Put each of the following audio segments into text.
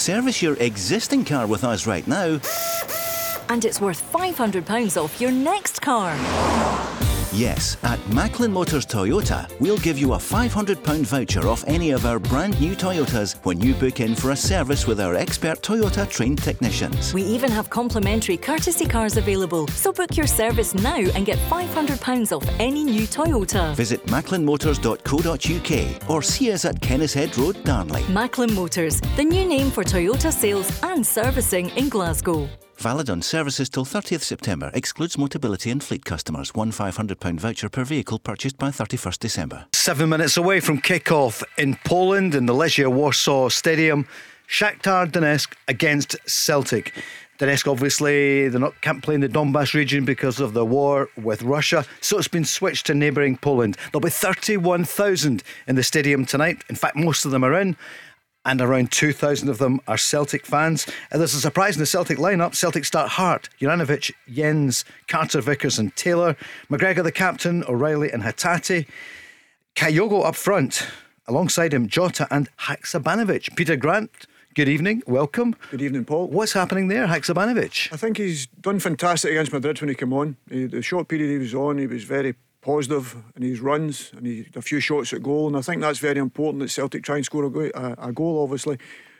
Service your existing car with us right now. And it's worth £500 off your next car. Yes, at Macklin Motors Toyota, we'll give you a £500 voucher off any of our brand new Toyotas when you book in for a service with our expert Toyota trained technicians. We even have complimentary courtesy cars available, so book your service now and get £500 off any new Toyota. Visit macklinmotors.co.uk or see us at Kennishead Road, Darnley. Macklin Motors, the new name for Toyota sales and servicing in Glasgow. Valid on services till 30th September. Excludes Motability and fleet customers. One £500 voucher per vehicle purchased by 31st December. Seven minutes away from kick-off in Poland in the Legia Warsaw Stadium. Shakhtar Donetsk against Celtic. Donetsk, obviously, they not can't play in the Donbass region because of the war with Russia, so it's been switched to neighbouring Poland. There'll be 31,000 in the stadium tonight. In fact, most of them are in and around 2,000 of them are Celtic fans. And there's a surprise in the Celtic lineup. Celtic start Hart, Juranovic, Jenz, Carter Vickers, and Taylor. McGregor, the captain, O'Reilly, and Hatate. Kyogo up front. Alongside him, Jota and Haksabanovic. Peter Grant, good evening. Welcome. Good evening, Paul. What's happening there, Haksabanovic? I think he's done fantastic against Madrid when he came on. He, the short period he was on, he was very positive in his runs and he a few shots at goal. And I think that's very important that Celtic try and score a, go- a, goal, obviously,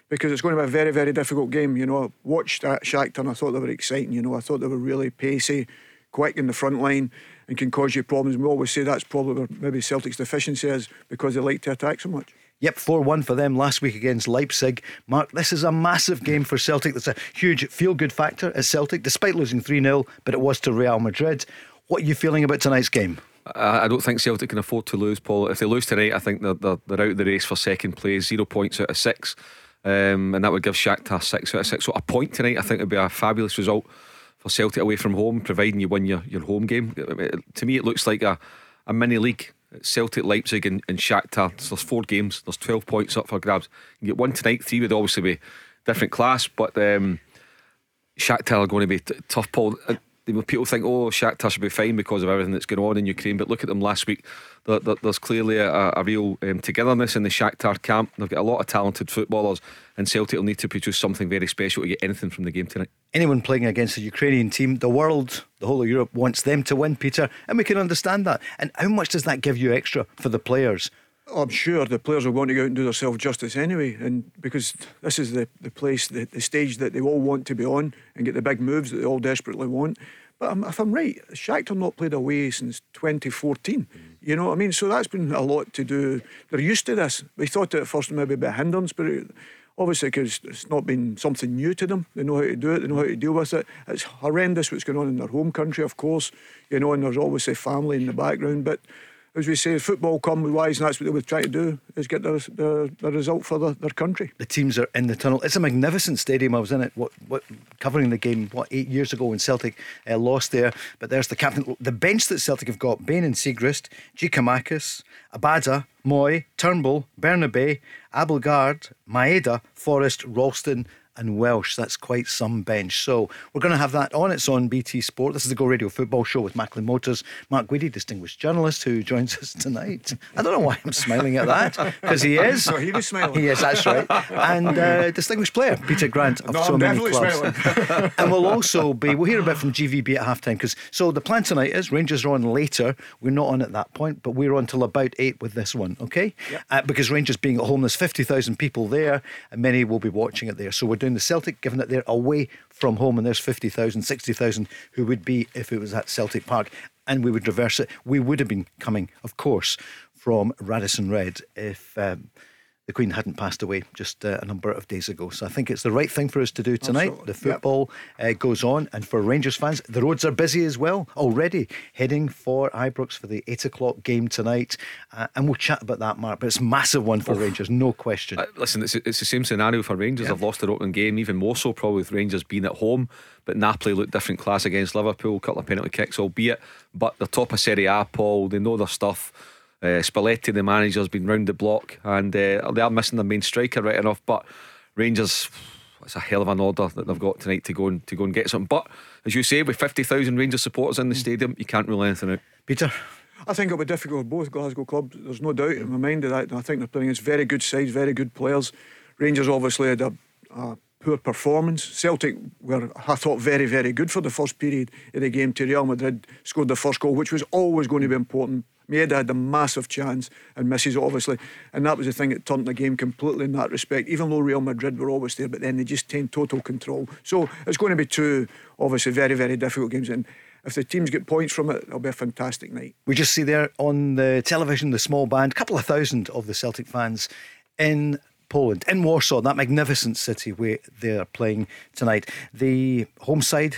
because it's going to be a very, very difficult game. You know, I watched at Shakhtar and I thought they were exciting. You know, I thought they were really pacey, quick in the front line and can cause you problems. We always say that's probably maybe Celtic's deficiency is because they like to attack so much. Yep, 4 1 for them last week against Leipzig. Mark, this is a massive game for Celtic. That's a huge feel good factor at Celtic, despite losing 3 0, but it was to Real Madrid. What are you feeling about tonight's game? I, don't think Celtic can afford to lose, Paul. If they lose tonight, I think they're, they're, they're out of the race for second place, zero points out of six. Um, and that would give Shakhtar six out of six. So a point tonight, I think, would be a fabulous result for Celtic away from home, providing you win your, your home game. To me, it looks like a, a mini league. Celtic, Leipzig, and, and Shakhtar. So there's four games. There's 12 points up for grabs. You get one tonight. Three would obviously be different class, but um, Shakhtar are going to be t- tough. Paul, people think, oh, Shakhtar should be fine because of everything that's going on in Ukraine. But look at them last week. There's clearly a, a real um, togetherness in the Shakhtar camp. They've got a lot of talented footballers, and Celtic will need to produce something very special to get anything from the game tonight. Anyone playing against the Ukrainian team, the world, the whole of Europe wants them to win, Peter, and we can understand that. And how much does that give you extra for the players? I'm sure the players will want to go out and do themselves justice anyway, and because this is the, the place, the, the stage that they all want to be on and get the big moves that they all desperately want. But if I'm right, Shakhtar not played away since 2014. Mm. You know what I mean? So that's been a lot to do. They're used to this. They thought at first maybe a bit of hindrance, but it, obviously because it's not been something new to them. They know how to do it. They know how to deal with it. It's horrendous what's going on in their home country, of course. You know, and there's obviously family in the background, but as we say, football come with wise, and that's what they would try to do is get the, the, the result for the, their country. The teams are in the tunnel. It's a magnificent stadium. I was in it, what, what covering the game, what eight years ago when Celtic uh, lost there. But there's the captain, the bench that Celtic have got: Bain and Siegrist, Giakoumakis, Abada, Mooy, Turnbull, Bernabei, Abildgaard, Maeda, Forrest, Ralston, and Welsh. That's quite some bench. So we're going to have that on. It's on BT Sport. This is the Go Radio Football Show with Macklin Motors. Mark Guidi, distinguished journalist, who joins us tonight. I don't know why I'm smiling at that because he is. No, he was smiling. He is. That's right. And uh, distinguished player Peter Grant of no, so I'm many clubs. smiling. and we'll also be. We'll hear a bit from GVB at halftime because so the plan tonight is Rangers are on later. We're not on at that point, but we're on till about eight with this one. Okay. Yep. Uh, because Rangers being at home, there's fifty thousand people there, and many will be watching it there. So we're doing the Celtic, given that they're away from home and there's 50,000, 60,000 who would be if it was at Celtic Park and we would reverse it. We would have been coming, of course, from Radisson Red if. Um, the Queen hadn't passed away just uh, a number of days ago. So I think it's the right thing for us to do tonight. Absolutely. The football yep. uh, goes on, and for Rangers fans, the roads are busy as well already, heading for Ibrox for the eight o'clock game tonight. Uh, and we'll chat about that, Mark. But it's a massive one for Rangers, no question. Uh, listen, it's, it's the same scenario for Rangers. Yep. They've lost their opening game, even more so probably with Rangers being at home. But Napoli looked different class against Liverpool, a couple of penalty kicks, albeit. But the top of Serie A, Paul, they know their stuff. Uh, Spalletti, the manager, has been round the block, and uh, they are missing their main striker right enough. But Rangers, it's a hell of an order that they've got tonight to go and to go and get something. But as you say, with fifty thousand Rangers supporters in the stadium, you can't rule anything out. Peter. I think it'll be difficult with both Glasgow clubs. There's no doubt in my mind of that. I think they're playing against very good sides, very good players. Rangers obviously had a, a poor performance. Celtic were, I thought, very, very good for the first period of the game to Real Madrid, scored the first goal, which was always going to be important. Maeda had a massive chance and misses obviously, and that was the thing that turned the game completely in that respect. Even though Real Madrid were always there, but then they just tamed total control. So it's going to be two obviously very very difficult games, and if the teams get points from it, it'll be a fantastic night. We just see there on the television the small band, a couple of thousand of the Celtic fans in Poland, in Warsaw, that magnificent city where they're playing tonight. The home side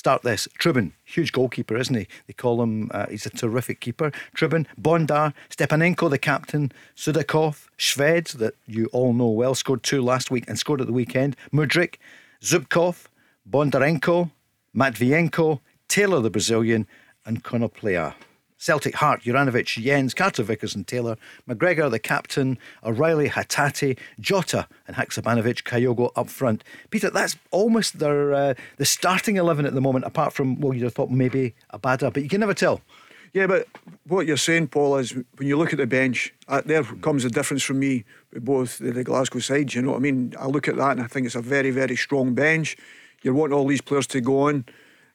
start this. Trubin, huge goalkeeper, isn't he? They call him, uh, he's a terrific keeper. Trubin, Bondar, Stepanenko, the captain, Sudakov, Shved, that you all know well, scored two last week and scored at the weekend. Mudryk, Zubkov, Bondarenko, Matvienko, Taylor, the Brazilian, and Konoplya. Celtic Hart, Juranovic, Jenz, Carter Vickers and Taylor, McGregor, the captain, O'Reilly, Hatate, Jota and Haksabanovic, Kyogo up front. Peter, that's almost their uh, the starting 11 at the moment, apart from, well, you'd have thought maybe a Abada, but you can never tell. Yeah, but what you're saying, Paul, is when you look at the bench, uh, there comes a difference for me with both the, the Glasgow sides. You know what I mean? I look at that and I think it's a very, very strong bench. You're wanting all these players to go on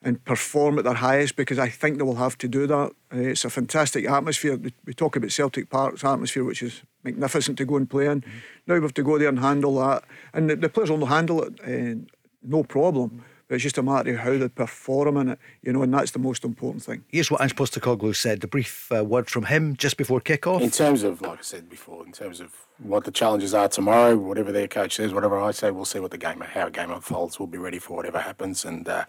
and perform at their highest because I think they will have to do that. Uh, it's a fantastic atmosphere. We talk about Celtic Park's atmosphere, which is magnificent to go and play in. Mm-hmm. Now we have to go there and handle that, and the, the players will handle it, uh, no problem. But it's just a matter of how they perform in it, you know, and that's the most important thing. Here's what Ange Postecoglou said. The brief uh, word from him just before kick-off. In terms of, like I said before, in terms of what the challenges are tomorrow, whatever their coach says, whatever I say, we'll see what the game, how a game unfolds. We'll be ready for whatever happens. And uh,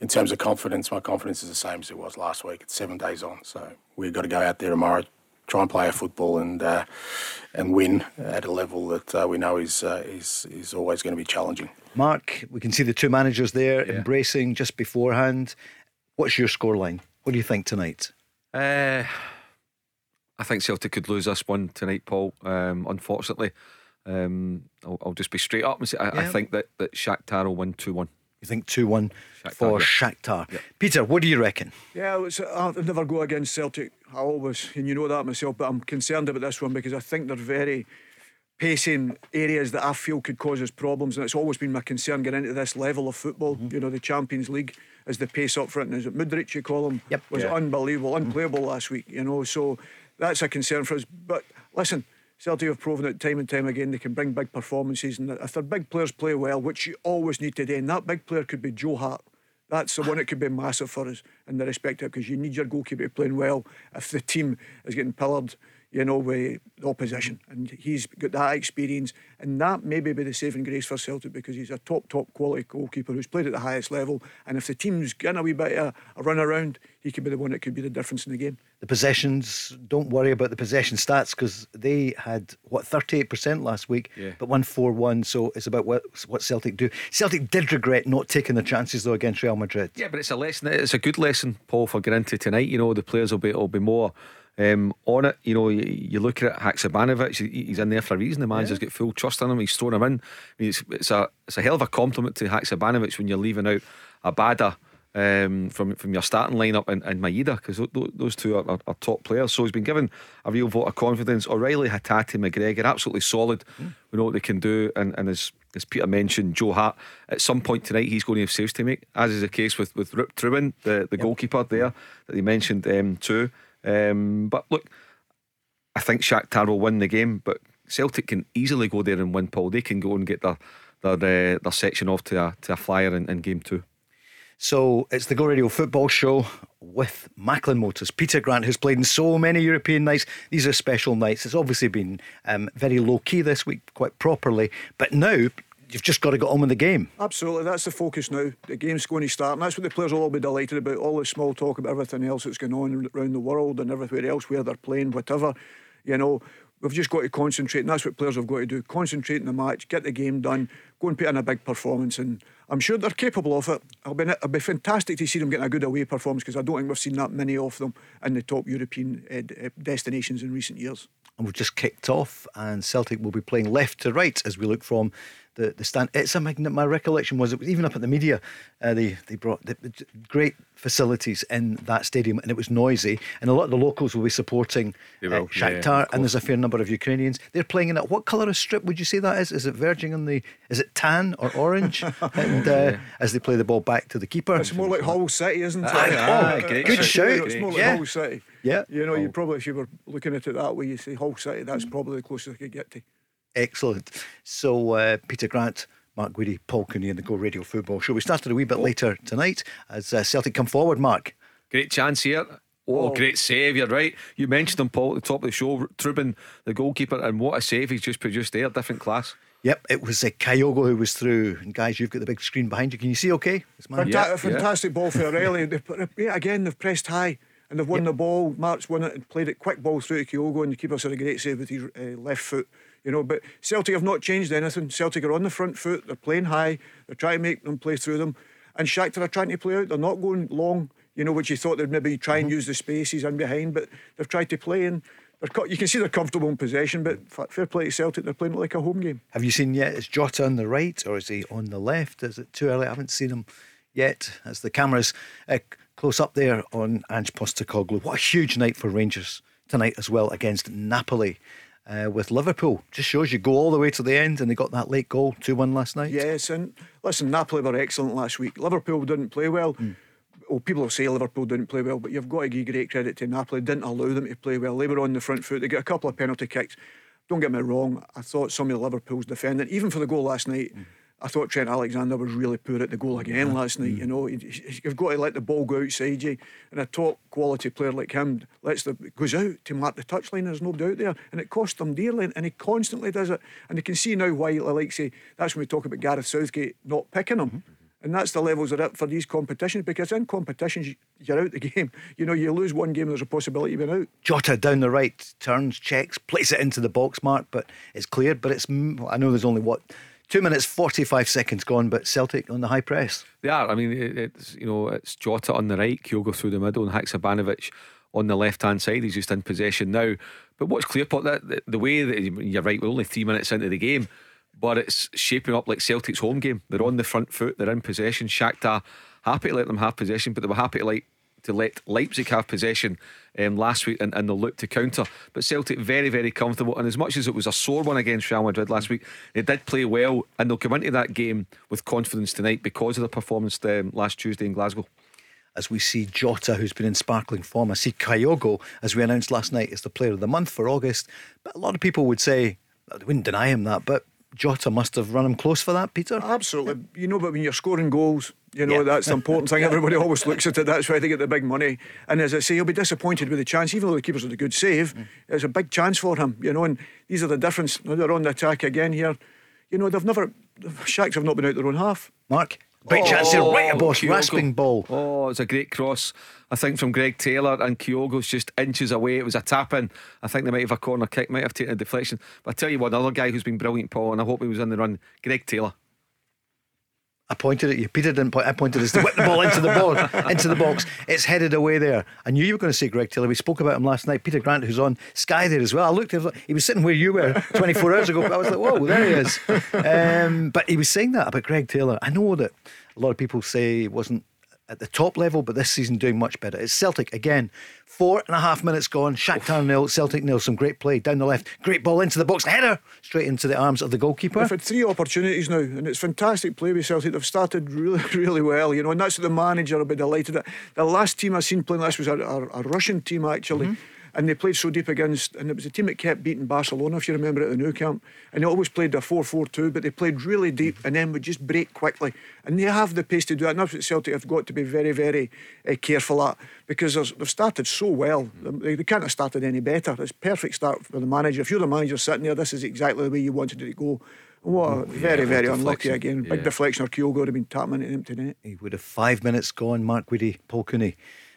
in terms of confidence, my confidence is the same as it was last week. It's seven days on, so we've got to go out there tomorrow, try and play our football and uh, and win at a level that uh, we know is uh, is is always going to be challenging. Mark, we can see the two managers there yeah. embracing just beforehand. What's your scoreline? What do you think tonight? Uh, I think Celtic could lose this one tonight, Paul. Um, unfortunately, um, I'll, I'll, just be straight up and say I, yeah. I think that that Shakhtar will win two one. You think 2 1 for yeah. Shakhtar. Yeah. Peter, what do you reckon? Yeah, was, I'll never go against Celtic. I always, and you know that myself, but I'm concerned about this one because I think they're very pacing areas that I feel could cause us problems. And it's always been my concern getting into this level of football, mm-hmm. you know, the Champions League, as the pace up front. And is it Mudryk, you call him? Yep. Was yeah. unbelievable, mm-hmm. unplayable mm-hmm. last week, you know. So that's a concern for us. But listen, Celtic have proven it time and time again they can bring big performances, and if their big players play well, which you always need today, and that big player could be Joe Hart. That's the one that could be massive for us in the respect of because you need your goalkeeper playing well. If the team is getting pillared, you know, with the opposition. And he's got that experience. And that maybe be the saving grace for Celtic because he's a top, top quality goalkeeper who's played at the highest level. And if the team's getting a wee bit of a run around, he could be the one that could be the difference in the game. The possessions, don't worry about the possession stats because they had, what, 38% last week, yeah. but won 4 1. So it's about what, what Celtic do. Celtic did regret not taking the chances, though, against Real Madrid. Yeah, but it's a lesson. It's a good lesson, Paul, for getting into tonight. You know, the players will be, will be more um, on it. You know, you, you look at it, Haksabanovic, he's in there for a reason. The manager's yeah. got full trust in him. He's thrown him in. I mean, it's, it's a it's a hell of a compliment to Haksabanovic when you're leaving out Abada. Um, from from your starting lineup and, and Maeda because those two are, are, are, top players. So he's been given a real vote of confidence. O'Reilly, Hatate, McGregor, absolutely solid. Mm. We know what they can do. And, and as as Peter mentioned, Joe Hart, at some point tonight he's going to have saves to make, as is the case with with Rip Trubin, the, the yep. goalkeeper there that he mentioned um, too. Um, but look, I think Shakhtar will win the game, but Celtic can easily go there and win. Paul, they can go and get their their, uh, their section off to a to a flyer in, in game two. So it's the Go Radio Football Show with Macklin Motors. Peter Grant, who's played in so many European nights. These are special nights. It's obviously been um, very low key this week, quite properly. But now you've just got to get on with the game. Absolutely, that's the focus now. The game's going to start, and that's what the players will all be delighted about. All the small talk about everything else that's going on around the world and everywhere else, where they're playing, whatever. You know, we've just got to concentrate, and that's what players have got to do: concentrate in the match, get the game done, go and put in a big performance, and I'm sure they're capable of it. It'll be, it'll be fantastic to see them getting a good away performance because I don't think we've seen that many of them in the top European uh, destinations in recent years. And we've just kicked off, and Celtic will be playing left to right as we look from the, the stand. It's a magnet. My recollection was it was even up at the media. Uh, they they brought the, the great facilities in that stadium, and it was noisy. And a lot of the locals will be supporting They uh, will, yeah, yeah, Shakhtar, and there's a fair number of Ukrainians. They're playing in it. What colour of strip would you say that is? Is it verging on the? Is it tan or orange? and uh, as they play the ball back to the keeper, It's more like Hull City, isn't it? Aye, aye, Uh, Good shout. shout. It's more like Yeah. Hull City. Yeah. You know, you probably, if you were looking at it that way, you say Hull City, that's probably the closest I could get to. Excellent. So, uh, Peter Grant, Mark Guidi, Paul Cooney, and the Go Radio Football Show. We started a wee bit later tonight as uh, Celtic come forward, Mark. Great chance here. Oh, great save, you're right. You mentioned him, Paul, at the top of the show, Trubin, the goalkeeper, and what a save he's just produced there. Different class. Yep, it was uh, Kyogo who was through. And guys, you've got the big screen behind you. Can you see okay? It's my- Fanta- Yeah, a fantastic ball for O'Reilly. They put yeah, again, they've pressed high and they've won the ball. Mark's won it and played it quick ball through to Kyogo, and the keeper's had a great save with his uh, left foot. You know, but Celtic have not changed anything. Celtic are on the front foot. They're playing high. They're trying to make them play through them. And Shakhtar are trying to play out. They're not going long. You know, which you thought they'd maybe try and use the spaces in behind, but they've tried to play and. They're, co- you can see they're comfortable in possession, but fa- fair play to Celtic, they're playing it like a home game. Have you seen yet? Is Jota on the right or is he on the left? Is it too early? I haven't seen him yet. As the cameras uh, close up there on Ange Postecoglou. What a huge night for Rangers tonight as well against Napoli. Uh, with Liverpool, just shows you go all the way to the end, and they got that late goal, two one last night. Yes, and listen, Napoli were excellent last week. Liverpool didn't play well. Well, people will say Liverpool didn't play well, but you've got to give great credit to Napoli. Didn't allow them to play well. They were on the front foot. They got a couple of penalty kicks. Don't get me wrong. I thought some of Liverpool's defending, even for the goal last night. I thought Trent Alexander was really poor at the goal again last night. You know, You- you've got to let the ball go outside you, and a top quality player like him lets the goes out to mark the touchline. There's nobody out there, and it costs them dearly. And he constantly does it. And you can see now why, like say, that's when we talk about Gareth Southgate not picking him. And that's the levels they're at for these competitions because in competitions you- you're out the game. You know, you lose one game, there's a possibility of being out. Jota down the right, turns, checks, plays it into the box mark, but it's cleared. But it's, mm, I know there's only what, two minutes, 45 seconds gone, but Celtic on the high press. They are. I mean, it's you know, it's Jota on the right, Kyogo through the middle, and Haksabanovic on the left hand side. He's just in possession now. But what's clear, Pot, that the, way that you're right, we're only three minutes into the game, but it's shaping up like Celtic's home game. They're on the front foot. They're in possession. Shakhtar happy to let them have possession, but they were happy to like to let Leipzig have possession um, last week and, and they'll look to counter. But Celtic very, very comfortable. And as much as it was a sore one against Real Madrid last week, they did play well and they'll come into that game with confidence tonight because of the performance um, last Tuesday in Glasgow. as we see Jota, who's been in sparkling form. I see Kyogo, as we announced last night, is the player of the month for August. But a lot of people would say, they wouldn't deny him that, but Jota must have run him close for that, Peter. Absolutely. You know, but when you're scoring goals, you know, Yeah. that's the important thing. Everybody always looks at it. That's why they get the big money. And as I say, he'll be disappointed with the chance, even though the keeper's had a good save. Mm. It's a big chance for him, you know, and these are the difference. They're on the attack again here. You know, they've never, the Shacks have not been out their own half. Mark, great oh, chance here, right a boss, Kyogo. rasping ball. Oh, it's a great cross. I think from Greg Taylor and Kyogo's just inches away. It was a tap in. I think they might have a corner kick, might have taken a deflection. But I tell you what, another guy who's been brilliant, Paul, and I hope he was in the run, Greg Taylor. I pointed at you. Peter didn't point. I pointed as to whip the ball into the board, into the box. It's headed away there. I knew you were going to say Greg Taylor. We spoke about him last night. Peter Grant, who's on Sky there as well. I looked at him. He was sitting where you were 24 hours ago. But I was like, whoa, there he is. Um, but he was saying that about Greg Taylor. I know that a lot of people say he wasn't at the top level, but this season doing much better. It's Celtic again. Four and a half minutes gone. Shakhtar nil, Celtic nil. Some great play down the left. Great ball into the box. Header straight into the arms of the goalkeeper. They've had three opportunities now, and it's fantastic play with Celtic. They've started really, really well, you know, and that's what the manager will be delighted at. The last team I seen playing this was a, a, a Russian team actually. Mm-hmm. And they played so deep against, and it was a team that kept beating Barcelona, if you remember, at the Nou Camp. And they always played a 4 4 2, but they played really deep and then would just break quickly. And they have the pace to do that. And that's what Celtic have got to be very, very uh, careful at because they've started so well. They, they can't have started any better. It's a perfect start for the manager. If you're the manager sitting there, this is exactly the way you wanted it to go. What a very, very unlucky again. Big deflection, or Kyogo would have been tapping into the empty net. He would have five minutes gone. Mark Guidi, Paul Cooney,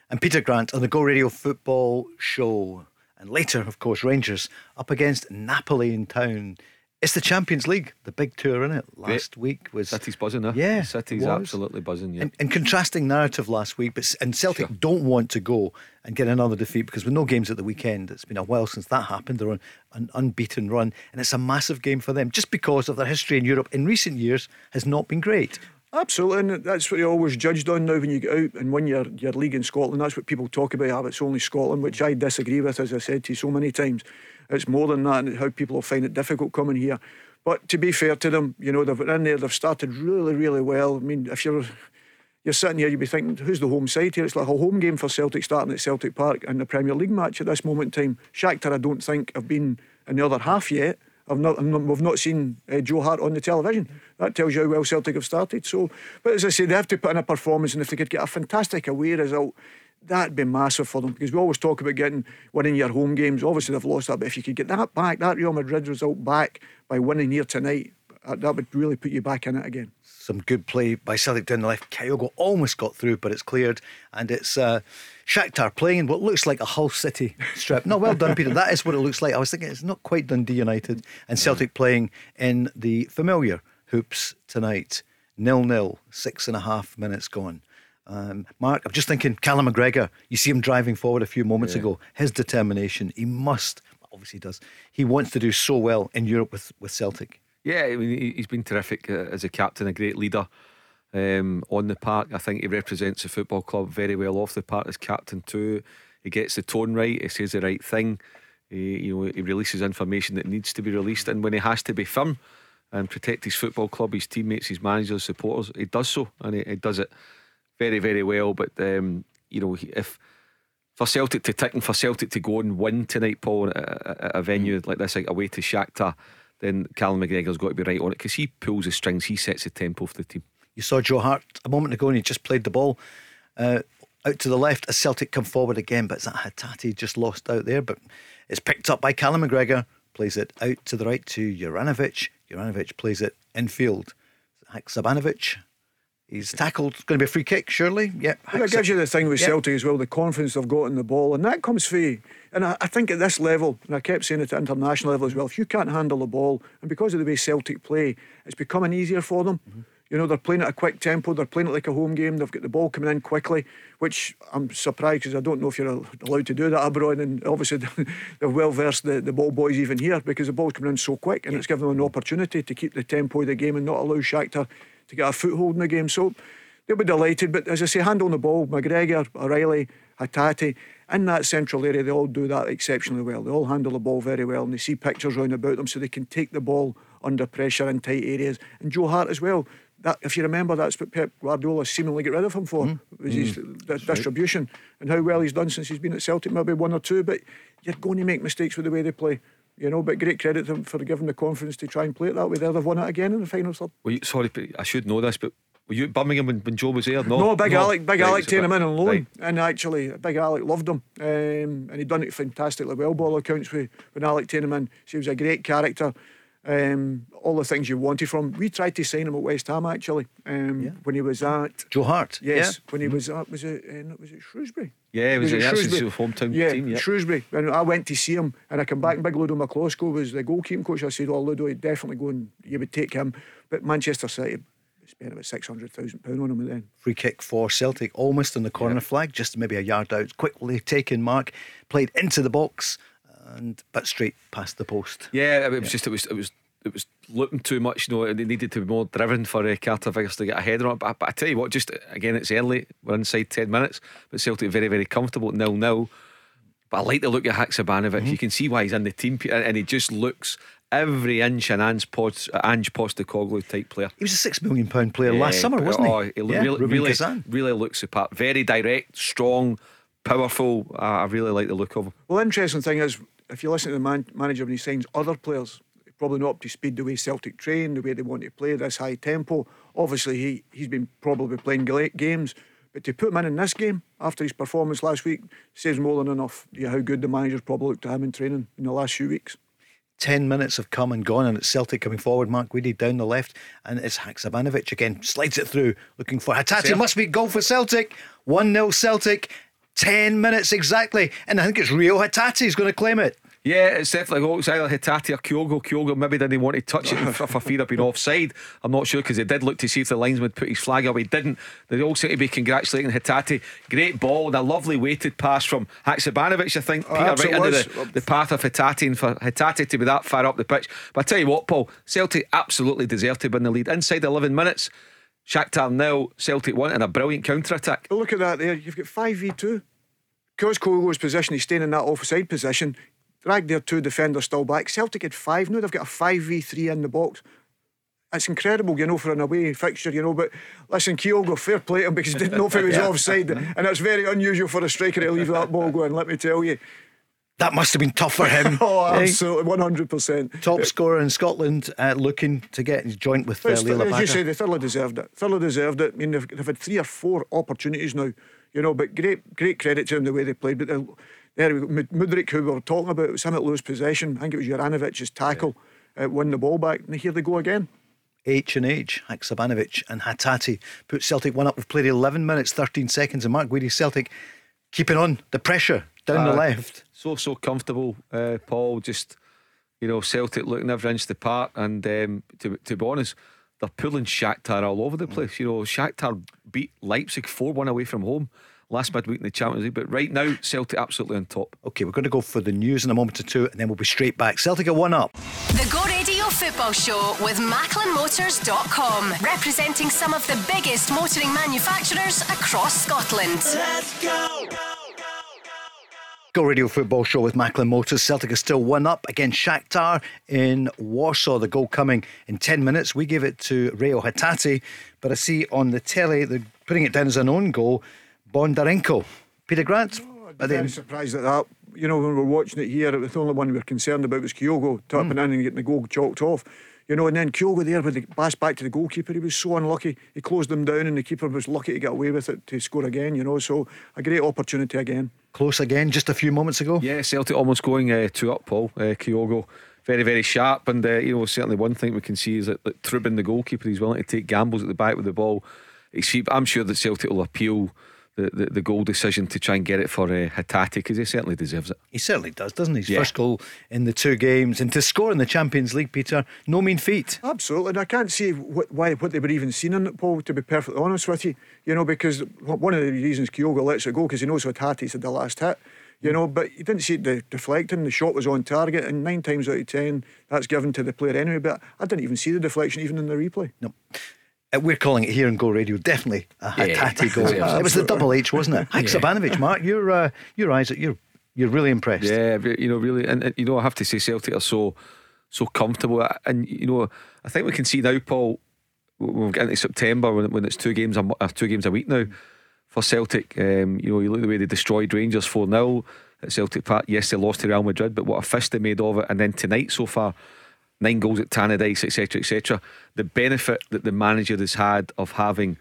and Peter Grant on the Go Radio Football Show. And later, of course, Rangers up against Napoli in town It's the Champions League, the big tour in it. Last week was City's buzzing, huh? Yeah, City's absolutely buzzing. Yeah. And, and contrasting narrative last week, but and Celtic don't want to go and get another defeat because with no games at the weekend, it's been a while since that happened. They're on an unbeaten run, and it's a massive game for them just because of their history in Europe in recent years has not been great. Absolutely, and that's what you're always judged on now when you get out and win your, your league in Scotland. That's what people talk about. Ah, have it's only Scotland, which I disagree with, as I said to you so many times. It's more than that, and how people will find it difficult coming here. But to be fair to them, you know they've been in there. They've started really, really well. I mean, if you're you're sitting here, you'd be thinking, who's the home side here? It's like a home game for Celtic starting at Celtic Park in the Premier League match at this moment in time. Shakhtar, I don't think, have been in the other half yet. I've not, we've not seen uh, Joe Hart on the television. That tells you how well Celtic have started. So, but as I say, they have to put in a performance, and if they could get a fantastic away result, that'd be massive for them because we always talk about getting winning your home games. Obviously, they've lost that, but if you could get that back, that Real Madrid result back by winning here tonight, uh, that would really put you back in it again. Some good play by Celtic down the left. Kyogo almost got through, but it's cleared, and it's uh, Shakhtar playing in what looks like a Hull City strip. No, well done, Peter. That is what it looks like. I was thinking it's not quite Dundee United, and Celtic playing in the familiar hoops tonight. Nil nil, six and a half minutes gone. Um, Mark, I'm just thinking Callum McGregor. You see him driving forward a few moments Yeah. ago. His determination. He must, obviously, he does. He wants to do so well in Europe with, with Celtic. Yeah, I mean, he- he's been terrific uh, as a captain, a great leader um, on the park. I think he represents the football club very well off the park as captain too. He gets the tone right. He says the right thing. He, you know, he releases information that needs to be released, and when he has to be firm and protect his football club, his teammates, his managers, supporters, he does so, and he, he does it very, very well. But um, you know, if for Celtic to tick and for Celtic to go and win tonight, Paul, at a, at a venue like this, like away to Shakhtar, then Callum McGregor's got to be right on it because he pulls the strings, he sets the tempo for the team. You saw Joe Hart a moment ago and he just played the ball uh, out to the left as Celtic come forward again. But it's that Hatate just lost out there. But it's picked up by Callum McGregor, plays it out to the right to Juranovic. Juranovic plays it infield. Haksabanovic. He's tackled. It's going to be a free kick, surely. Yep. But that gives you the thing with Yeah. Celtic as well, the confidence they've got in the ball, and that comes free. And I, I think at this level, and I kept saying it at international level as well, if you can't handle the ball, and because of the way Celtic play, it's becoming easier for them. Mm-hmm. You know, they're playing at a quick tempo, they're playing it like a home game, they've got the ball coming in quickly, which I'm surprised because I don't know if you're allowed to do that abroad. And obviously, they're well versed, the, the ball boys, even here, because the ball's coming in so quick, and it's given them an opportunity to keep the tempo of the game and not allow Shakhtar to get a foothold in the game. So, They'll be delighted, but as I say, handling the ball, McGregor, O'Reilly, Hatate, in that central area, they all do that exceptionally well. They all handle the ball very well and they see pictures round about them so they can take the ball under pressure in tight areas. And Joe Hart as well. That, if you remember, that's what Pep Guardiola seemingly got rid of him for, was his di- distribution and how well he's done since he's been at Celtic, maybe one or two. But you're going to make mistakes with the way they play. You know, but great credit to them for giving the confidence to try and play it that way. There, they've won it again in the final third. Well, you, sorry, but I should know this, but were you at Birmingham when, when Joe was there? No, No, Big Alec, Big Right, Alec taking him in on loan, right. and actually, Big Alec loved him, um, and he'd done it fantastically well. By all accounts, with, when Alec taking him in, so he was a great character. Um, all the things you wanted from. We tried to sign him at West Ham actually um, Yeah. when he was at. Joe Hart. Yes, Yeah. when he was at was it uh, was it Shrewsbury? Yeah, it was, it that's his Shrewsbury? hometown yeah, team. Yeah. Shrewsbury. And I went to see him, and I come back, and Big Ludo Miklosko was the goalkeeping coach. I said, "Oh, Ludo, he'd definitely go and you would take him." But Manchester City spent about six hundred thousand pound on him then. Free kick for Celtic, almost on the corner flag, just maybe a yard out. Quickly taken mark, played into the box, and but straight past the post. Yeah, it was just it was it was it was looking too much. You know, it needed to be more driven for uh, Carter Vickers to get a header on. it. But, but I tell you what, just again, it's early. We're inside ten minutes, but Celtic very very comfortable nil nil. But I like the look at Haksabanovic. You can see why he's in the team, and he just looks every inch an Ange, Post, Ange Postecoglou type player. He was a six million pound player last summer, wasn't he? oh, he lo- yeah, really, Rubin really, Kazan. really looks superb. Very direct, strong, powerful. Uh, I really like the look of him. Well, interesting thing is, if you listen to the man- manager when he signs other players, probably not up to speed the way Celtic train, the way they want to play this high tempo. Obviously, he he's been probably playing great games, but to put him in in this game after his performance last week says more than enough. Yeah, how good the manager's probably looked at him in training in the last few weeks. 10 minutes have come and gone, and it's Celtic coming forward. Mark Guidi down the left, and it's Haksabanovic again. Slides it through, looking for Hatate. Must be goal for Celtic. 1 0 Celtic. 10 minutes exactly. And I think it's Reo Hatate who's going to claim it. Yeah, it's definitely oh, it's either Hatate or Kyogo. Kyogo maybe didn't want to touch it for, fear of being offside. I'm not sure because they did look to see if the linesman would put his flag up. He didn't. They all seem to be congratulating Hatate. Great ball and a lovely weighted pass from Haksabanovic, I think. Oh, Peter, right was. the, the path of Hatate and for Hatate to be that far up the pitch. But I tell you what, Paul, Celtic absolutely deserved to win the lead. Inside 11 minutes, Shakhtar nil, Celtic one, and a brilliant counter attack. Look at that there. You've got 5v2. Because Kyogo's position, he's staying in that offside position. Drag their two defenders still back. Celtic had five now. They've got a 5v3 in the box. It's incredible, you know, for an away fixture, you know. But listen, Kyogo, fair play to him because he didn't know if he was offside. And it's very unusual for a striker to leave that ball going, let me tell you. That must have been tough for him. Oh, absolutely, 100%. Top scorer in Scotland, uh, looking to get his joint with uh, Leila as you say, they thoroughly deserved it. Thoroughly deserved it. I mean, they've, they've had three or four opportunities now, you know. But great, great credit to them the way they played. But they, there, we Mud- Mudryk, who we were talking about, it was him at lose possession. I think it was Juranovic's tackle, uh, won the ball back, and here they go again. H and H, Haksabanovic and Hatate put Celtic one up. We've played 11 minutes, 13 seconds, and Mark Guidi Celtic keeping on the pressure down the Uh, left. So so comfortable, uh, Paul. Just you know, Celtic looking every inch the part, and um, to to be honest, they're pulling Shakhtar all over the place. You know, Shakhtar beat Leipzig four one away from home last midweek in the Champions League, but right now Celtic absolutely on top. Okay, we're going to go for the news in a moment or two, and then we'll be straight back. Celtic are one up. The Go Radio Football Show with MacklinMotors.com, representing some of the biggest motoring manufacturers across Scotland. Let's Go Radio Football Show with Macklin Motors. Celtic is still one up against Shakhtar in Warsaw. The goal coming in 10 minutes. We give it to Reo Hatate, but I see on the telly they're putting it down as an own goal. Bondarenko. Peter Grant. I'm very surprised at that. You know, when we were watching it here, it was the only one we were concerned about was Kyogo tapping hmm. in and getting the goal chalked off. You know, and then Kyogo there with the pass back to the goalkeeper, he was so unlucky. He closed them down, and the keeper was lucky to get away with it to score again. You know, so a great opportunity again. Close again just a few moments ago. Yeah, Celtic almost going uh, two up, Paul. Uh, Kyogo, very, very sharp. And, uh, you know, certainly one thing we can see is that, that Trubin, the goalkeeper, he's willing to take gambles at the back with the ball. He's, I'm sure that Celtic will appeal the, the, the goal decision to try and get it for uh, Hatate because he certainly deserves it. He certainly does, doesn't he? His Yeah. first goal in the two games. And to score in the Champions League, Peter, no mean feat. Absolutely, and I can't see what, why what they were even seen in it, Paul. To be perfectly honest with you, you know, because one of the reasons Kyogo lets it go because he knows what Hattie's had the last hit. You know, but you didn't see it de- deflecting. The shot was on target, and nine times out of ten, that's given to the player anyway. But I didn't even see the deflection, even in the replay. No. Uh, We're calling it here in Go Radio definitely a Yeah, Hatate goal. yeah, it was the double H, wasn't it? Haksabanovic, Mark, your uh, your eyes, you're you're really impressed. Yeah, you know, really, and, and, you know, I have to say, Celtic are so so comfortable, and you know, I think we can see now, Paul, when we get into September when, when it's two games a uh, two games a week now for Celtic. Um, you know, you look at the way they destroyed Rangers four 0 at Celtic Park. Yes, they lost to Real Madrid, but what a fist they made of it, and then tonight so far. Nine goals at Tannadice, etc., etc. The benefit that the manager has had of having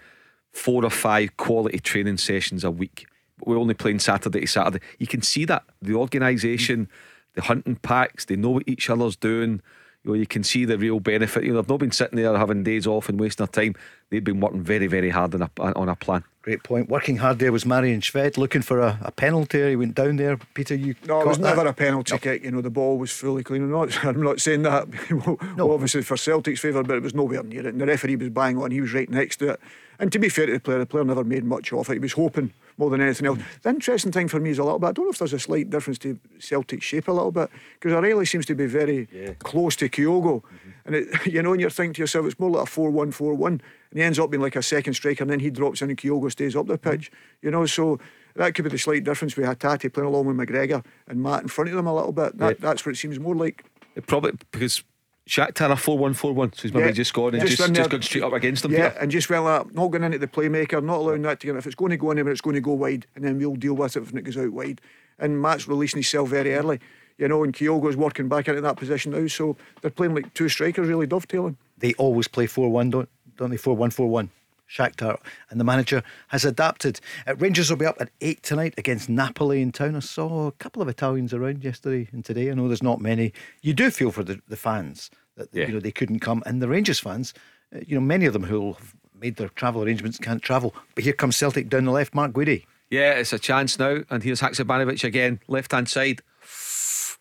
four or five quality training sessions a week. We're only playing Saturday to Saturday. You can see that the organisation, the hunting packs, they know what each other's doing. You know, you can see the real benefit. You know, they've not been sitting there having days off and wasting their time. They've been working very, very hard on a on a plan. Great point. Working hard there was Marian Shved looking for a, a penalty. He went down there. Peter, you No, it was that? never a penalty kick. You know, the ball was fully clean. I'm not, I'm not saying that, well, obviously, for Celtic's favour, but it was nowhere near it. And the referee was bang on. He was right next to it. And to be fair to the player, the player never made much of it. He was hoping more than anything else. The interesting thing for me is a little bit, I don't know if there's a slight difference to Celtic shape a little bit, because O'Reilly seems to be very close to Kyogo. And, it, you know, and you're thinking to yourself, it's more like a 4 1 4 1. And he ends up being like a second striker, and then he drops in and Kyogo stays up the mm-hmm. pitch. You know, so that could be the slight difference with Hatati playing along with McGregor and Matt in front of them a little bit. That, That's what it seems more like. It probably because Shakhtar are four one four one, so he's maybe Yeah. just gone and Just just just, gone straight up against them. Yeah, Peter. and just well that, not going into the playmaker, not allowing that to get. If it's going to go anywhere, it's going to go wide, and then we'll deal with it when it goes out wide. And Matt's releasing himself very early, you know, and Kyogo's working back into that position now. So they're playing like two strikers, really dovetailing. They always play 4 1, don't, don't they? 4 1 4 1. Shakhtar. And the manager has adapted. Uh, Rangers will be up at 8 tonight against Napoli in town. I saw a couple of Italians around yesterday and today. I know there's not many. You do feel for the, the fans that Yeah. you know they couldn't come. And the Rangers fans, uh, you know, many of them who have made their travel arrangements can't travel. But here comes Celtic down the left, Mark Guidi. Yeah, it's a chance now, and here's Haksabanovic again, left hand side.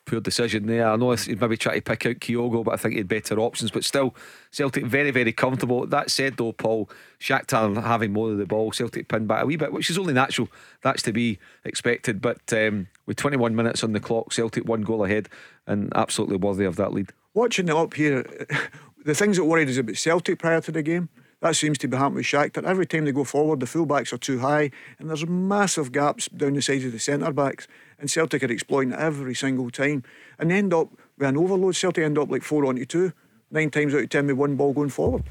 Poor decision there. I know he'd maybe try to pick out Kyogo, but I think he had better options. But still, Celtic very, very comfortable. That said, though, Paul, Shakhtar having more of the ball, Celtic pinned back a wee bit, which is only natural. That's to be expected. But um, with 21 minutes on the clock, Celtic one goal ahead and absolutely worthy of that lead. Watching it up here, the things that worried us about Celtic prior to the game. That seems to be happening with Shakhtar. Every time they go forward, the fullbacks are too high, and there's massive gaps down the sides of the centre backs. And Celtic are exploiting it every single time, and they end up with an overload. Celtic end up like four on two, nine times out of ten with one ball going forward.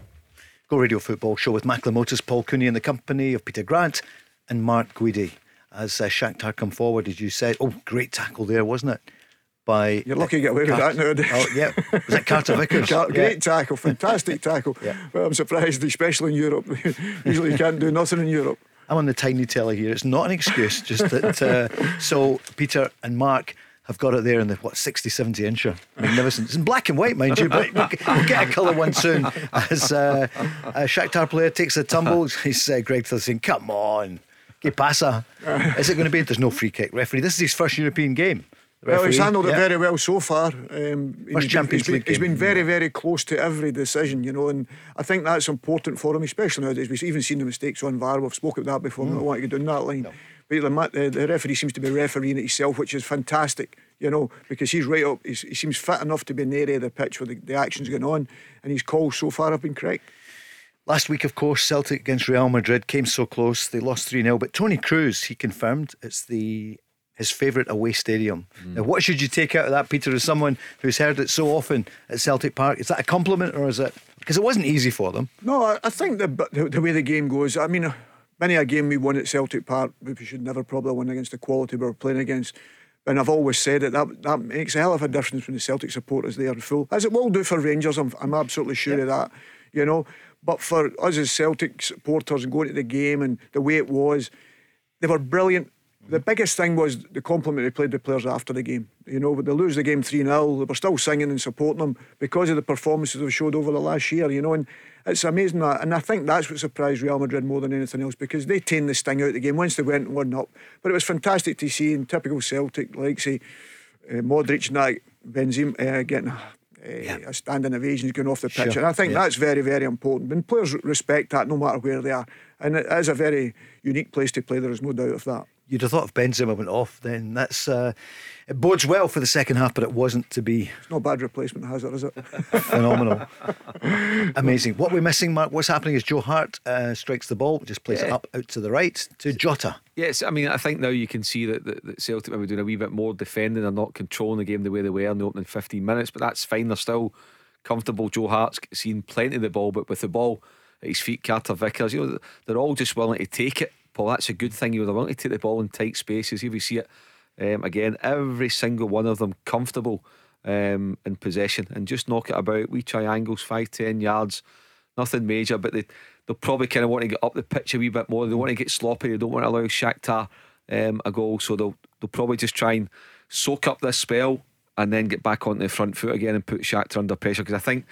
Go Radio Football Show with Macklin Motors, Paul Cooney in the company of Peter Grant and Mark Guidi. As uh, Shakhtar come forward, as you said, oh, great tackle there, wasn't it? by. You're lucky to get away with that nowadays. Oh, yeah. Was that Carter Vickers? Car- great yeah. tackle, fantastic tackle. yeah. But I'm surprised, especially in Europe. Usually you can't do nothing in Europe. I'm on the tiny telly here. It's not an excuse, just that. Uh, so Peter and Mark have got it there in the what 60 70 incher magnificent. It's in black and white mind you but we'll, we'll get a colour one soon. As uh, a Shakhtar player takes a tumble he's uh, Greg saying come on que pasa is it going to be there's no free kick referee. This is his first European game well, he's handled yeah. it very well so far. Um, First Champions he's League been, he's been very, very close to every decision, you know, and I think that's important for him, especially nowadays. We've even seen the mistakes on VAR. We've spoken about that before. Mm. I don't want to get down that line. No. But the, the, referee seems to be refereeing it himself, which is fantastic, you know, because he's right up. He's, he seems fit enough to be in the area of the pitch where the, the action's going on, and his calls so far have been correct. Last week, of course, Celtic against Real Madrid came so close. They lost 3 0. But Toni Kroos, he confirmed it's the his favourite away stadium. Mm. Now, what should you take out of that, Peter, as someone who's heard it so often at Celtic Park? Is that a compliment or is it because it wasn't easy for them? No, I think the, the, the way the game goes. I mean, many a game we won at Celtic Park, we should never probably win against the quality we were playing against. And I've always said it, that, that makes a hell of a difference when the Celtic supporters there are full. As it will do for Rangers, I'm, I'm absolutely sure of that, you know. But for us as Celtic supporters and going to the game and the way it was, they were brilliant the biggest thing was the compliment they played the players after the game. You know, but they lose the game 3 0, they were still singing and supporting them because of the performances they've showed over the last year, you know, and it's amazing that. And I think that's what surprised Real Madrid more than anything else because they tamed the sting out of the game once they went 1 up. But it was fantastic to see in typical Celtic, like, say, uh, Modric and that, Benzema uh, getting uh, yeah. a standing ovation going off the pitch. Sure. And I think yeah. that's very, very important. And players respect that no matter where they are. And it is a very unique place to play, there is no doubt of that you'd have thought if Benzema went off, then that's uh, it bodes well for the second half, but it wasn't to be. It's not a bad replacement, Hazard, is it? Phenomenal, amazing. What we're missing, Mark? What's happening is Joe Hart uh, strikes the ball, just plays yeah. it up out to the right to Jota. Yes, I mean I think now you can see that, that, that Celtic maybe doing a wee bit more defending and not controlling the game the way they were in the opening 15 minutes, but that's fine. They're still comfortable. Joe Hart's seen plenty of the ball, but with the ball at his feet, Carter Vickers, you know, they're all just willing to take it Paul, that's a good thing. You were willing to take the ball in tight spaces. If you see it um, again, every single one of them comfortable um, in possession and just knock it about. We triangles, five, ten yards, nothing major, but they, they'll probably kind of want to get up the pitch a wee bit more. They want to get sloppy. They don't want to allow Shakhtar um, a goal, so they'll they'll probably just try and soak up this spell and then get back onto the front foot again and put Shakhtar under pressure because I think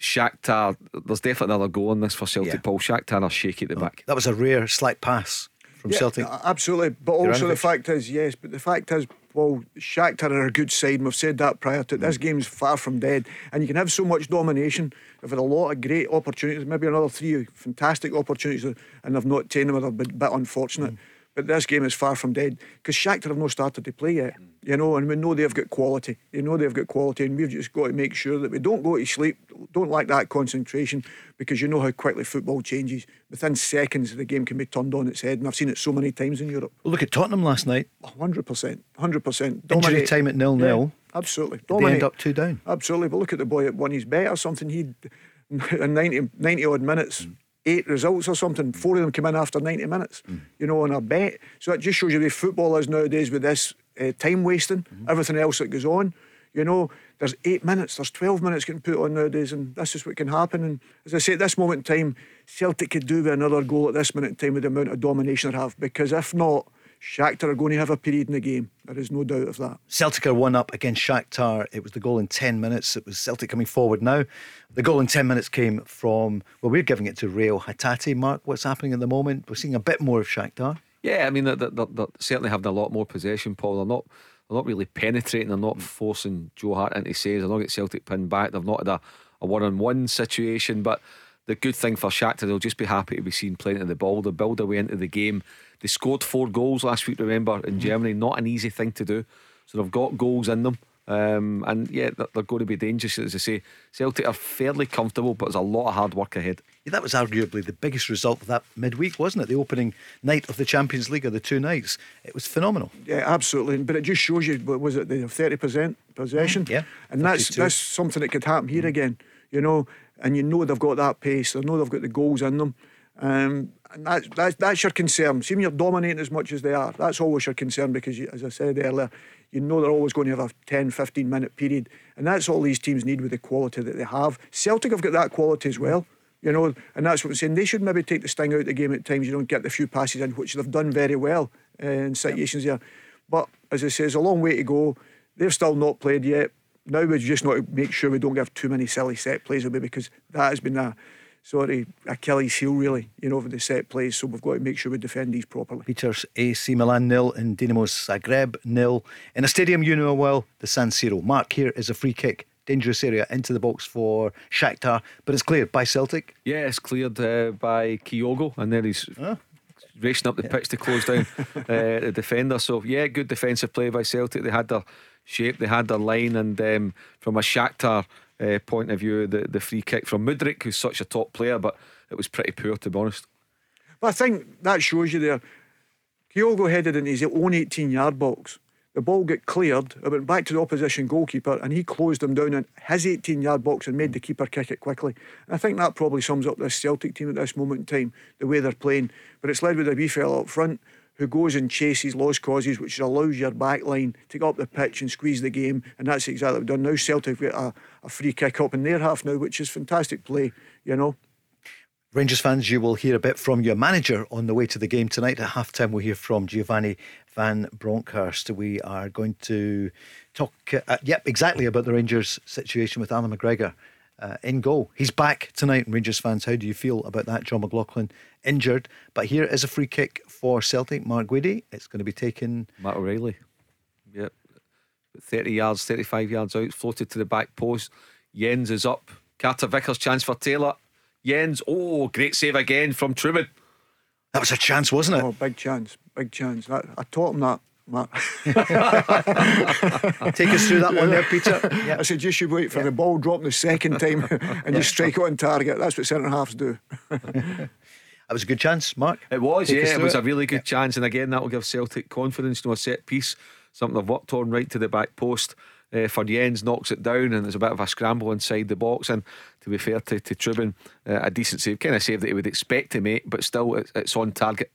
Shakhtar, there's definitely another goal in this for Celtic. Yeah. Paul Shakhtar are shaky at the oh, back. That was a rare slight pass from yeah, Celtic. Absolutely, but also the fact is, yes, but the fact is, well, Shakhtar are a good side, and we've said that prior to this mm. game's far from dead, and you can have so much domination. They've had a lot of great opportunities, maybe another three fantastic opportunities, and they've not taken them. They're a bit unfortunate. Mm. But this game is far from dead because Shakhtar have not started to play yet. You know, and we know they've got quality. You know they've got quality, and we've just got to make sure that we don't go to sleep, don't lack that concentration, because you know how quickly football changes. Within seconds, the game can be turned on its head, and I've seen it so many times in Europe. Well, look at Tottenham last night. Hundred percent, hundred percent. Injury time at nil nil. Yeah, absolutely. Dominate. They end up two down. Absolutely. But look at the boy at one his bet or something. He in 90, 90 odd minutes. Mm eight results or something. Four of them came in after 90 minutes, mm. you know, on a bet. So it just shows you the football is nowadays with this uh, time wasting, mm-hmm. everything else that goes on. You know, there's eight minutes, there's 12 minutes getting put on nowadays, and that's just what can happen. And as I say, at this moment in time, Celtic could do with another goal at this minute in time with the amount of domination they have, because if not, Shakhtar are going to have a period in the game. There is no doubt of that. Celtic are one up against Shakhtar. It was the goal in 10 minutes. It was Celtic coming forward now. The goal in 10 minutes came from, well, we're giving it to Reo Hatate. Mark, what's happening at the moment? We're seeing a bit more of Shakhtar. Yeah, I mean, they're, they're, they're certainly having a lot more possession, Paul. They're not they're not really penetrating. They're not hmm. forcing Joe Hart into saves. They're not getting Celtic pinned back. They've not had a, a one-on-one situation. But the good thing for Shakhtar, they'll just be happy to be seen playing of the ball. They'll build their way into the game. They scored four goals last week. Remember in mm-hmm. Germany, not an easy thing to do. So they've got goals in them. Um, and yeah, they're going to be dangerous. As I say, Celtic are fairly comfortable, but there's a lot of hard work ahead. Yeah, that was arguably the biggest result of that midweek, wasn't it? The opening night of the Champions League, or the two nights. It was phenomenal. Yeah, absolutely. But it just shows you, was it the 30% possession? Yeah. And that's, that's something that could happen here again, you know. And you know they've got that pace, they know they've got the goals in them. Um, and that's, that's, your concern. See, when you're dominating as much as they are, that's always your concern because, you, as I said earlier, you know they're always going to have a 10, 15 minute period. And that's all these teams need with the quality that they have. Celtic have got that quality as well. You know, and that's what I'm saying. They should maybe take the sting out of the game at times. You don't get the few passes in, which they've done very well uh, in situations there. But as I say, there's a long way to go. They've still not played yet. Now we just not to make sure we don't give too many silly set plays away because that has been a sorry, Achilles heel, really, you know, for the set plays. So we've got to make sure we defend these properly. Peters, AC Milan nil and Dinamo Zagreb nil. In a stadium you know well, the San Siro. Mark, here is a free kick. Dangerous area into the box for Shakhtar, but it's cleared by Celtic. Yeah, it's cleared uh, by Kyogo, and then he's huh? racing up the yeah. pitch to close down uh, the defender. So, yeah, good defensive play by Celtic. They had their shape, they had their line, and um, from a Shakhtar uh, point of view, the, the free kick from Mudryk, who's such a top player, but it was pretty poor to be honest. But I think that shows you there. Kyogo headed in his own 18 yard box. The ball got cleared, it went back to the opposition goalkeeper, and he closed him down in his 18 yard box and made the keeper kick it quickly. And I think that probably sums up this Celtic team at this moment in time, the way they're playing. But it's led with a wee fella up front who goes and chases lost causes, which allows your back line to go up the pitch and squeeze the game. And that's exactly what we've done. Now Celtic have got a, a free kick up in their half now, which is fantastic play, you know. Rangers fans, you will hear a bit from your manager on the way to the game tonight. At half time, we'll hear from Giovanni Van Bronckhorst. We are going to talk, uh, yep, exactly about the Rangers situation with Allan McGregor uh, in goal. He's back tonight, Rangers fans. How do you feel about that? Jon McLaughlin injured, but here is a free kick for Celtic. Mark Guidi. It's going to be taken. Matt O'Riley. Yep. 30 yards, 35 yards out, floated to the back post. Jenz is up. Carter Vickers chance for Taylor. Jenz, oh, great save again from Trubin. That was a chance, wasn't it? Oh, big chance, big chance. I, I taught him that Take us through that one there, Peter. Yeah. I said you should wait for yeah. the ball dropping the second time and you strike it on target. That's what centre halves do. that was a good chance, Mark. It was, Take yeah, it was it. a really good yeah. chance, and again that will give Celtic confidence. You know, a set piece, something they've worked on right to the back post. Uh, for Jenz knocks it down and there's a bit of a scramble inside the box and to be fair to, to Trubin uh, a decent save kind of save that he would expect to make but still it's, it's on target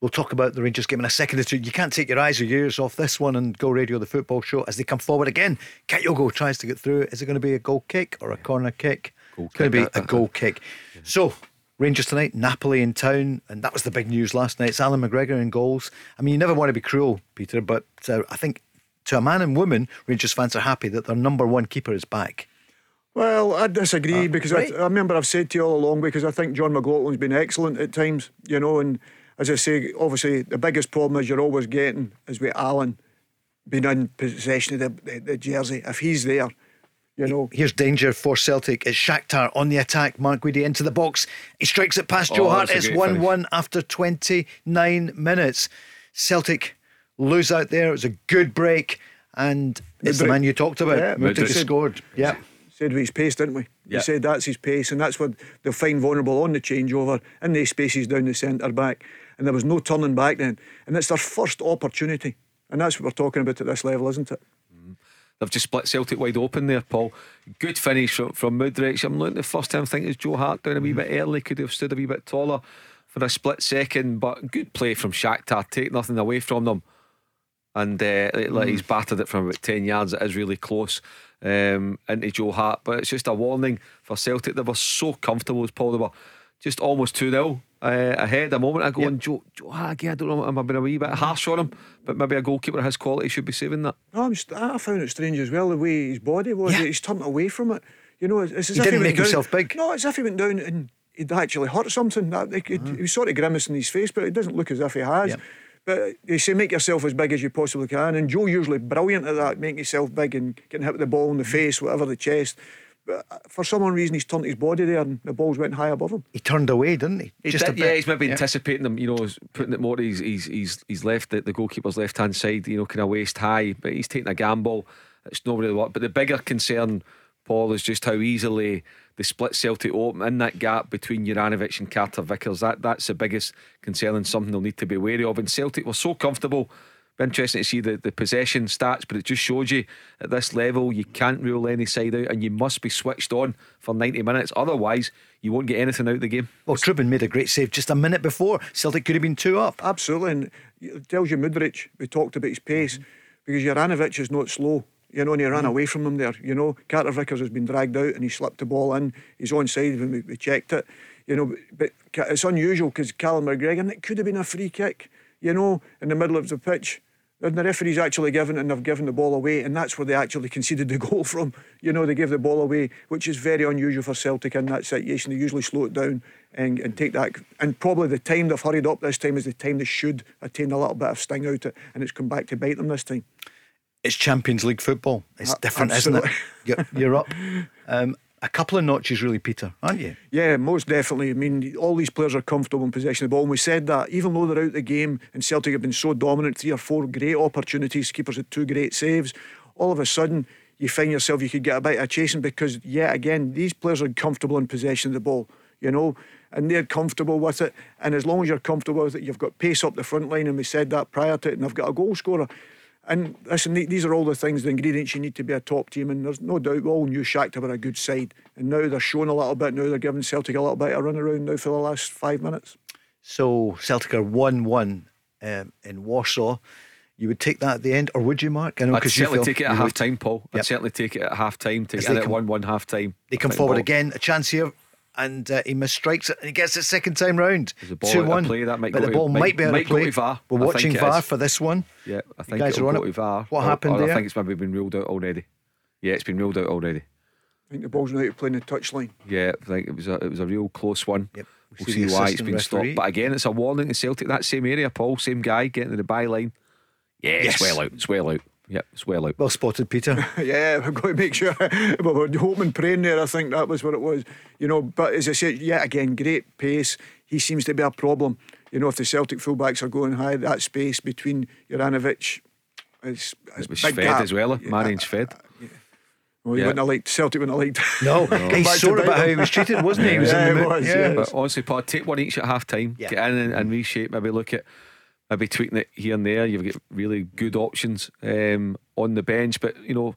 We'll talk about the Rangers game in a second or two. You can't take your eyes or ears off this one and Go Radio, the football show, as they come forward again. Kyogo tries to get through. Is it going to be a goal kick or a corner kick? Goal it's going to be a goal kick. So, Rangers tonight, Napoli in town, and that was the big news last night. It's Allan McGregor in goals. I mean, you never want to be cruel, Peter, but uh, I think to a man and woman, Rangers fans are happy that their number one keeper is back. Well, I disagree uh, because right. I, I, remember I've said to you all along because I think Jon McLaughlin's been excellent at times, you know, and as I say, obviously the biggest problem is you're always getting is with Allan being in possession of the, the, the jersey. If he's there, you know. Here's danger for Celtic. It's Shakhtar on the attack. Mark Guidi into the box. He strikes it past oh, Joe Hart. It's 1 1 after 29 minutes. Celtic lose out there. It was a good break. And it's the man you talked about. Yeah, Mudryk scored. Yeah. Said with his pace, didn't we? Yeah. We said that's his pace, and that's what they'll find vulnerable on the changeover in the spaces down the centre back and there was no turning back then. And it's their first opportunity. And that's what we're talking about at this level, isn't it? Mm. They've just split Celtic wide open there, Paul. Good finish from, from Mudryk. I'm looking at the first time thinking is Joe Hart down a wee mm. bit early, could have stood a wee bit taller for a split second, but good play from Shakhtar. Take nothing away from them. And uh, like he's mm. battered it from about 10 yards. It is really close um, into Joe Hart. But it's just a warning for Celtic. They were so comfortable as Paul. They were just almost 2 0 uh, ahead a moment ago. Yep. And Joe, Joe Hagi, I don't know, I'm been a wee bit harsh on him, but maybe a goalkeeper of his quality should be saving that. No, I'm just, I found it strange as well the way his body was. Yeah. He's turned away from it. You know, it's, it's as he if didn't he make himself down, big. No, it's as if he went down and he'd actually hurt something. That, it, uh-huh. He was sort of grimacing his face, but it doesn't look as if he has. Yep. But they say make yourself as big as you possibly can, and Joe usually brilliant at that, making yourself big and getting hit with the ball in the face, whatever the chest. But uh, for some reason, he's turned his body there, and the balls went high above him. He turned away, didn't he? He Just did, a yeah, bit. he's maybe Yeah. anticipating them, you know, he's putting it more. He's he's he's, he's left the, the goalkeeper's left hand side, you know, kind of waist high, but he's taking a gamble. It's not really what. But the bigger concern, Paul, is just how easily they split Celtic open in that gap between Juranovic and Carter Vickers. That that's the biggest concern and something they'll need to be wary of. And Celtic were so comfortable. Be interesting to see the, the possession stats, but it just shows you at this level you can't rule any side out and you must be switched on for 90 minutes. Otherwise, you won't get anything out of the game. Well, Trubin made a great save just a minute before. Celtic could have been two up. Absolutely, and it tells you Mudryk. We talked about his pace mm-hmm. because Juranovic is not slow. You know, and he ran mm-hmm. away from him there. You know, Carter Vickers has been dragged out and he slipped the ball in. He's onside when we, we checked it. You know, but Ca- it's unusual because Callum McGregor, and it could have been a free kick. You know, in the middle of the pitch. And the referee's actually given and they've given the ball away, and that's where they actually conceded the goal from. You know, they gave the ball away, which is very unusual for Celtic in that situation. They usually slow it down and, and take that. And probably the time they've hurried up this time is the time they should attain a little bit of sting out it, and it's come back to bite them this time. It's Champions League football. It's different, isn't it? absolutely. You're, you're up. Um, a couple of notches, really, Peter, aren't you? Yeah, most definitely. I mean, all these players are comfortable in possession of the ball. And we said that even though they're out the game and Celtic have been so dominant, three or four great opportunities, keepers had two great saves, all of a sudden you find yourself you could get a bit of chasing because, yet again, these players are comfortable in possession of the ball, you know, and they're comfortable with it. And as long as you're comfortable with it, you've got pace up the front line, and we said that prior to it, and they've got a goal scorer. And listen, these are all the things, the ingredients you need to be a top team. And there's no doubt we all knew Shakhtar were a good side. And now they're showing a little bit. Now they're giving Celtic a little bit of run around now for the last five minutes. So Celtic are 1 1 um, in Warsaw. You would take that at the end, or would you, Mark? I know I'd 'cause you certainly feel take it at half time, Paul. Yep. I'd certainly take it at half time to As get it come- 1 1 half time. They come forward again, a chance here, and uh, he misstrikes it, and he gets it second time round. There's a ball 2 1. play, that might but go the to- ball might, might- be out might of play. VAR. We're I watching VAR for this one. Yeah, I think guys it'll are on go it. to VAR. What Or- happened or I think it's maybe been ruled out already. Yeah, it's been ruled out already. I think the ball's now out playing the touchline. Yeah, I think it was a it was a real close one. Yep. We We'll see see, why it's assistant been referee. stopped. But again, it's a warning to Celtic. That same area, Paul, same guy getting to the byline. Yeah, Yes. it's well out. It's well out. Yep, it's well out. Well spotted, Peter. yeah, we've got to make sure. we were hoping and praying there. I think that was what it was. You know, but as I said, yet again, great pace. He seems to be a problem. You know, if the Celtic fullbacks are going high, that space between Juranovic is, is It was big Fed gap. as well. Yeah, Managed Fed. Well, you Yeah. wouldn't have liked Celtic. Wouldn't have liked. No, Come he's back sore about how he was treated, wasn't he? He was Yeah, in the mood. was, yeah. yeah. But honestly, Paul, take one each at half time. Yeah. Get in and, and reshape. Maybe look at maybe tweaking it here and there. You've got really good options um, on the bench. But you know,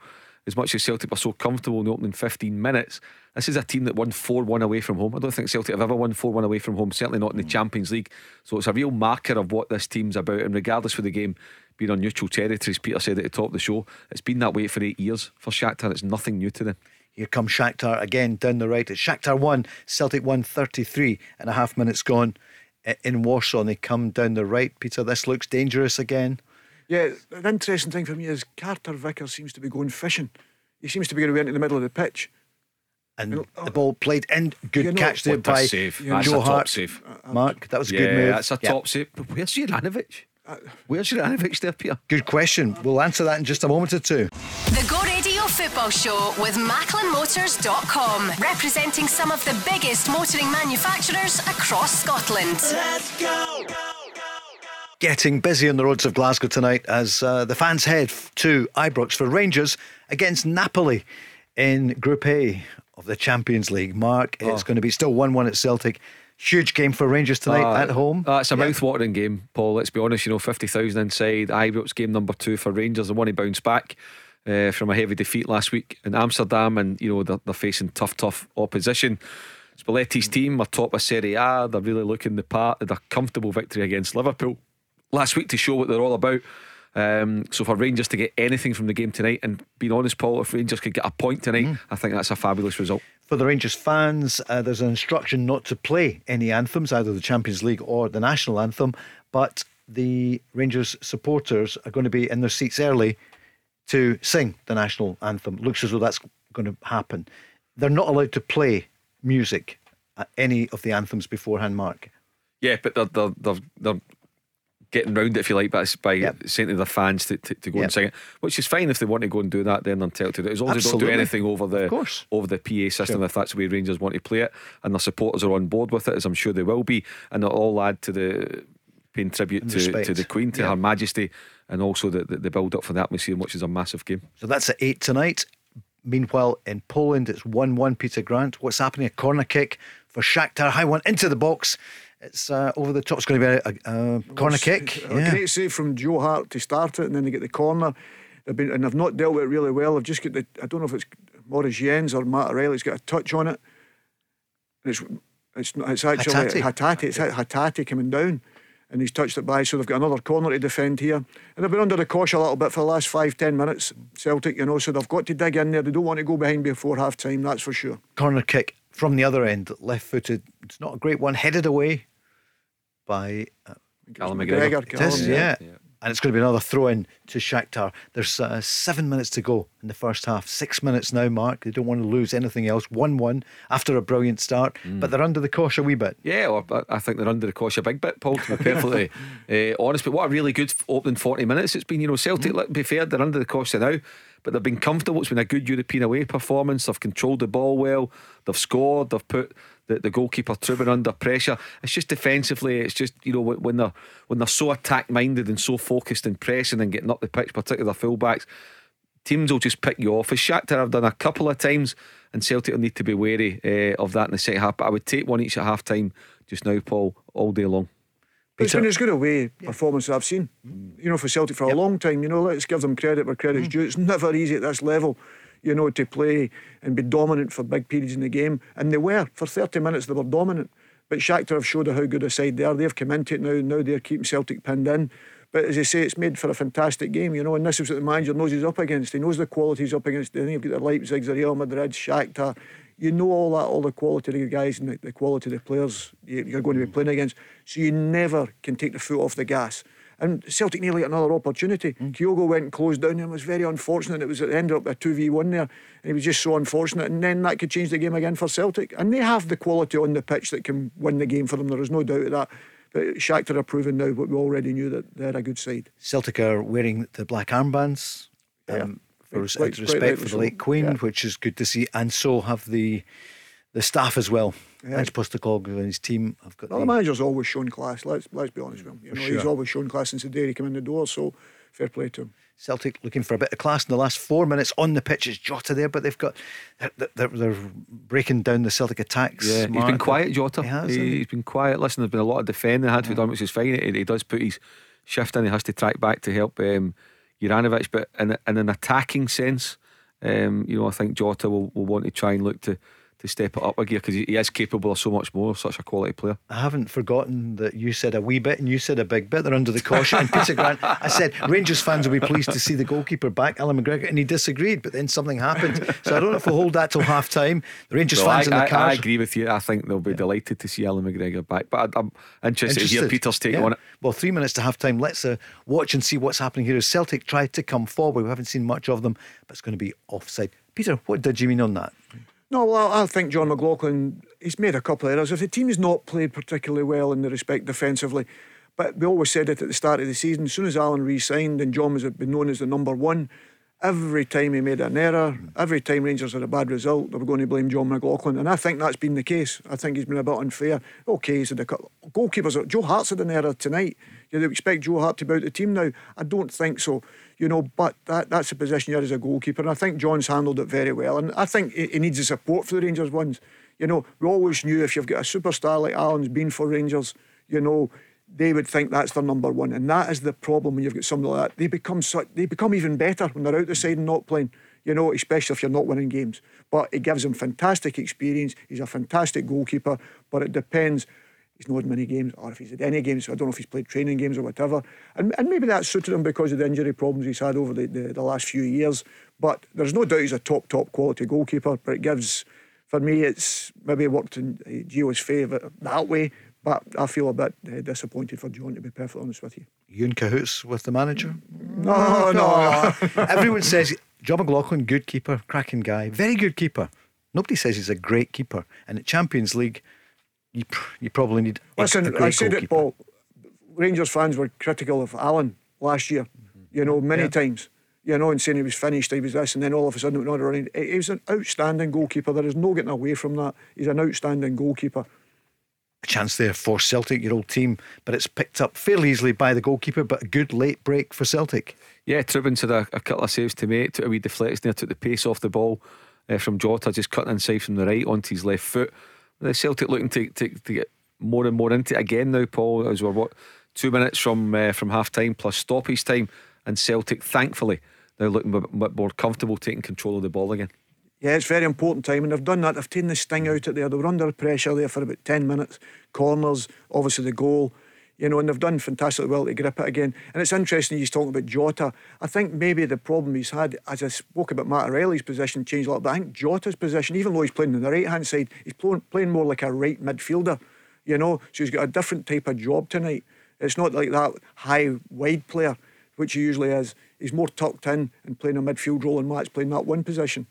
as much as Celtic were so comfortable in the opening 15 minutes, this is a team that won 4 1 away from home. I don't think Celtic have ever won 4 1 away from home, certainly not in the Champions League. So it's a real marker of what this team's about. And regardless of the game being on neutral territory, as Peter said at the top of the show, it's been that way for eight years for Shakhtar. It's nothing new to them. Here comes Shakhtar again down the right. It's Shakhtar 1, Celtic 1, 33 and a half minutes gone in Warsaw. And they come down the right. Peter, this looks dangerous again. Yeah, an interesting thing for me is Carter Vickers seems to be going fishing. He seems to be going to be into the middle of the pitch. And the ball played in. Good You know, catch there What a by save. Joe That's a top Hart. save. Mark, that was a yeah, good move. that's a Yeah. top save. But where's Juranovic? Uh, where's Juranovic there, Peter? Good question. We'll answer that in just a moment or two. The Go Radio Football Show with MacklinMotors.com, representing some of the biggest motoring manufacturers across Scotland. Let's go! Getting busy on the roads of Glasgow tonight as uh, the fans head to Ibrox for Rangers against Napoli in Group A of the Champions League. Mark, it's going to be still 1 1 at Celtic. Huge game for Rangers tonight Uh, at home. Uh, it's a Yeah. mouth-watering game, Paul. Let's be honest. You know, fifty thousand inside. Ibrox game number two for Rangers. They want to bounce back uh, from a heavy defeat last week in Amsterdam, and you know they're, they're facing tough, tough opposition. Spalletti's team are top of Serie A. They're really looking the part. They had a comfortable victory against Liverpool last week to show what they're all about. Um, so for Rangers to get anything from the game tonight, and being honest, Paul, if Rangers could get a point tonight, Mm. I think that's a fabulous result. For the Rangers fans, uh, there's an instruction not to play any anthems, either the Champions League or the national anthem. But the Rangers supporters are going to be in their seats early to sing the national anthem. Looks as though that's going to happen. They're not allowed to play music at any of the anthems beforehand, Mark. Yeah, but they're they're they're, they're getting round it, if you like, by, by Yep. saying to their fans to, to, to go Yep. and sing it, which is fine if they want to go and do that. Then they're entitled to do it, as long as they don't do anything over the over the PA system. Sure. If that's the way Rangers want to play it, and their supporters are on board with it, as I'm sure they will be, and it'll all add to the paying tribute to, to the Queen, to Yeah. Her Majesty, and also the, the, the build up for the atmosphere, which is a massive game. So that's at eight tonight. Meanwhile, in Poland, it's 1 1 Peter Grant. What's happening? A corner kick for Shakhtar. High one into the box. It's uh, over the top. It's going to be a, a, a corner kick. A Yeah. great save from Joe Hart to start it, and then they get the corner. They've been and they've not dealt with it really well. They've just got the I don't know if it's Moritz Jenz or Matt Riley's got a touch on it. And it's it's not it's actually Hatate. Hatate. It's Hatate coming down, and he's touched it by. So they've got another corner to defend here, and they've been under the cosh a little bit for the last five ten minutes. Celtic, you know, so they've got to dig in there. They don't want to go behind before half time. That's for sure. Corner kick from the other end, left footed. It's not a great one. Headed away by. Uh, Callum McGregor. it is, Callum, yeah. yeah. And it's going to be another throw in to Shakhtar. There's uh, seven minutes to go in the first half. Six minutes now, Mark. They don't want to lose anything else. 1 1 after a brilliant start, Mm. but they're under the cosh a wee bit. Yeah, well, I- think they're under the cosh a big bit, Paul, to be perfectly uh, honest. But what a really good opening 40 minutes it's been. You know, Celtic, let's be fair, they're under the cosh now, but they've been comfortable. It's been a good European away performance. They've controlled the ball well, they've scored, they've put the, the goalkeeper Trubin under pressure. It's just defensively, it's just, you know, when when they're, when they're so attack minded and so focused and pressing and getting up the pitch, particularly their fullbacks, teams will just pick you off. As Shakhtar have done a couple of times, and Celtic will need to be wary uh, of that in the second half. But I would take one each at half time just now, Paul, all day long. But it's Peter? been as good a way performance I've seen, you know, for Celtic for a long time. You know, let's give them credit where credit's Mm. due. It's never easy at this level, you know, to play and be dominant for big periods in the game. And they were. For 30 minutes, they were dominant. But Shakhtar have showed how good a side they are. They've come into it now. Now they're keeping Celtic pinned in. But as I say, it's made for a fantastic game, you know, and this is what the manager knows he's up against. He knows the quality he's up against. Then you've got the Leipzigs, the Real Madrid, Shakhtar. You know all that, all the quality of the guys and the, the quality of the players you're going to be playing against. So you never can take the foot off the gas. And Celtic nearly got another opportunity. Kyogo went and closed down and it was very unfortunate. It was it ended up a 2v1 there. And he was just so unfortunate. And then that could change the game again for Celtic. And they have the quality on the pitch that can win the game for them. There is no doubt of that. But Shakhtar are proving now what we already knew that they're a good side. Celtic are wearing the black armbands Yeah. um, for Quite- out of respect for the late Queen, Yeah. which is good to see. And so have the the staff as well. Yeah. Thanks, Postecoglou and his team. have got Well, the, the manager's always shown class. Let's let's be honest with him. You know, sure. he's always shown class since the day he came in the door. So fair play to him. Celtic looking for a bit of class in the last four minutes on the pitch. It's Jota there, but they've got they're, they're, they're breaking down the Celtic attacks. Yeah, he's been quiet, Jota. He has, He, hasn't he? has been quiet. Listen, there's been a lot of defending had to be done, which is fine. He, he does put his shift in. He has to track back to help um, Juranovic, but in, in an attacking sense, um, you know, I think Jota will, will want to try and look to to step it up a gear because he, is capable of so much more. Such a quality player. I haven't forgotten that you said a wee bit and you said a big bit. They're under the caution. And Peter Grant, I said Rangers fans will be pleased to see the goalkeeper back, Allan McGregor, and he disagreed. But then something happened, so I don't know if we'll hold that till half time. The Rangers So fans I, in the I- I agree with you. I think they'll be delighted to see Allan McGregor back. But I, I'm interested, to hear Peter's take Yeah. on it. Well, three minutes to half time. Let's uh, watch and see what's happening here. As Celtic tried to come forward, we haven't seen much of them, but it's going to be offside. Peter, what did you mean on that? No, well, I think Jon McLaughlin, he's made a couple of errors. If the team's not played particularly well in the respect defensively, but we always said it at the start of the season, as soon as Allan re signed and Jon was been known as the number one, every time he made an error, every time Rangers had a bad result, they were going to blame Jon McLaughlin. And I think that's been the case. I think he's been a bit unfair. Okay, he's had a couple. Goalkeepers, Joe Hart's had an error tonight. You'd expect Joe Hart to be out the team now. I don't think so. You know, but that, that's the position you're as a goalkeeper. And I think Jon's handled it very well. And I think he, he needs the support for the Rangers ones. You know, we always knew if you've got a superstar like Allan's been for Rangers, you know, they would think that's their number one. And that is the problem when you've got somebody like that. They become such, they become even better when they're out the side and not playing, you know, especially if you're not winning games. But it gives him fantastic experience. He's a fantastic goalkeeper, but it depends. He's not had many games, or if he's had any games. I don't know if he's played training games or whatever. And, and maybe that suited him because of the injury problems he's had over the, the, the last few years. But there's no doubt he's a top, top quality goalkeeper. But it gives, for me, it's maybe worked in Gio's favour that way. But I feel a bit uh, disappointed for Jon, to be perfectly honest with you. You in cahoots with the manager? No, no. Everyone says Jon McLaughlin, good keeper, cracking guy, very good keeper. Nobody says he's a great keeper. And at Champions League, you, pr- you probably need Listen, I said it, Paul. Rangers fans were critical of Allan last year, you know, many Yeah. times. You know, and saying he was finished, he was this, and then all of a sudden on running. He was an outstanding goalkeeper. There is no getting away from that. He's an outstanding goalkeeper. A chance there for Celtic, your old team, but it's picked up fairly easily by the goalkeeper. But a good late break for Celtic. Yeah, Trubin's had a, a couple of saves to make, took a wee deflection there, took the pace off the ball uh, from Jota, just cutting inside from the right onto his left foot. The Celtic looking to, to, to get more and more into it again now, Paul, as we're what, two minutes from uh, from half time plus stoppage time, and Celtic, thankfully, now looking a bit more comfortable taking control of the ball again. Yeah, it's very important time, and they've done that. They've taken the sting out of there. They were under pressure there for about 10 minutes. Corners, obviously the goal, you know, and they've done fantastically well to grip it again. And it's interesting he's talking about Jota. I think maybe the problem he's had, as I spoke about Matt O'Riley's position, changed a lot, but I think Jota's position, even though he's playing on the right hand side, he's playing, more like a right midfielder, you know, so he's got a different type of job tonight. It's not like that high, wide player, which he usually is. He's more tucked in and playing a midfield role, and Matt's playing that one position.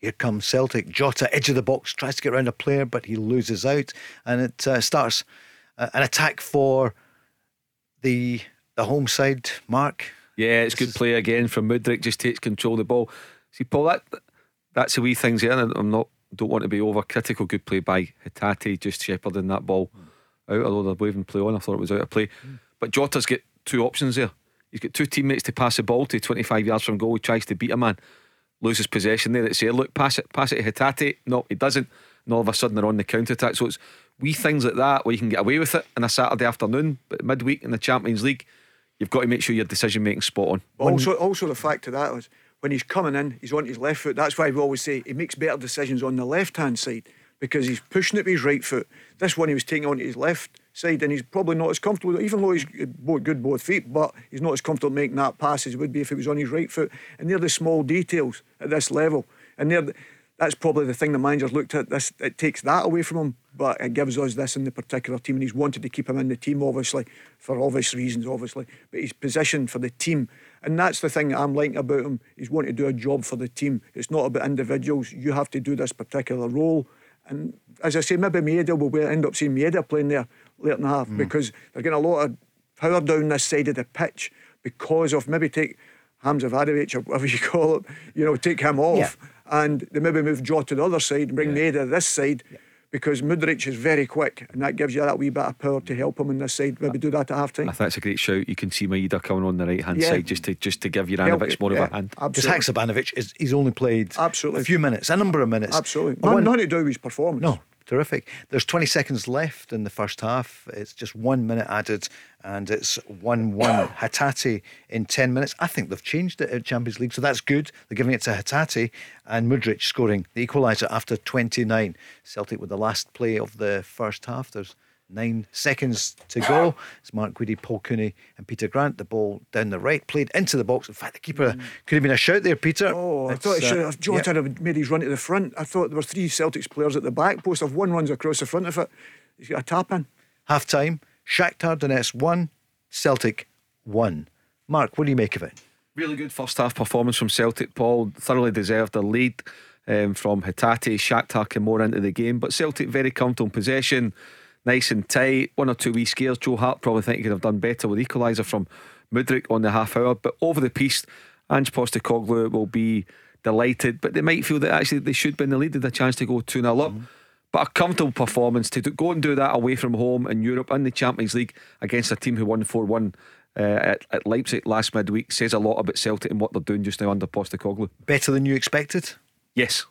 Here comes Celtic. Jota, edge of the box, tries to get around a player, but he loses out. And it uh, starts uh, an attack for the the home side. Mark. Yeah, it's good play again from Mudryk. Just takes control of the ball. See, Paul, that that's the wee things here. I'm not don't want to be over critical. Good play by Hatate, just shepherding that ball out. Although they're waving play on, I thought it was out of play. But Jota's got two options there. He's got two teammates to pass the ball to 25 yards from goal. He tries to beat a man, loses possession there. It's there. Look, pass it, pass it to Hatate. No, he doesn't. And all of a sudden they're on the counter attack. So it's wee things like that where you can get away with it on a Saturday afternoon, but midweek in the Champions League, you've got to make sure your decision making spot on. Also, also the fact of that was when he's coming in, he's on his left foot. That's why we always say he makes better decisions on the left hand side because he's pushing it with his right foot. This one he was taking on his left side, and he's probably not as comfortable, even though he's good both feet, but he's not as comfortable making that pass as he would be if it was on his right foot. And they're the small details at this level, and they're. That's probably the thing the manager's looked at. This it takes that away from him, but it gives us this in the particular team, and he's wanted to keep him in the team, obviously, for obvious reasons, obviously. But he's positioned for the team, and that's the thing that I'm liking about him. He's wanting to do a job for the team. It's not about individuals. You have to do this particular role, and as I say, maybe Maeda will end up seeing Maeda playing there late in the half mm. because they're getting a lot of power down this side of the pitch because of maybe take Hamza Vadovic or whatever you call it, you know, take him off and they maybe move Jota to the other side and bring Maeda this side because Mudryk is very quick and that gives you that wee bit of power to help him on this side. Maybe do that at half time. I think that's a great shout. You can see Maeda coming on the right hand Yeah. side just to just to give Help Juranovic more yeah, of a hand. Because Absolutely. Haksabanovic is he's only played Absolutely. a few minutes, a number of minutes. Absolutely. But Not, one- nothing to do with his performance. No, terrific. There's 20 seconds left in the first half. It's just one minute added, and it's 1 1 Hatate in 10 minutes. I think they've changed it at Champions League, so that's good. They're giving it to Hatate and Mudryk scoring the equaliser after 29. Celtic with the last play of the first half. There's nine seconds to go. It's Mark Guidi, Paul Cooney, and Peter Grant. The ball down the right, played into the box. In fact, the keeper could have been a shout there, Peter. Oh, I It's, thought he uh, should have. Jota yeah. had made his run to the front. I thought there were three Celtics players at the back post. If one runs across the front of it, he's got a tap in. Half time, Shakhtar Donetsk 1, Celtic 1. Mark, what do you make of it? Really good first half performance from Celtic. Paul thoroughly deserved a lead um, from Hatate. Shakhtar came more into the game, but Celtic very comfortable in possession, nice and tight. One or two wee scares. Joe Hart probably think he could have done better with equaliser from Mudryk on the half hour. But over the piece, Ange Postecoglou will be delighted. But they might feel that actually they should be in the lead. They had a chance to go 2 0 up. But a comfortable performance to go and do that away from home in Europe in the Champions League against a team who won 4 1 uh, at, at Leipzig last midweek says a lot about Celtic and what they're doing just now under Postecoglou. Better than you expected? Yes.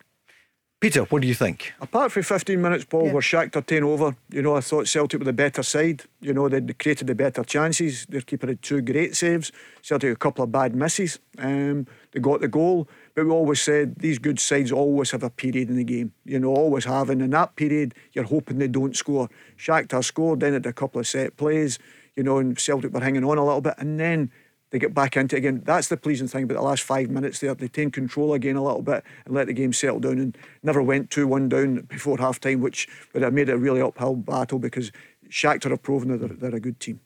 Peter, what do you think? Apart from 15 minutes, Paul, where Shakhtar taken over, you know, I thought Celtic were the better side. You know, they'd created the better chances. Their keeper had two great saves. Celtic had a couple of bad misses. Um, they got the goal. But we always said these good sides always have a period in the game. You know, always have. And in that period, you're hoping they don't score. Shakhtar scored, then at a couple of set plays, you know, and Celtic were hanging on a little bit. And then they get back into it again. That's the pleasing thing about the last five minutes there. They take control again a little bit and let the game settle down and never went 2 1 down before half time, which would have made it a really uphill battle because Shakhtar have proven that they're, they're a good team.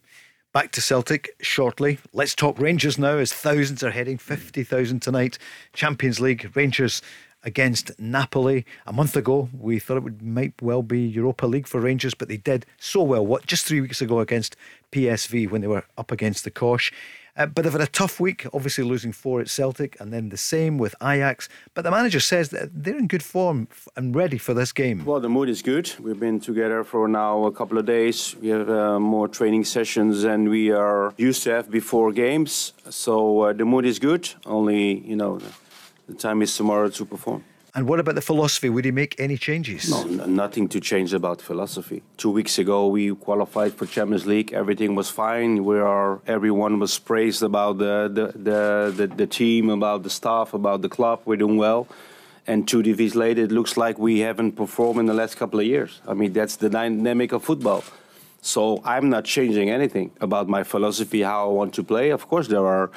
Back to Celtic shortly. Let's talk Rangers now as thousands are heading, 50,000 tonight. Champions League, Rangers against Napoli. A month ago, we thought it would might well be Europa League for Rangers, but they did so well. What just three weeks ago against PSV when they were up against the Kosh. But they've had a tough week, obviously losing four at Celtic and then the same with Ajax. But the manager says that they're in good form and ready for this game. Well, the mood is good. We've been together for now a couple of days. We have uh, more training sessions than we are used to have before games. So uh, the mood is good. Only, you know, the time is tomorrow to perform. And what about the philosophy? Would he make any changes? No, nothing to change about philosophy. Two weeks ago, we qualified for Champions League. Everything was fine. We are everyone was praised about the the, the, the, the team, about the staff, about the club. We're doing well. And two defeats later, it looks like we haven't performed in the last couple of years. I mean, that's the dynamic of football. So I'm not changing anything about my philosophy, how I want to play. Of course, there are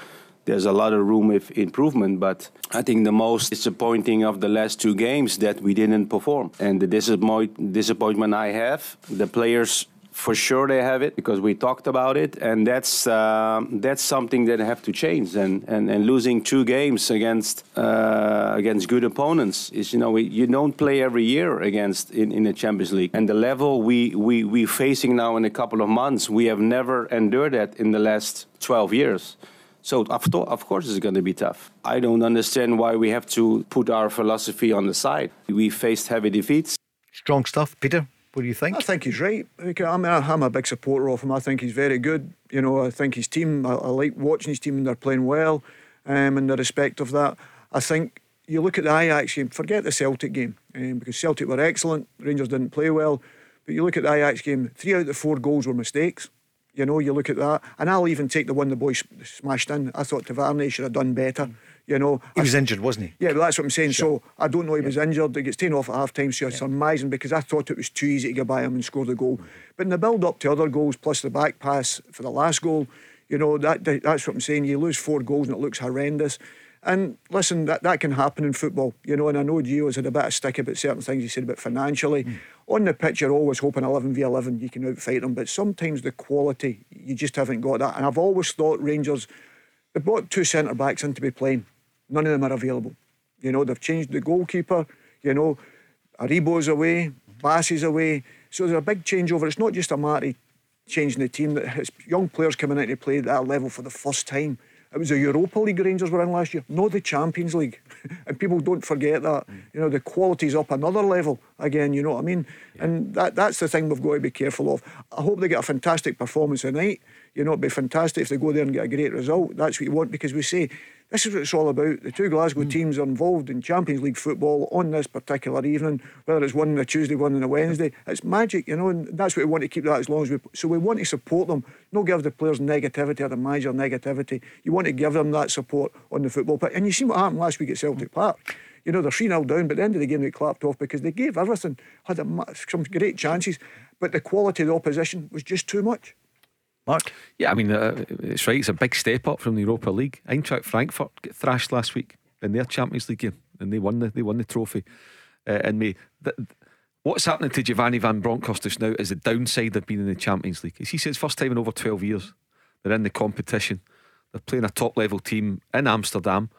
there's a lot of room of improvement. But I think the most disappointing of the last two games that we didn't perform, and the disappoint, disappointment I have, the players. For sure, they have it because we talked about it, and that's uh, that's something that have to change. And, and, and losing two games against uh, against good opponents is you know we, you don't play every year against in, in the Champions League. And the level we we we facing now in a couple of months, we have never endured that in the last 12 years. So of course it's going to be tough. I don't understand why we have to put our philosophy on the side. We faced heavy defeats. Strong stuff, Peter. What do you think? I think he's right. I mean, I'm a big supporter of him. I think he's very good. You know, I think his team. I, I like watching his team and they're playing well, um, in the respect of that. I think you look at the Ajax game. Forget the Celtic game um, because Celtic were excellent. Rangers didn't play well. But you look at the Ajax game. Three out of the four goals were mistakes. You know, you look at that, and I'll even take the one the boys smashed in. I thought Tavernier should have done better. Mm. You know, he was I, injured, wasn't he? Yeah, but that's what I'm saying. Sure. So I don't know he was injured. He gets taken off at half time. So it's yeah. surmising because I thought it was too easy to get by him and score the goal. Mm. But in the build up to other goals, plus the back pass for the last goal, you know that that's what I'm saying. You lose four goals and it looks horrendous. And listen, that, that can happen in football, you know. And I know Gio's had a bit of stick about certain things he said about financially. Mm. On the pitch, you're always hoping 11 v 11 you can outfight them, but sometimes the quality, you just haven't got that. And I've always thought Rangers, they brought two centre backs in to be playing. None of them are available. You know, they've changed the goalkeeper, you know, Aribo's away, Bassey's away. So there's a big changeover. It's not just a matter of changing the team, that it's young players coming in to play at that level for the first time. It was the Europa League Rangers were in last year, not the Champions League. and people don't forget that. Mm. You know, the quality's up another level again, you know what I mean? Yeah. And that that's the thing we've got to be careful of. I hope they get a fantastic performance tonight. You know, it'd be fantastic if they go there and get a great result. That's what you want because we say this is what it's all about. The two Glasgow mm. teams are involved in Champions League football on this particular evening, whether it's one on a Tuesday, one on a Wednesday. It's magic, you know, and that's what we want to keep that as long as we. So we want to support them, not give the players negativity or the manager negativity. You want to give them that support on the football pitch. And you see what happened last week at Celtic mm. Park. You know, they're 3 0 down, but at the end of the game, they clapped off because they gave everything, had a, some great chances, but the quality of the opposition was just too much. Mark? Yeah, I mean, uh, it's right. It's a big step up from the Europa League. Eintracht Frankfurt get thrashed last week in their Champions League game, and they won the they won the trophy uh, in May. The, what's happening to Giovanni Van Bronckhorst just now is the downside of being in the Champions League. He says first time in over twelve years they're in the competition. They're playing a top level team in Amsterdam,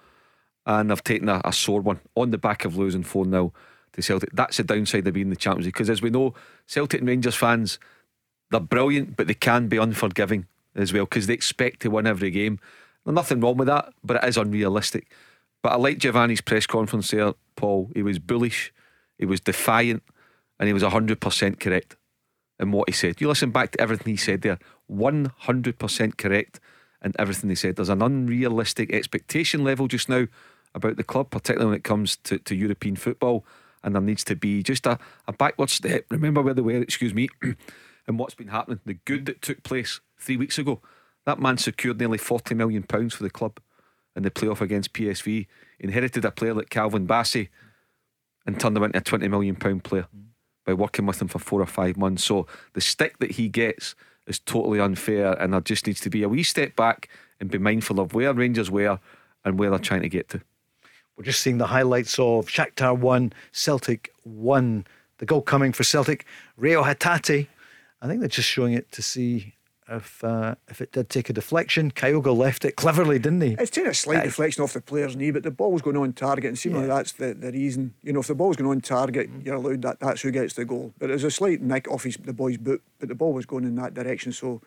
and they've taken a, a sore one on the back of losing four 0 to Celtic. That's the downside of being in the Champions League because, as we know, Celtic and Rangers fans they're brilliant, but they can be unforgiving as well because they expect to win every game. There's nothing wrong with that, but it is unrealistic. But I like Giovanni's press conference there, Paul. He was bullish, he was defiant, and he was 100% correct in what he said. You listen back to everything he said there, 100% correct in everything he said. There's an unrealistic expectation level just now about the club, particularly when it comes to, to European football, and there needs to be just a, a backward step. Remember where they were, excuse me. and what's been happening, the good that took place three weeks ago. That man secured nearly £40 million for the club in the playoff against PSV, inherited a player like Calvin Bassey and turned him into a £20 million player by working with him for four or five months. So the stick that he gets is totally unfair, and there just needs to be a wee step back and be mindful of where Rangers were and where they're trying to get to. We're just seeing the highlights of Shakhtar 1, Celtic 1. The goal coming for Celtic, Reo Hatate I think they're just showing it to see if uh, if it did take a deflection. Kyogo left it cleverly, didn't he? It's taking a slight deflection off the player's knee, but the ball's going on target, and seemingly Yeah. that's the, the reason. You know, if the ball's going on target, you're allowed that. That's who gets the goal. But there's a slight nick off his, the boy's boot, but the ball was going in that direction, so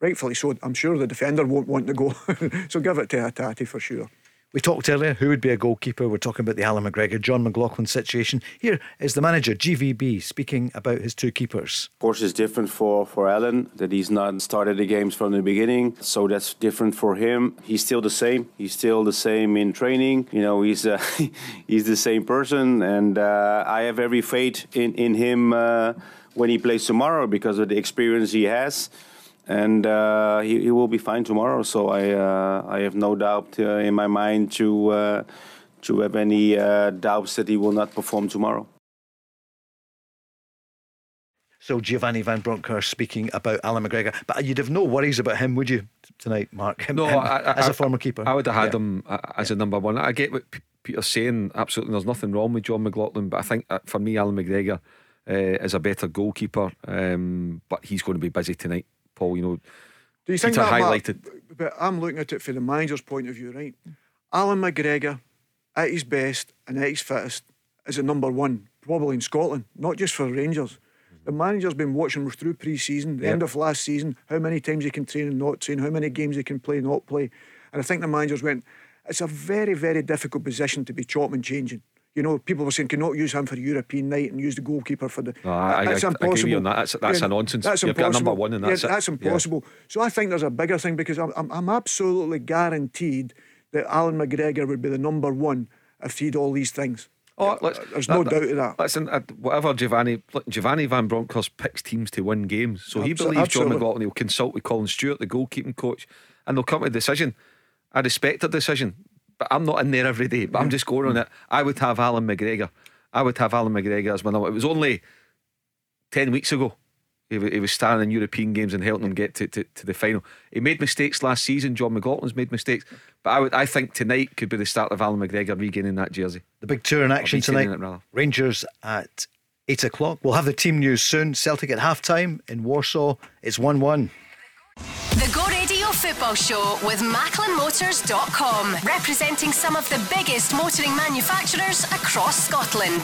rightfully so. I'm sure the defender won't want to go, so give it to Hatate for sure. We talked earlier who would be a goalkeeper. We're talking about the Allan McGregor, Jon McLaughlin situation. Here is the manager, GVB, speaking about his two keepers. Of course, it's different for, for Allan that he's not started the games from the beginning. So that's different for him. He's still the same. He's still the same in training. You know, he's uh, he's the same person, and uh, I have every faith in in him uh, when he plays tomorrow because of the experience he has. And uh, he, he will be fine tomorrow. So I uh, I have no doubt uh, in my mind to uh, to have any uh, doubts that he will not perform tomorrow. So Giovanni Van Bronckhorst speaking about Allan McGregor. But you'd have no worries about him, would you, tonight, Mark? Him, No, him I, I, as a former keeper. I would have had Yeah. him uh, as a number one. I get what Peter's saying. Absolutely, there's nothing wrong with Jon McLaughlin, but I think uh, for me, Allan McGregor uh, is a better goalkeeper. Um, but he's going to be busy tonight, Paul. You know, Do you think that, highlighted. But I'm looking at it from the manager's point of view, right? Allan McGregor, at his best and at his fittest, is a number one, probably in Scotland, not just for Rangers. Mm-hmm. The manager's been watching through pre-season, the Yep. end of last season, how many times he can train and not train, how many games he can play, and not play. And I think the managers went, it's a very, very difficult position to be chopping and changing. You know, people were saying, cannot use him for European night and use the goalkeeper for the. No, I- I- that's I impossible. on that. That's- that's a nonsense. That's You've got number impossible. one and Yeah, that's it. That's Yeah. impossible. So I think there's a bigger thing because I'm, I'm, I'm absolutely guaranteed that Allan McGregor would be the number one if he'd all these things. Oh, let's, There's no doubt of that. Listen, uh, whatever Giovanni look, Giovanni Van Bronckhorst picks teams to win games, so he believes Jon absolutely. McLaughlin. He'll consult with Colin Stewart, the goalkeeping coach, and they'll come to a decision. I respect the decision, but I'm not in there every day. But I'm just going on it. I would have Allan McGregor. I would have Allan McGregor as my number. It was only ten weeks ago. He, he was starring in European games and helping them get to, to, to the final. He made mistakes last season. Jon McLaughlin's made mistakes, but I would I think tonight could be the start of Allan McGregor regaining that jersey. The big tour in action tonight. Rangers at eight o'clock. We'll have the team news soon. Celtic at half time in Warsaw. It's 1 1. The Go Radio Football Show with MacklinMotors.com, representing some of the biggest motoring manufacturers across Scotland.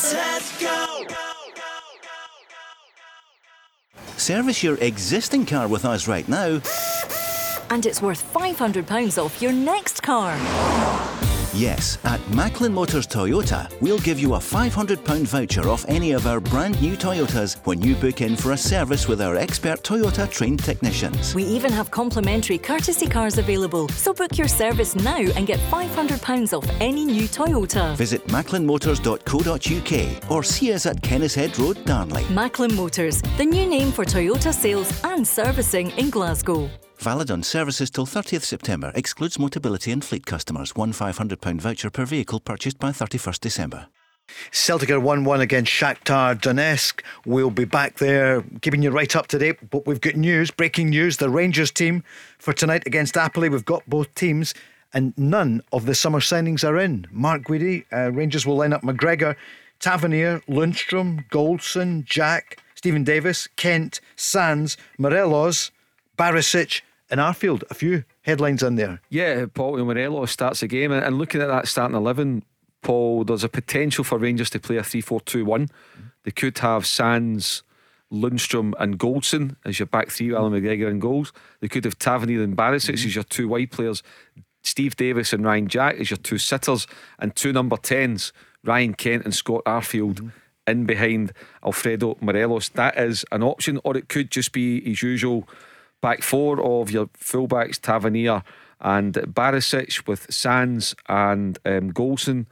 Service your existing car with us right now. And it's worth £500 off your next car. Yes, at Macklin Motors Toyota, we'll give you a £500 voucher off any of our brand new Toyotas when you book in for a service with our expert Toyota trained technicians. We even have complimentary courtesy cars available. So book your service now and get £500 off any new Toyota. Visit macklinmotors.co.uk or see us at Kennishead Road, Darnley. Macklin Motors, the new name for Toyota sales and servicing in Glasgow. Valid on services till 30th September. Excludes Motability and fleet customers. One £500 voucher per vehicle purchased by 31st December. Celtic are 1 1 against Shakhtar Donetsk. We'll be back there keeping you right up to date. But we've got news, breaking news. The Rangers team for tonight against Napoli. We've got both teams, and none of the summer signings are in. Mark Guidi, uh, Rangers will line up McGregor, Tavernier, Lundstram, Goldson, Jack, Steven Davis, Kent, Sands, Morelos, Barisic, and Arfield. A few headlines in there. Yeah, Paul Morelos starts the game, and, looking at that starting eleven, Paul, there's a potential for Rangers to play a 3-4-2-1. They could have Sands, Lundstram, and Goldson as your back three, Allan McGregor and goals. They could have Tavernier and Barisic mm-hmm. as your two wide players, Steve Davis and Ryan Jack as your two sitters, and two number tens, Ryan Kent and Scott Arfield. Mm-hmm. In behind Alfredo Morelos. That is an option, or it could just be his usual back four of your fullbacks, Tavernier and Barisic with Sands and um, Goldson.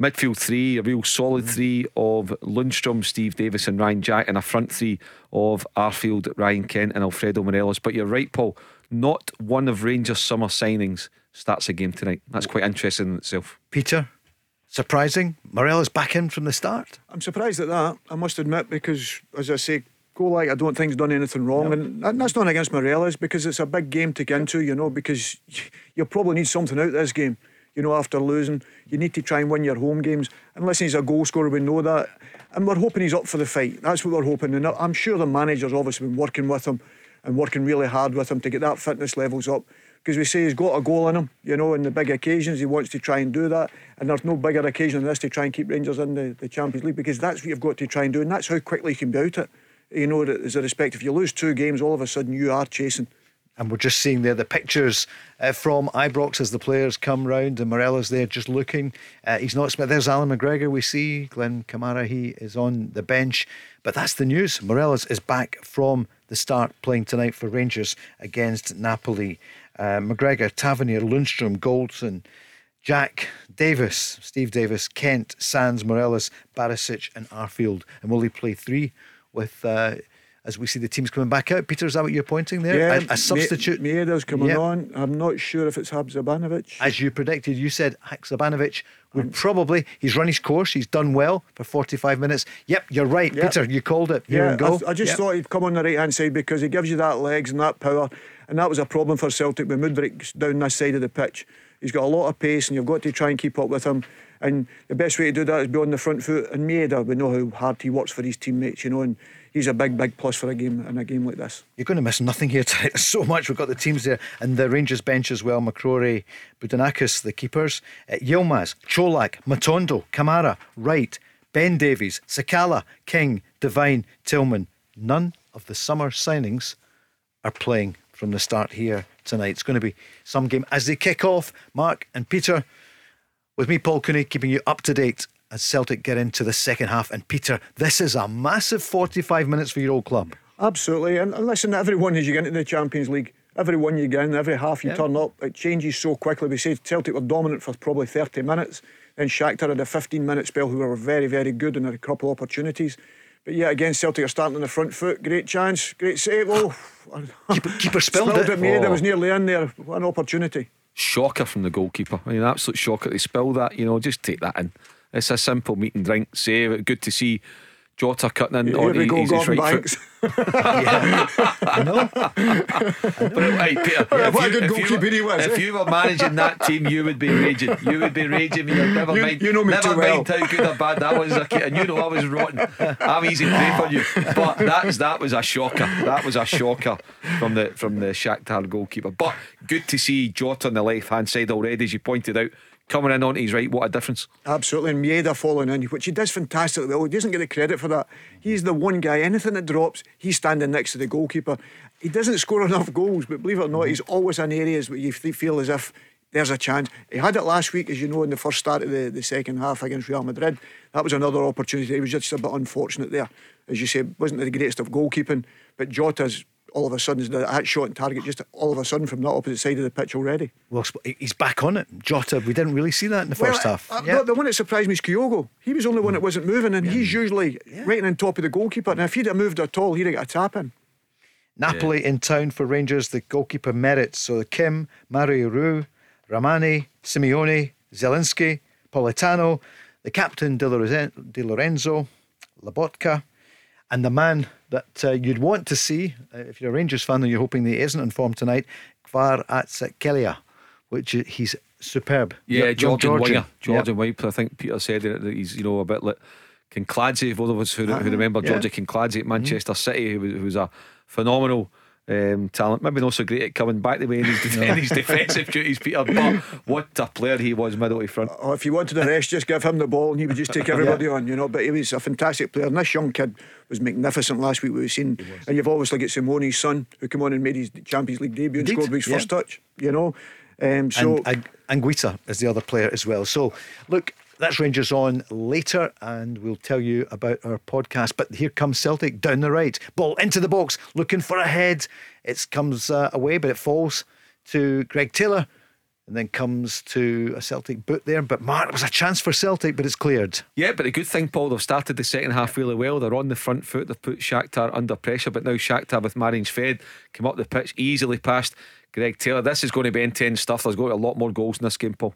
Midfield three, a real solid three of Lundstram, Steve Davis, and Ryan Jack, and a front three of Arfield, Ryan Kent, and Alfredo Morelos. But you're right, Paul. Not one of Rangers' summer signings starts a game tonight. That's quite interesting in itself. Peter, surprising. Morelos back in from the start. I'm surprised at that, I must admit, because as I say, go like I don't think he's done anything wrong, and that- that's not against Morelos because it's a big game to get into, you know, because you'll probably need something out of this game. You know, after losing, you need to try and win your home games. And listen, he's a goal scorer, we know that. And we're hoping he's up for the fight. That's what we're hoping. And I'm sure the manager's obviously been working with him and working really hard with him to get that fitness levels up. Because we say he's got a goal in him, you know, in the big occasions he wants to try and do that. And there's no bigger occasion than this to try and keep Rangers in the, the Champions League because that's what you've got to try and do, and that's how quickly you can be out it. You know, as a respect, if you lose two games, all of a sudden you are chasing. And we're just seeing there the pictures uh, from Ibrox as the players come round, and Morelos there just looking. Uh, he's not. There's Allan McGregor. We see Glenn Kamara. He is on the bench, but that's the news. Morelos is back from the start, playing tonight for Rangers against Napoli. Uh, McGregor, Tavernier, Lundstram, Goldson, Jack, Davis, Steve Davis, Kent, Sands, Morelos, Barisic, and Arfield. And will he play three with? Uh, as we see the teams coming back out. Peter, is that what you're pointing there? Yeah, a, a substitute. Maeda's coming yep. on. I'm not sure if it's Haksabanovic. As you predicted, you said Haksabanovic would um, probably. He's run his course. He's done well for 45 minutes. Yep, you're right, yep. Peter. You called it. Here yeah, go. I, I just yep. thought he'd come on the right hand side because he gives you that legs and that power, and that was a problem for Celtic with Mudryk down this side of the pitch. He's got a lot of pace, and you've got to try and keep up with him. And the best way to do that is be on the front foot. And Maeda, we know how hard he works for his teammates, you know, and he's a big, big plus for a game in a game like this. You're going to miss nothing here tonight. So much. We've got the teams there and the Rangers bench as well. McCrorie, Budanakis, the keepers, uh, Yilmaz, Cholak, Matondo, Kamara, Wright, Ben Davies, Sakala, King, Devine, Tillman. None of the summer signings are playing from the start here tonight. It's going to be some game as they kick off. Mark and Peter, with me, Paul Cooney, keeping you up to date as Celtic get into the second half. And Peter, this is a massive 45 minutes for your old club. Absolutely. And, listen, everyone as you get into the Champions League, every one you get in, every half you turn up, it changes so quickly. We say Celtic were dominant for probably 30 minutes. Then Shakhtar had a 15 minute spell who were very, very good and had a couple of opportunities. But yeah, again, Celtic are starting on the front foot. Great chance, great save. Oh, keeper, keeper spilled, spilled it. it made. Oh. was nearly in there. What an opportunity. Shocker from the goalkeeper. I mean, absolute shocker. They spill that. You know, just take that in. It's a simple meet and drink save. Good to see Jota cutting in Here on we go, Gordon right Banks. I know. But right, Peter, yeah, what you, a good goalkeeper he was. If eh? you were managing that team, you would be raging. You would be raging. Never you, mind. You know me never too mind well. how good or bad that was. And you know I was rotten. I'm easy prey for you. But that's that was a shocker. That was a shocker from the from the Shakhtar goalkeeper. But good to see Jota on the left hand side already, as you pointed out coming in on his right. What a difference. Absolutely. And Maeda falling in, which he does fantastically well. He doesn't get the credit for that. He's the one guy, anything that drops, he's standing next to the goalkeeper. He doesn't score enough goals, but believe it or not, he's always in areas where you feel as if there's a chance. He had it last week, as you know, in the first start of the, the second half against Real Madrid. That was another opportunity. He was just a bit unfortunate there. As you say, wasn't the greatest of goalkeeping, but Jota's all of a sudden that shot and target just all of a sudden from the opposite side of the pitch already. Well, he's back on it. Jota, we didn't really see that in the well, first half. Uh, yeah. the, the, one that surprised me is Kyogo. He was the only one that wasn't moving, and yeah. he's usually yeah. right on top of the goalkeeper. And if he'd have moved at all, he'd have got a tap in. Napoli in town for Rangers. The goalkeeper merits. So Kim, Mario Rui, Rrahmani, Simeone, Zielinski, Politano, the captain Di Lorenzo, Lobotka, and the man that uh, you'd want to see, uh, if you're a Rangers fan and you're hoping that he isn't in form tonight, Kvaratskhelia, which he's superb. Yeah, Georgian, Georgian winger. Georgian yep. I think Peter said that he's, you know, a bit like Kinkladze, for those of us who, uh-huh. who remember yeah. Georgi Kinkladze at Manchester mm-hmm. City, who was, who was a phenomenal um, talent. Maybe not so great at coming back the way in his, in his defensive duties, Peter. But what a player he was, middle to front. Oh, if you wanted a rest, just give him the ball and he would just take everybody yeah. on, you know. But he was a fantastic player. And this young kid was magnificent last week. We've seen, and you've obviously got Simeone's son who came on and made his Champions League debut and Indeed. scored his yeah. first touch, you know. Um, so and, and Anguissa is the other player as well. So look, that's Rangers on later, and we'll tell you about our podcast. But here comes Celtic down the right, ball into the box, looking for a head. It comes uh, away, but it falls to Greg Taylor, and then comes to a Celtic boot there. But Mark, it was a chance for Celtic, but it's cleared. Yeah, but a good thing, Paul, they've started the second half really well. They're on the front foot. They've put Shakhtar under pressure, but now Shakhtar with Marian Shved come up the pitch easily past Greg Taylor. This is going to be intense stuff. There's going to be a lot more goals in this game, Paul.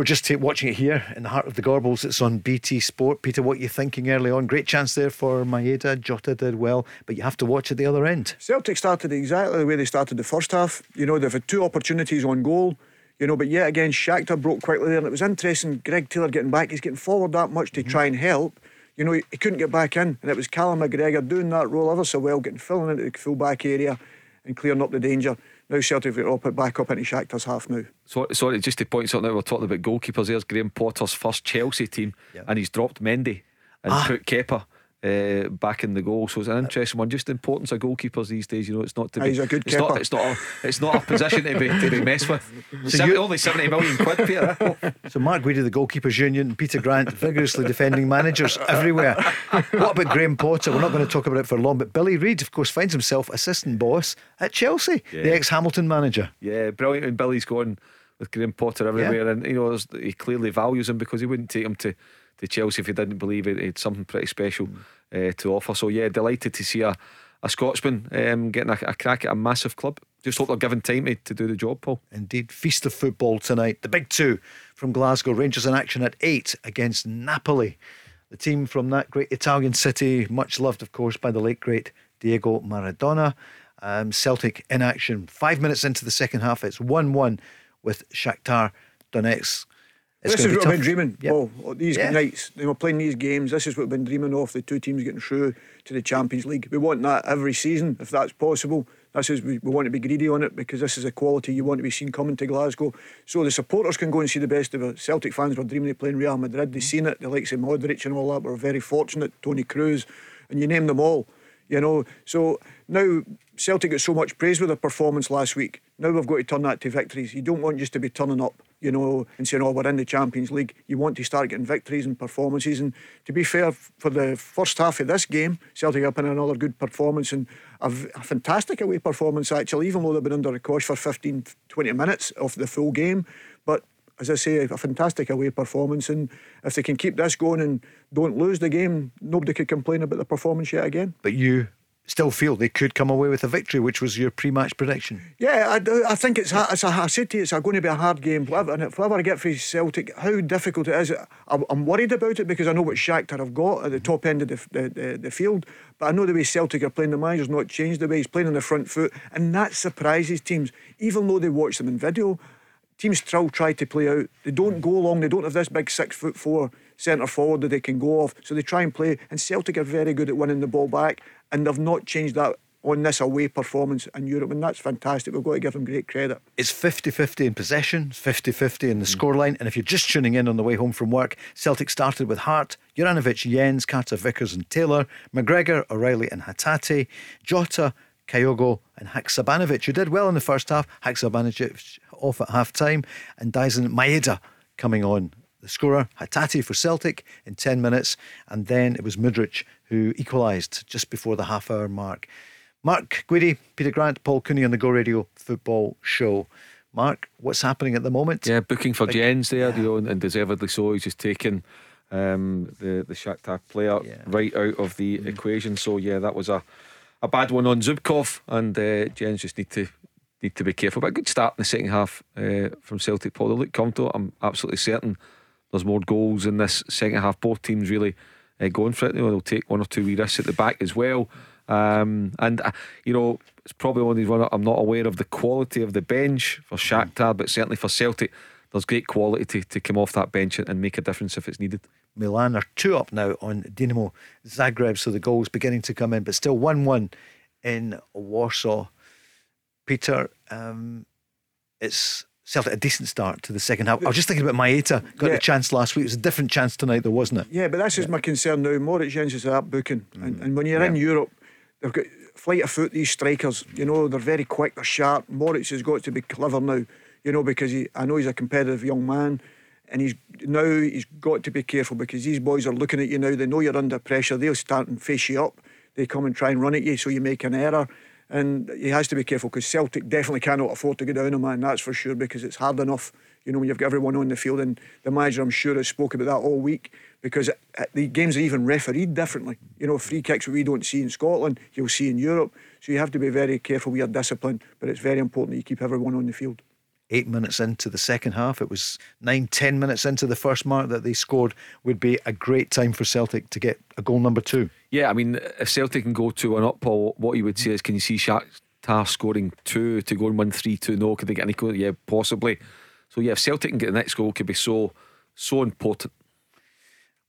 We're just watching it here in the heart of the Gorbals. It's on BT Sport. Peter, what are you thinking early on? Great chance there for Maeda. Jota did well, but you have to watch at the other end. Celtic started exactly the way they started the first half. You know, they've had two opportunities on goal. You know, but yet again, Shakhtar broke quickly there, and it was interesting. Greg Taylor getting back, he's getting forward that much to mm-hmm. try and help You know, he, he couldn't get back in, and it was Callum McGregor doing that role ever so well, getting filling into the full back area and clearing up the danger. Now Celtic have got it back up into Shakhtar's half now. So, sorry, just to point something out, we're talking about goalkeepers. There's Graham Potter's first Chelsea team, and he's dropped Mendy and Ah. put Kepa. Uh, back in the goal, so it's an interesting one. Just the importance of goalkeepers these days. You know, it's not to be. he's a good it's not. keeper. It's not. A, it's not a position to be to be messed with. So Seventy- you- only seventy million quid, Peter. So Mark Guidi, the goalkeepers union, Peter Grant vigorously defending managers everywhere. What about Graham Potter? We're not going to talk about it for long, but Billy Reid, of course, finds himself assistant boss at Chelsea, the ex-Hamilton manager. Yeah, brilliant. And Billy's gone with Graham Potter everywhere, and you know he clearly values him because he wouldn't take him to, to Chelsea if he didn't believe it, had something pretty special uh, to offer. So yeah, delighted to see a, a Scotsman um, getting a, a crack at a massive club. Just hope they're given time to, to do the job, Paul. Indeed, feast of football tonight. The big two from Glasgow Rangers in action at eight against Napoli. The team from that great Italian city, much loved, of course, by the late great Diego Maradona. Um, Celtic in action. Five minutes into the second half, it's 1 1 with Shakhtar Donetsk. It's this is what I've been dreaming. Yep. Oh, these Yeah. nights, they were playing these games. This is what we've been dreaming of. The two teams getting through to the Champions League. We want that every season, if that's possible. This is we, we want to be greedy on it because this is a quality you want to be seen coming to Glasgow. So the supporters can go and see the best of it. Celtic fans were dreaming of playing Real Madrid. They've seen it. The likes of Modric and all that were very fortunate. Toni Kroos, and you name them all. You know, so now Celtic got so much praise with their performance last week. Now we've got to turn that to victories. You don't want just to be turning up, you know, and saying, "Oh, we're in the Champions League." You want to start getting victories and performances. And to be fair, for the first half of this game, Celtic up in another good performance and a, a fantastic away performance actually. Even though they've been under the cosh for 15, 20 minutes of the full game, as I say, a fantastic away performance. And if they can keep this going and don't lose the game, nobody could complain about the performance yet again. But you still feel they could come away with a victory, which was your pre match prediction. Yeah, I, I think it's, it's a, I said to you, it's going to be a hard game. Whatever, and whatever I get for Celtic, how difficult it is, I'm, I'm worried about it because I know what Shakhtar have got at the top end of the, the, the, the field. But I know the way Celtic are playing, the manager's not changed the way he's playing on the front foot, and that surprises teams. Even though they watch them in video, teams still try to play out. They don't go long. They don't have this big six foot four centre forward that they can go off. So they try and play. And Celtic are very good at winning the ball back, and they've not changed that on this away performance in Europe, and that's fantastic. We've got to give them great credit. It's 50 50 in possession, 50 50 in the hmm. scoreline. And if you're just tuning in on the way home from work, Celtic started with Hart, Juranovic, Jenz, Carter, Vickers, and Taylor, McGregor, O'Riley, and Hatate, Jota, Kyogo, and Haksabanovic, who did well in the first half. Haksabanovic off at half time, and Daizen Maeda coming on. The scorer, Hatate for Celtic in 10 minutes, and then it was Mudryk who equalised just before the half hour mark. Mark Guidi, Peter Grant, Paul Cooney on the Go Radio Football Show. Mark, what's happening at the moment? Yeah, booking for Like- Jenz there, you know, and, deservedly so. He's just taken um, the the Shakhtar player Yeah. right out of the equation. So yeah, that was a a bad one on Zubkov, and uh, Jenz just need to need to be careful. But a good start in the second half uh, from Celtic. Paul, they look comfortable. I'm absolutely certain there's more goals in this second half. Both teams really uh, going for it. You they'll take one or two wee risks at the back as well. Um, and uh, you know, it's probably one of these one I'm not aware of the quality of the bench for Shakhtar, but certainly for Celtic, there's great quality to, to come off that bench and, make a difference if it's needed. Milan are two up now on Dinamo Zagreb, so the goals beginning to come in, but still 1 1 in Warsaw. Peter, um, it's Celtic a decent start to the second half. I was just thinking about Maeda, got Yeah. the chance last week. It was a different chance tonight, though, wasn't it? Yeah, but this is my concern now. Moritz Jenz is that booking, and, and when you're in Europe, they've got flight of foot. These strikers, you know, they're very quick, they're sharp. Moritz has got to be clever now, you know, because he, I know he's a competitive young man, and he's now he's got to be careful because these boys are looking at you now. They know you're under pressure. They'll start and face you up. They come and try and run at you, so you make an error. And he has to be careful because Celtic definitely cannot afford to go down a man, that's for sure, because it's hard enough, you know, when you've got everyone on the field. And the manager, I'm sure, has spoken about that all week because the games are even refereed differently. You know, free kicks we don't see in Scotland, you'll see in Europe. So you have to be very careful with your discipline, but it's very important that you keep everyone on the field. Eight minutes into the second half, it was nine, ten minutes into the first mark that they scored. Would be a great time for Celtic to get a goal number two. Yeah, I mean, if Celtic can go to an up, Paul, what you would say is can you see Shakhtar scoring two to go and win 3 2? No, could they get any goal? Yeah, possibly. So, yeah, if Celtic can get the next goal, it could be so, so important.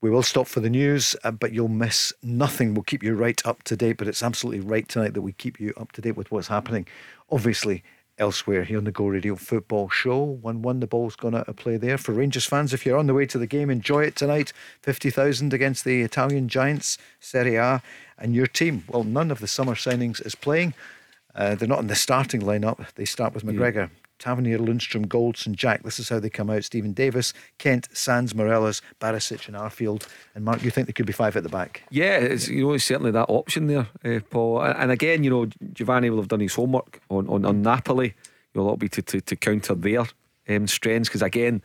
We will stop for the news, uh, but you'll miss nothing. We'll keep you right up to date, but it's absolutely right tonight that we keep you up to date with what's happening. Obviously, elsewhere here on the Go Radio Football Show. 1 1, the ball's gone out of play there. For Rangers fans, if you're on the way to the game, enjoy it tonight. 50,000 against the Italian Giants, Serie A. And your team, well, none of the summer signings is playing. Uh, they're not in the starting lineup. They start with McGregor, Tavernier, Lundstram, Goldson, Jack. This is how they come out. Steven Davis, Kent, Sands, Morelos, Barisic, and Arfield. And Mark, you think there could be five at the back? Yeah, it's you know certainly that option there, uh, Paul. And again, you know Giovanni will have done his homework on on, on Napoli. You know that'll be to, to, to counter their um, strengths because again.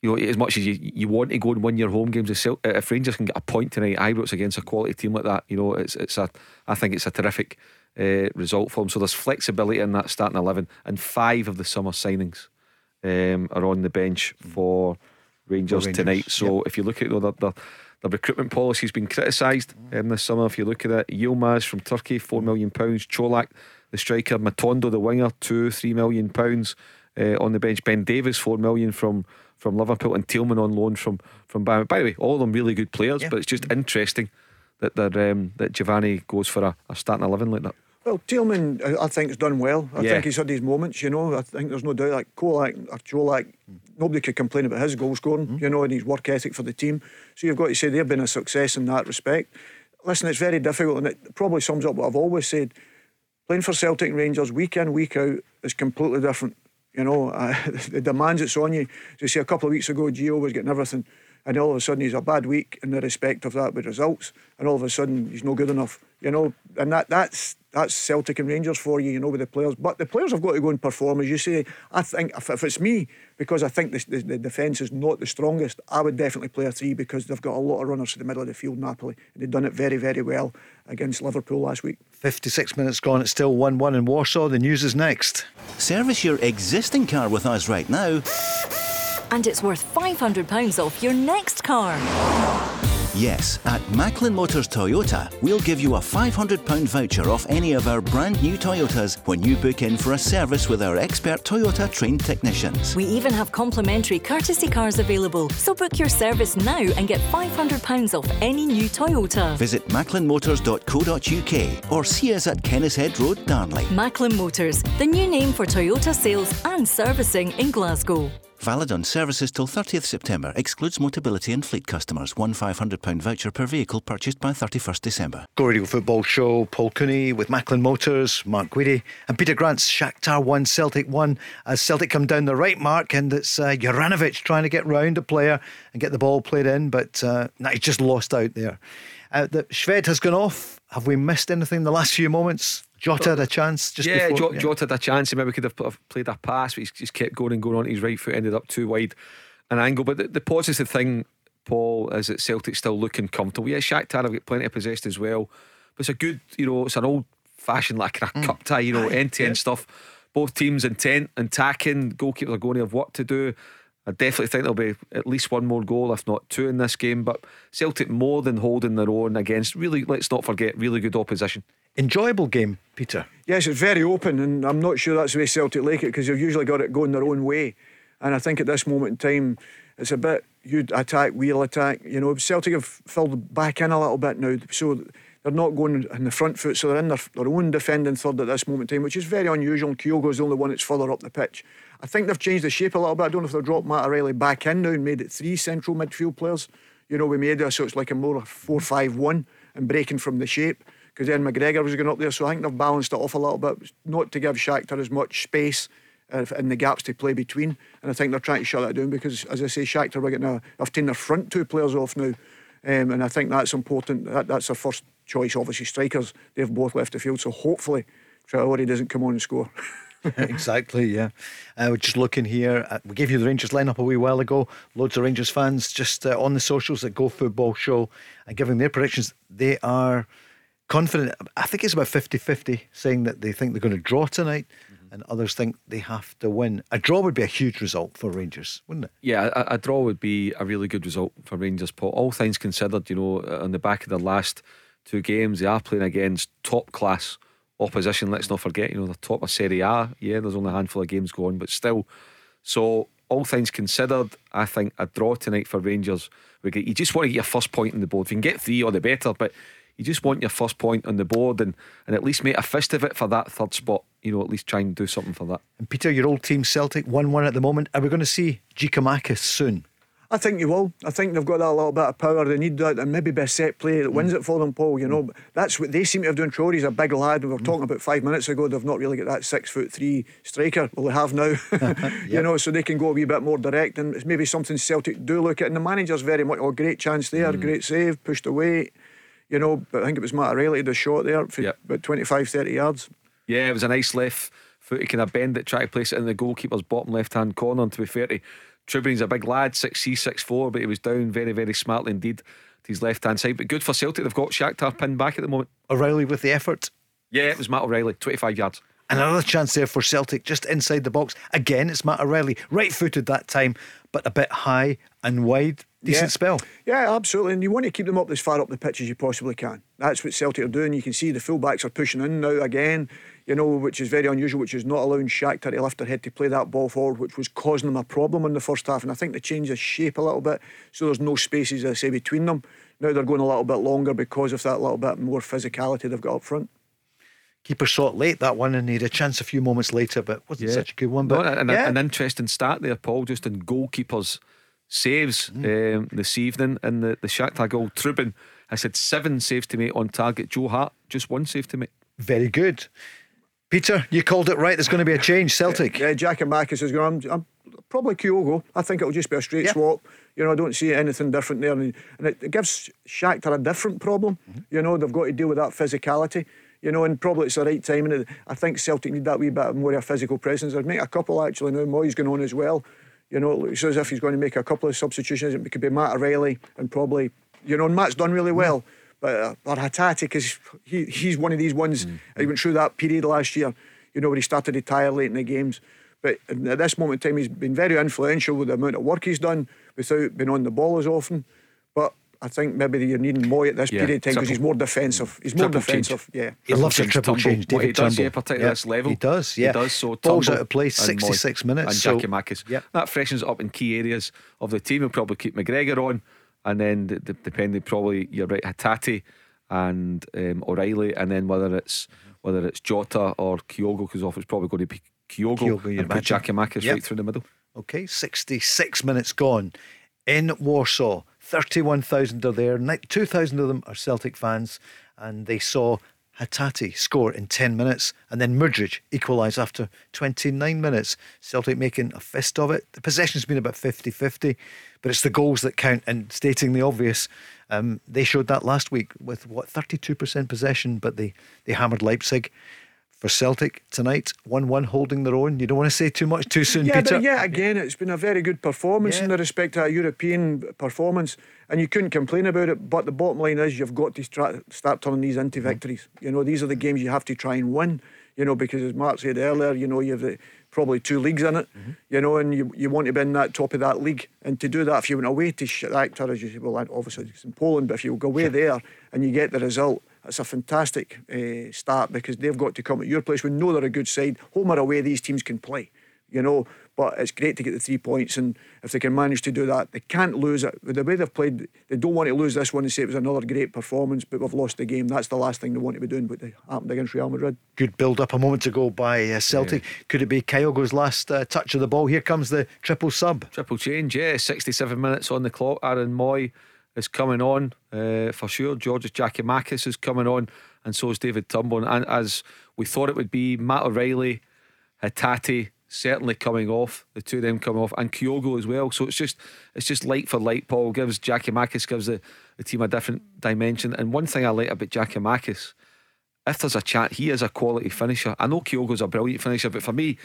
You know, as much as you, you want to go and win your home games, if Rangers can get a point tonight, Ibrox against a quality team like that, you know, it's it's a, I think it's a terrific uh, result for them. So there's flexibility in that starting 11, and five of the summer signings um, are on the bench for Rangers, Rangers. tonight. So yep. if you look at the, the, the recruitment policy has been criticised um, this summer. If you look at it, Yilmaz from Turkey, £4 million, Cholak, the striker, Matondo, the winger, two, £3 million uh, on the bench, Ben Davies, £4 million from from Liverpool, and Tillman on loan from from By the way, all of them really good players, yeah. but it's just interesting that um, that Giovanni goes for a, a starting eleven like that. Well, Tillman, I think, has done well. I yeah. think he's had these moments, you know. I think there's no doubt like Colak or Colak, nobody could complain about his goal scoring, mm-hmm. you know, and his work ethic for the team. So you've got to say they've been a success in that respect. Listen, it's very difficult, and it probably sums up what I've always said. Playing for Celtic Rangers week in, week out is completely different. You know, uh, the demands it's on you. As you see, a couple of weeks ago, Gio was getting everything and all of a sudden he's a bad week in the respect of that with results, and all of a sudden he's no good enough, you know. And that that's that's Celtic and Rangers for you, you know, with the players. But the players have got to go and perform, as you say. I think if, if it's me, because I think the, the, the defence is not the strongest, I would definitely play a three because they've got a lot of runners to the middle of the field, Napoli. And they've done it very, very well against Liverpool last week. 56 minutes gone, it's still 1 1 in Warsaw. The news is next. Service your existing car with us right now and it's worth £500 off your next car. Yes, at Macklin Motors Toyota, we'll give you a £500 voucher off any of our brand new Toyotas when you book in for a service with our expert Toyota trained technicians. We even have complimentary courtesy cars available, so book your service now and get £500 off any new Toyota. Visit macklinmotors.co.uk or see us at Kennishead Road, Darnley. Macklin Motors, the new name for Toyota sales and servicing in Glasgow. Valid on services till 30th September. Excludes Motability and fleet customers. One £500 voucher per vehicle purchased by 31st December. Go Radio Football Show. Paul Cooney with Macklin Motors, Mark Guidi, and Peter Grant's Shakhtar 1, Celtic 1. As Celtic come down the right mark, and it's uh, Juranovic trying to get round a player and get the ball played in, but uh, nah, he's just lost out there. Uh, the Shved has gone off. Have we missed anything in the last few moments? Jota had a chance just yeah, before. yeah, Jota had a chance. He maybe could have played a pass, but he's just kept going and going on. His right foot ended up too wide an angle. But the, the positive thing, Paul, is that Celtic's still looking comfortable. Yeah, Shakhtar have got plenty of possessed as well. But it's a good, you know, it's an old fashioned like a mm. cup tie, you know, end to end stuff. Both teams intent, attacking, goalkeepers are going to have work to do. I definitely think there'll be at least one more goal, if not two, in this game. But Celtic more than holding their own against really, let's not forget, really good opposition enjoyable game, Peter. Yes, it's very open, and I'm not sure that's the way Celtic like it because they've usually got it going their own way. And I think at this moment in time, it's a bit you attack, we'll attack. You know, Celtic have filled back in a little bit now, so they're not going in the front foot, so they're in their, their own defending third at this moment in time, which is very unusual. Kyogo's the only one that's further up the pitch. I think they've changed the shape a little bit. I don't know if they've dropped Matt O'Riley back in now and made it three central midfield players. You know, we made it so it's like a more 4 5 1 and breaking from the shape because then McGregor was going up there. So I think they've balanced it off a little bit, not to give Shakhtar as much space uh, in the gaps to play between. And I think they're trying to shut that down because, as I say, Shakhtar are getting a, have taken their front two players off now. Um, and I think that's important. That, that's their first choice, obviously, strikers. They've both left the field. So hopefully, Traore doesn't come on and score. exactly, yeah. Uh, we're just looking here. At, we gave you the Rangers lineup a wee while ago. Loads of Rangers fans just uh, on the socials at Go Football Show and giving their predictions. They are confident. I think it's about 50 50 saying that they think they're going to draw tonight. Mm-hmm. And others think they have to win. A draw would be a huge result for Rangers, wouldn't it? Yeah, a, a draw would be a really good result for Rangers. Paul, all things considered, you know, on the back of the last two games, they are playing against top class opposition. Let's not forget, you know, the top of Serie A. Yeah, there's only a handful of games going, but still. So all things considered, I think a draw tonight for Rangers. You just want to get your first point on the board. If you can get three, or the better. But you just want your first point on the board and, and at least make a fist of it for that third spot. You know, at least try and do something for that. And Peter, your old team Celtic, 1 1 at the moment. Are we going to see Giakoumakis soon? I think you will. I think they've got that little bit of power. They need that, and maybe best set play that wins it for them, Paul. You know, Mm. that's what they seem to have done. Traore's a big lad. We were talking about five minutes ago. They've not really got that six foot three striker. Well, they have now. You know, so they can go a wee bit more direct, and it's maybe something Celtic do look at. And the manager's very much, oh, great chance there, Mm. great save, pushed away. You know, but I think it was Matt O'Riley the shot there for Yep. about 25, 30 yards. Yeah, it was a nice left foot. kind of bend it, try to place it in the goalkeeper's bottom left hand corner. And to be fair to Trubin's a big lad, 6'3, 6'4, but he was down very, very smartly indeed to his left hand side. But good for Celtic. They've got Shakhtar pinned back at the moment. O'Riley with the effort. Yeah, it was Matt O'Riley, 25 yards. Another chance there for Celtic, just inside the box. Again, it's Matt O'Riley, right footed that time, but a bit high and wide. Decent Yeah. spell. Yeah, absolutely. And you want to keep them up as far up the pitch as you possibly can. That's what Celtic are doing. You can see the fullbacks are pushing in now again, you know, which is very unusual, which is not allowing Shakhtar to lift their head to play that ball forward, which was causing them a problem in the first half. And I think they changed the shape a little bit, so there's no spaces, as I say, between them. Now they're going a little bit longer because of that little bit more physicality they've got up front. Keeper saw it late, that one, and he had a chance a few moments later, but wasn't such a good one. But No, and, yeah. an interesting stat there, Paul, just in goalkeepers' saves um, this evening. In the, the Shakhtar goal, Trubin has had seven saves to make on target. Joe Hart, just one save to make. very good. Peter, you called it right. There's going to be a change, Celtic. Yeah, Giakoumakis is going. I'm, I'm probably Kyogo. I think it'll just be a straight Yeah. swap. You know, I don't see anything different there, and, and it, it gives Shakhtar a different problem. Mm-hmm. You know, they've got to deal with that physicality. You know, and probably it's the right time. And I think Celtic need that wee bit more of a physical presence. I'd make a couple actually now. Mooy going on as well. You know, it looks as if he's going to make a couple of substitutions. It could be Matt O'Riley and probably, you know, and Matt's done really well. But uh, or Hatate, because he, he's one of these ones. He went through that period last year, you know, where he started to tire late in the games. But at this moment in time, he's been very influential with the amount of work he's done without being on the ball as often. But I think maybe you're needing Mooy at this Yeah, period of time because he's more defensive. He's more triple change. defensive. Yeah. He loves a change triple Turnbull. change, What he does, Turnbull. yeah, particularly Yeah, this level. he does, yeah. He does. So Ball's Turnbull out of play, and 66 Mooy minutes, And so- Giakoumakis. Yep. That freshens up in key areas of the team. He'll probably keep McGregor on, and then d- d- depending, probably you're right, Hatate and um, O'Riley, and then whether it's whether it's Jota or Kyogo, because off it's probably going to be Kyogo, Kyogo, and put. Jackie Yep. right through the middle. Okay, 66 minutes gone. In Warsaw, 31,000 are there. Ni- 2,000 of them are Celtic fans, and they saw Hatate score in 10 minutes, and then Mudryk equalise after 29 minutes. Celtic making a fist of it. The possession's been about 50 50, but it's the goals that count. And stating the obvious, um, they showed that last week with what 32% possession, but they, they hammered Leipzig. For Celtic tonight, 1 1 holding their own. You don't want to say too much too soon, Yeah, Peter. but yeah, again, it's been a very good performance Yeah. in the respect to a European performance, and you couldn't complain about it. But the bottom line is, you've got to stra- start turning these into mm-hmm. victories. You know, these are the games you have to try and win. You know, because as Mark said earlier, you know, you've the, probably two leagues in it. Mm-hmm. You know, and you, you want to be in that top of that league, and to do that, if you went away to Shakhtar, as you say, well, obviously it's in Poland, but if you go away there and you get the result. It's a fantastic uh, start because they've got to come at your place. We know they're a good side. Home or away, these teams can play you know. But it's great to get the three points, and if they can manage to do that, they can't lose it. With the way they've played, they don't want to lose this one and say it was another great performance, but we've lost the game. That's the last thing they want to be doing. But they happened against Real Madrid. Good build up a moment ago by uh, Celtic. Could it be Kyogo's last uh, touch of the ball? Here comes the triple sub. Triple change, yeah. 67 minutes on the clock. Aaron Mooy is coming on uh, for sure. George Giakoumakis is coming on, and so is David Turnbull. And as we thought it would be, Matt O'Riley, Hatate certainly coming off, the two of them coming off, and Kyogo as well. So it's just it's just light for light. Paul gives Giakoumakis gives the, the team a different dimension. And one thing I like about Giakoumakis, if there's a chat, he is a quality finisher. I know Kyogo's a brilliant finisher, but for me,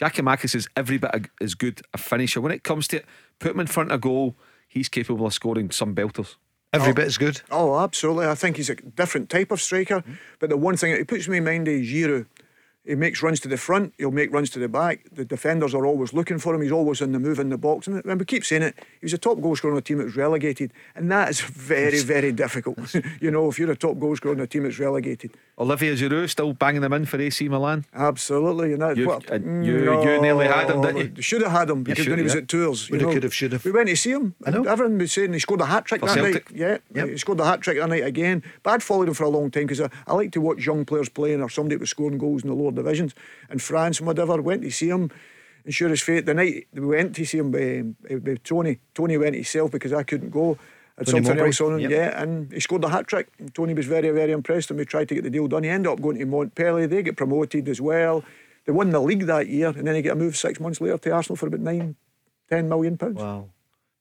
Giakoumakis is every bit as good a finisher. When it comes to it, put him in front of goal, he's capable of scoring some belters. Every oh. bit as good. Oh, absolutely. I think he's a different type of striker. Mm-hmm. But the one thing that he puts me in mind is Giroud. He makes runs to the front, he'll make runs to the back. The defenders are always looking for him, he's always in the move in the box. And, and we keep saying it, he was a top goal scorer on a team that was relegated. And that is very, very difficult. you know, if you're a top goal scorer on a team that's relegated. Olivier Giroud still banging them in for AC Milan. Absolutely. And that's You- what. and mm, you- you nearly had him, didn't you? Should have had him because should, when he was yeah. at Tours. know, could have, should have. We went to see him. I know. Everyone was saying he scored a hat trick For that Celtic. night. Yeah, Yep. he scored a hat trick that night again. But I'd followed him for a long time because I, I like to watch young players playing or somebody that was scoring goals in the lower divisions. In France and whatever, went to see him. And sure as fate, the night we went to see him um, with Tony, Tony went himself because I couldn't go. Had Tony something Mowbray, else on, yep. yeah, and he scored a hat trick. And Tony was very, very impressed, and we tried to get the deal done. He ended up going to Montpellier. They get promoted as well. They won the league that year, and then he got a move six months later to Arsenal for about nine, ten million pounds. Wow.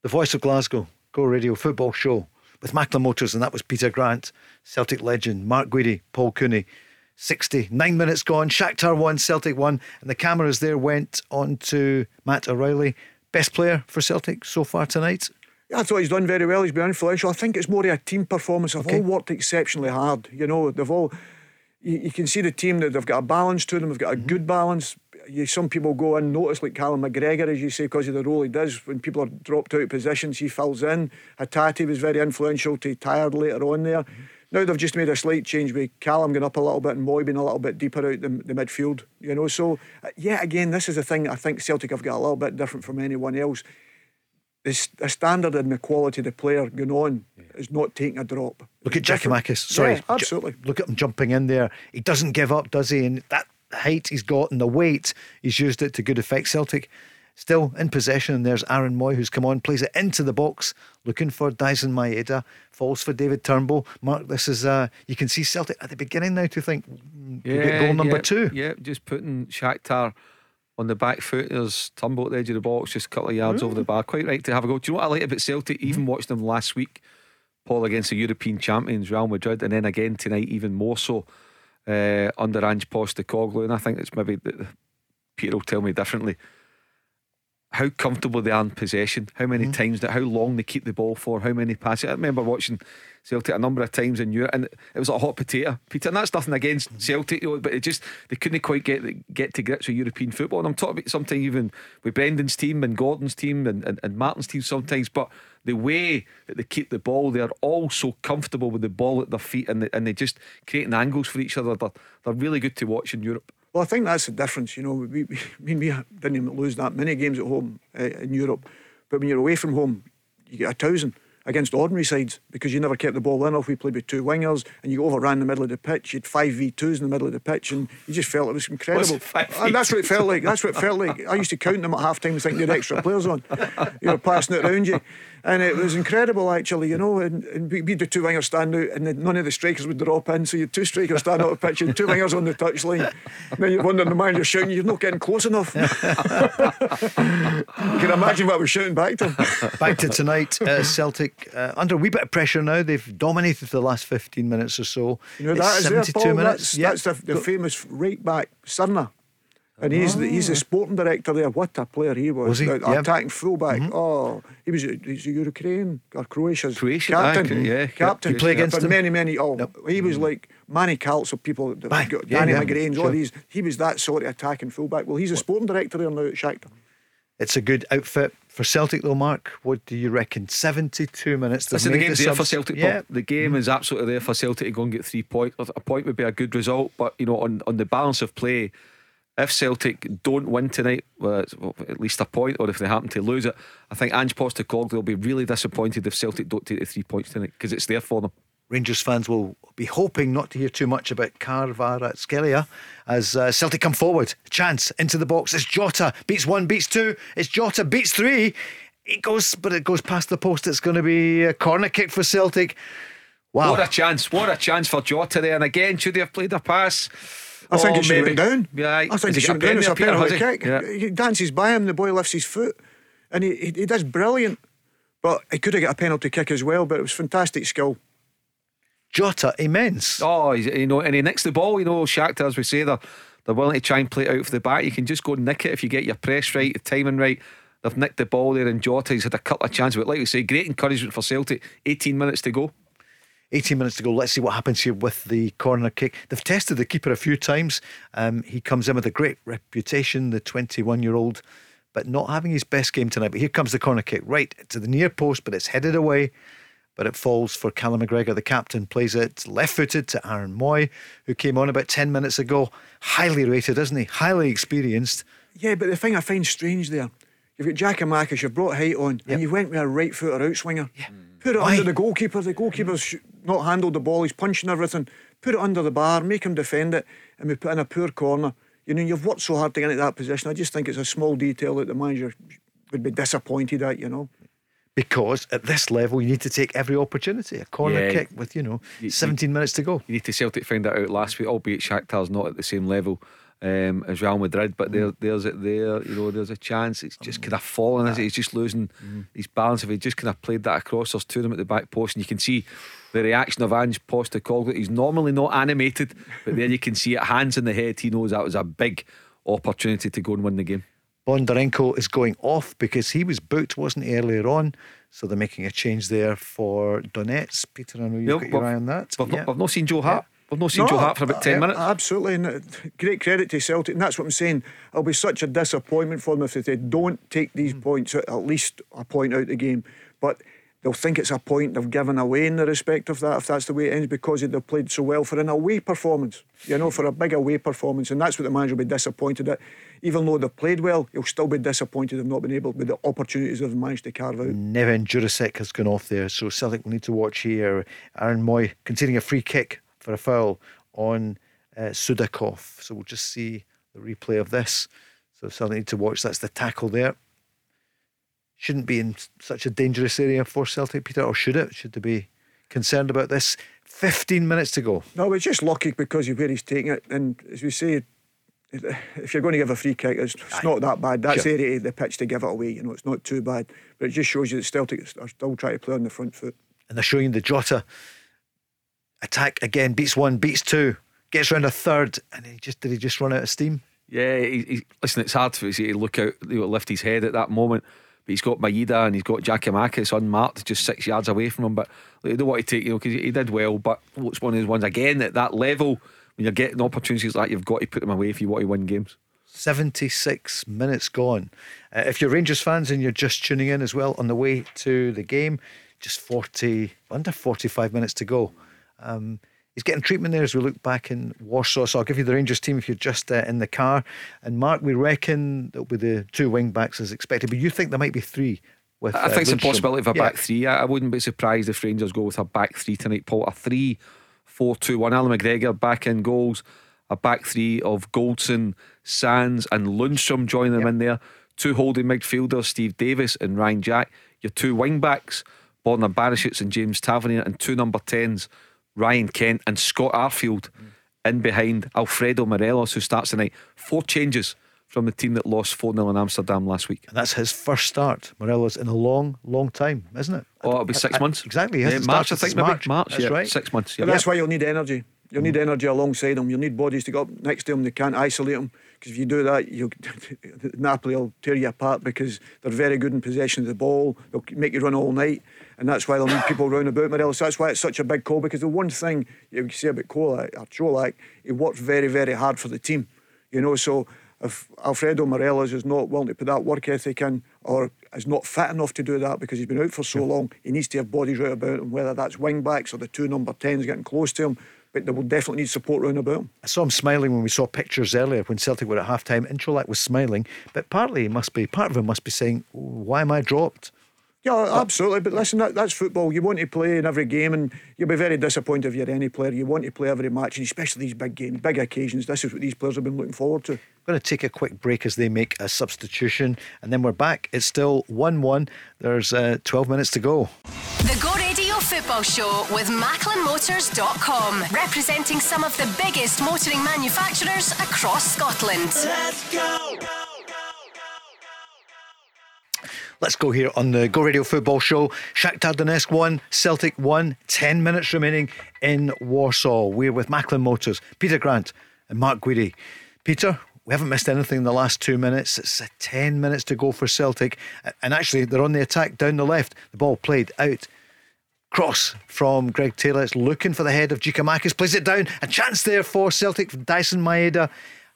The voice of Glasgow, Go Radio Football Show with Macklin Motors, and that was Peter Grant, Celtic legend, Mark Guidi, Paul Cooney. 60, nine minutes gone. Shakhtar won, Celtic won, and the cameras there went on to Matt O'Riley. Best player for Celtic so far tonight? Yeah, I thought he's done very well. He's been influential. I think it's more of a team performance. They've Okay. all worked exceptionally hard. You know, they've all. You, you can see the team that they've got a balance to them. They've got a mm-hmm. good balance. You, some people go unnoticed, like Callum McGregor, as you say, because of the role he does. When people are dropped out of positions, he fills in. Hatate was very influential to Tired later on there. Mm-hmm. Now they've just made a slight change with Callum going up a little bit and Mooy being a little bit deeper out the, the midfield. You know, so uh, yeah, again, this is the thing. I think Celtic have got a little bit different from anyone else the, the standard and the quality of the player going on is not taking a drop. Look at It's different. Giakoumakis. Sorry. Yeah, absolutely. Ju- Look at him jumping in there. He doesn't give up, does he? And that height he's got and the weight, he's used it to good effect. Celtic still in possession. And there's Aaron Mooy who's come on, plays it into the box, looking for Daizen Maeda, falls for David Turnbull. Mark, this is, uh, you can see Celtic at the beginning now to think, mm, get goal number yeah, two. Yeah, just putting Shakhtar on the back foot. There's Turnbull at the edge of the box, just a couple of yards over the bar. Quite right to have a go. Do you know what I like about Celtic? Even watched them last week, Paul against the European champions Real Madrid, and then again tonight, even more so uh, under Ange Postecoglou. And I think it's maybe Peter will tell me differently. How comfortable they are in possession, how many mm-hmm. times that, how long they keep the ball for, how many passes. I remember watching Celtic a number of times in Europe, and it was like a hot potato, Peter. And that's nothing against mm-hmm. Celtic, you know, but it just they couldn't quite get get to grips with European football. And I'm talking about sometimes even with Brendan's team and Gordon's team and, and, and Martin's team sometimes, but the way that they keep the ball, they're all so comfortable with the ball at their feet, and they, and they just creating angles for each other. They're, they're really good to watch in Europe. Well, I think that's the difference. You know, we, we, I mean, we didn't even lose that many games at home uh, in Europe, but when you're away from home, you get a thousand against ordinary sides because you never kept the ball in off. We played with two wingers and you overran the middle of the pitch. You had five v twos in the middle of the pitch, and you just felt it was incredible. it, And that's what it felt like. That's what it felt like. I used to count them at half time and think you had extra players on. You were passing it around you. And it was incredible, actually, you know. And, and we, we had the two wingers stand out, and then none of the strikers would drop in. So you had two strikers stand out of pitch, and two wingers on the touchline. Then you're wondering, the manager shouting, You're not getting close enough. you can imagine what I was shouting back to him. Back to tonight, uh, Celtic uh, under a wee bit of pressure now. They've dominated the last 15 minutes or so. You know, It's that is there, 72 Paul. minutes. That's, Yeah. that's the, the famous right back, Srna. And he's the, he's the sporting director there. What a player he was. Was he? The Yeah. Attacking fullback. Mm-hmm. Oh, he was a, he's a Ukraine or Croatia's Croatian, captain. aye, yeah, captain. You play against him? many, many. Oh, he was mm-hmm. like Manny Kaltz of people. that Aye, got yeah, Danny yeah, McGrains, all these. He was that sort of attacking fullback. Well, he's a sporting director there now at Shakhtar. It's a good outfit for Celtic, though, Mark. What do you reckon? 72 minutes. They've Listen, the made game's there for Celtic. Yeah. Paul. The game is absolutely there for Celtic to go and get three points. A point would be a good result, but you know, on, on the balance of play, if Celtic don't win tonight, well, at least a point, or if they happen to lose it, I think Ange Postecoglou will be really disappointed if Celtic don't take the three points tonight because it's there for them. Rangers fans will be hoping not to hear too much about Kvaratskhelia as uh, Celtic come forward. Chance into the box. It's Jota beats one, beats two. It's Jota beats three. It goes, but it goes past the post. It's going to be a corner kick for Celtic. Wow. What a chance! What a chance for Jota there! And again, should they have played a pass? I think Oh, it should have maybe. went down. Yeah, I think Has it he should have a down. It's a penalty has he? kick. Yeah. He dances by him, the boy lifts his foot, and he, he, he does brilliant. But he could have got a penalty kick as well, but it was fantastic skill. Jota immense. Oh, you know, and he nicks the ball. You know, Shakhtar, as we say, they're, they're willing to try and play it out for the back. You can just go nick it if you get your press right, the timing right. They've nicked the ball there, and Jota, he's had a couple of chances. But like we say, great encouragement for Celtic. 18 minutes to go. 18 minutes to go. Let's see what happens here with the corner kick. They've tested the keeper a few times. Um, he comes in with a great reputation, the 21 year old, but not having his best game tonight. But here comes the corner kick, right to the near post, but it's headed away. But it falls for Callum McGregor. The captain plays it left footed to Aaron Mooy, who came on about 10 minutes ago. Highly rated, isn't he? Highly experienced. Yeah, but the thing I find strange there, you've got Giakoumakis, you've brought height on, Yep. and you went with a right footer outswinger. Yeah. Put it Why? under the goalkeeper. The goalkeeper's not handled the ball. He's punching everything. Put it under the bar. Make him defend it, and we put in a poor corner. You know, you've worked so hard to get into that position. I just think it's a small detail that the manager would be disappointed at. You know. Because at this level, you need to take every opportunity. A corner Yeah. kick with, you know, You- you- 17 minutes to go. You need to Celtic find that out last week, albeit Shakhtar's not at the same level um, as Real Madrid. But there, there's it there. You know, there's a chance. It's just kind of fallen. Is it? He's just losing his balance. If he just kind of played that across, there's two of them at the back post, and you can see the reaction of Ange Postecoglou. He's normally not animated, but there you can see it. Hands in the head. He knows that was a big opportunity to go and win the game. Bondarenko is going off because he was booked, wasn't he, earlier on? So they're making a change there for Donetsk. Peter, I know you've Yeah, got your eye on that. We've, Yeah. not, we've not seen Joe Hart. We've not seen Joe Hart for about 10 uh, minutes. Absolutely, and uh, great credit to Celtic, and that's what I'm saying. It'll be such a disappointment for them if they don't take these points, out, at least a point out of the game. But they'll think it's a point they've given away in the respect of that, if that's the way it ends, because they've played so well for an away performance, you know, for a big away performance, and that's what the manager will be disappointed at. Even though they've played well, he'll still be disappointed they've not been able with the opportunities they've managed to carve out. Nevin Jurasek has gone off there, so Celtic will need to watch here. Aaron Mooy conceding a free kick for a foul on uh, Sudakov. So we'll just see the replay of this. So need to watch. That's the tackle there. Shouldn't be in such a dangerous area for Celtic, Peter, or should it? Should they be concerned about this? 15 minutes to go. No, it's just lucky because of where he's taking it. And as we say, if you're going to give a free kick, it's, it's not that bad. That's Sure. the area of the pitch to give it away. You know, it's not too bad. But it just shows you that Celtic are still trying to play on the front foot. and they're showing the Jota attack again, beats one, beats two, gets round a third, and he just did he just run out of steam? Yeah, he, he, listen, it's hard for him to look out, you lift his head at that moment. But he's got Maeda and he's got Giakoumakis unmarked, just six yards away from him. But they don't want to take, you know, because he, did well. But it's one of those ones again at that level when you're getting opportunities like that, you've got to put them away if you want to win games. 76 minutes gone. Uh, if you're Rangers fans and you're just tuning in as well on the way to the game, just 40, under 45 minutes to go. Um, he's getting treatment there as we look back in Warsaw. So I'll give you the Rangers team if you're just uh, in the car. And Mark, we reckon there'll be the two wing backs as expected, but you think there might be three with. I uh, think it's a possibility of a Yeah. back three. I, I wouldn't be surprised if Rangers go with a back three tonight, Paul. A three, four, two, one. Allan McGregor back in goals. A back three of Goldson, Sands, and Lundstram joining them Yep. in there. Two holding midfielders, Steve Davis and Ryan Jack. Your two wing backs, Borna Barisic and James Tavernier, and two number tens, Ryan Kent and Scott Arfield in behind Alfredo Morelos, who starts tonight. Four changes from the team that lost 4 0 in Amsterdam last week. And that's his first start, Morelos, in a long, long time, isn't it? Oh, it'll be six Uh, months. Exactly. Yeah, March, I think, since maybe. March. March, That's yeah. right. Six months. But Yeah. that's why you'll need energy. You'll need mm. energy alongside them. You'll need bodies to go up next to them. They can't isolate them because if you do that, you Napoli will tear you apart because they're very good in possession of the ball. They'll make you run all night, and that's why they'll need people round about Morelos. That's why it's such a big call because the one thing you can say about Kolak or Cholak, he worked very, very hard for the team. You know, so if Alfredo Morelos is not willing to put that work ethic in or is not fit enough to do that because he's been out for so long, he needs to have bodies right about him, whether that's wing backs or the two number 10s getting close to him. But they will definitely need support round about him. I saw him smiling when we saw pictures earlier when Celtic were at half time. Introlak was smiling, but partly he must be, part of him must be saying, "Oh, Why am I dropped? Yeah, absolutely. But listen, that, that's football. You want to play in every game, and you'll be very disappointed if you're any player. You want to play every match, and especially these big games, big occasions. This is what these players have been looking forward to. going to take a quick break as they make a substitution, and then we're back. It's still 1 1. There's uh, 12 minutes to go. The Go Radio Football Show with MacklinMotors.com, representing some of the biggest motoring manufacturers across Scotland. Let's go Let's go here on the Go Radio Football Show. Shakhtar Donetsk 1, Celtic 1, 10 minutes remaining in Warsaw. We're with Macklin Motors, Peter Grant and Mark Guidi. Peter, we haven't missed anything in the last two minutes. It's uh, 10 minutes to go for Celtic. And actually, they're on the attack down the left. The ball played out. Cross from Greg Taylor. It's looking for the head of Giakoumakis. Plays it down. A chance there for Celtic from Daizen Maeda.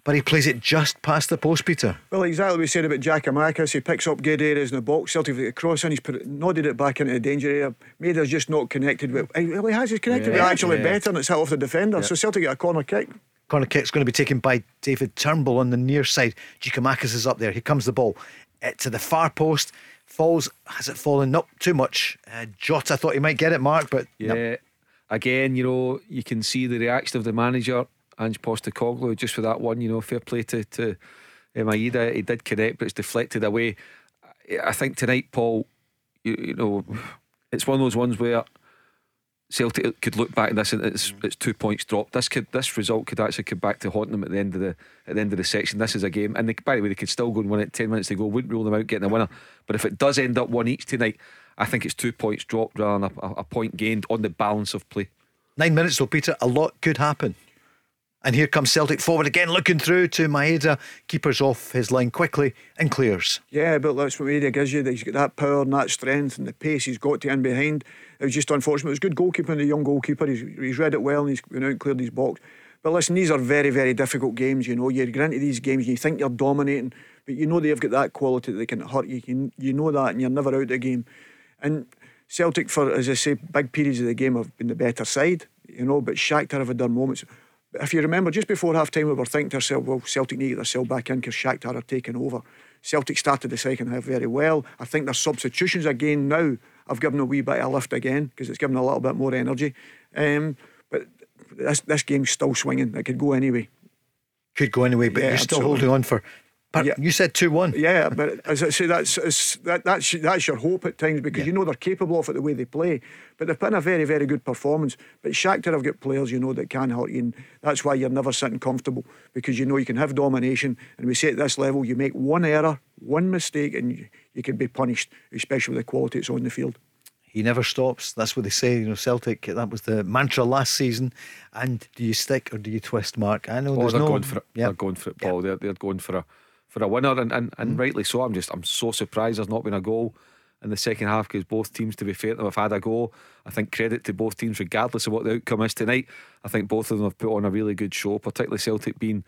But he plays it just past the post, Peter. Well, exactly what we said about Giakoumakis. He picks up good areas in the box. Celtic with the cross and he's put it, nodded it back into the danger area. Maeda's just not connected with. Well, he has. He's connected with actually yeah. better and it's hit off the defender. So Celtic get a corner kick. Corner kick's going to be taken by David Turnbull on the near side. Giakoumakis is up there. Here comes the ball uh, to the far post. Falls. Has it fallen? Not too much. Uh, Jota thought he might get it, Mark, but Yeah. no. Again, you know, you can see the reaction of the manager, Ange Postecoglou, just for that one. You know, fair play to to Maeda. He did connect, but it's deflected away. I- I think tonight, Paul, you, you know, it's one of those ones where Celtic could look back at this and it's mm-hmm. it's two points dropped. This could this result could actually come back to haunt them at the end of the at the end of the section. This is a game, and they, by the way, they could still go and win it. Ten minutes to go, wouldn't rule them out getting a winner. But if it does end up one each tonight, I think it's two points dropped rather than a, a, a point gained on the balance of play. Nine minutes though, Peter. A lot could happen. And here comes Celtic forward again, looking through to Maeda. Keeper's off his line quickly and clears. Yeah, but that's what Maeda gives you. He's got that power and that strength and the pace he's got to in behind. It was just unfortunate. It was good goalkeeping, the young goalkeeper. He's, he's read it well and he's cleared his box. But listen, these are very, very difficult games. You know, you get into these games you think you're dominating, but you know they've got that quality that they can hurt you. You, you know that, and you're never out of the game. And Celtic, for as I say, big periods of the game have been the better side. You know, but Shakhtar have had their moments. But if you remember, just before half time, we were thinking to ourselves, well, Celtic need to get back in because Shakhtar are taking over. Celtic started the second half very well. I think their substitutions again now have given a wee bit of a lift again because it's given a little bit more energy. Um, but this this game's still swinging. It could go anyway. Could go anyway, but Yeah, you're still absolutely. holding on for. But Yeah. you said 2 1. Yeah, but as I say, that's that, that's that's your hope at times because you know they're capable of it the way they play. But they've put in a very very good performance. But Shakhtar have got players you know that can hurt you, and that's why you're never sitting comfortable because you know you can have domination. And we say at this level, you make one error, one mistake, and you, you can be punished, especially with the quality that's on the field. He never stops. That's what they say. You know, Celtic. That was the mantra last season. And do you stick or do you twist, Mark? I know Oh, there's they're no. going for it. Yeah. They're going for it, Paul. They're, they're going for a for a winner, and, and, and rightly so. I'm just I'm so surprised there's not been a goal in the second half because both teams, to be fair, to them, have had a goal. I think credit to both teams, regardless of what the outcome is tonight. I think both of them have put on a really good show, particularly Celtic being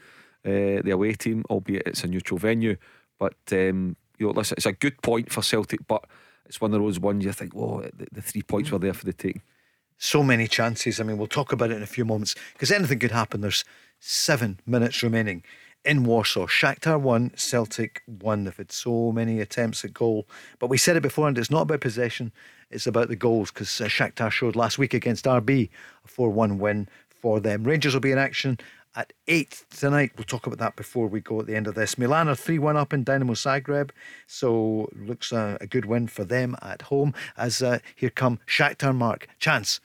uh, the away team, albeit it's a neutral venue. But um, you know, listen, it's a good point for Celtic, but it's one of those ones you think, well, the, the three points were there for the taking. so many chances. I mean, we'll talk about it in a few moments because anything could happen. There's seven minutes remaining in Warsaw. Shakhtar won, Celtic won. They've had so many attempts at goal. But we said it before, and it's not about possession, it's about the goals because uh, Shakhtar showed last week against RB a 4 1 win for them. Rangers will be in action at 8 tonight. We'll talk about that before we go at the end of this. Milan are 3 1 up in Dynamo Zagreb, so looks uh, a good win for them at home. As uh, here come Shakhtar Mark. Chance,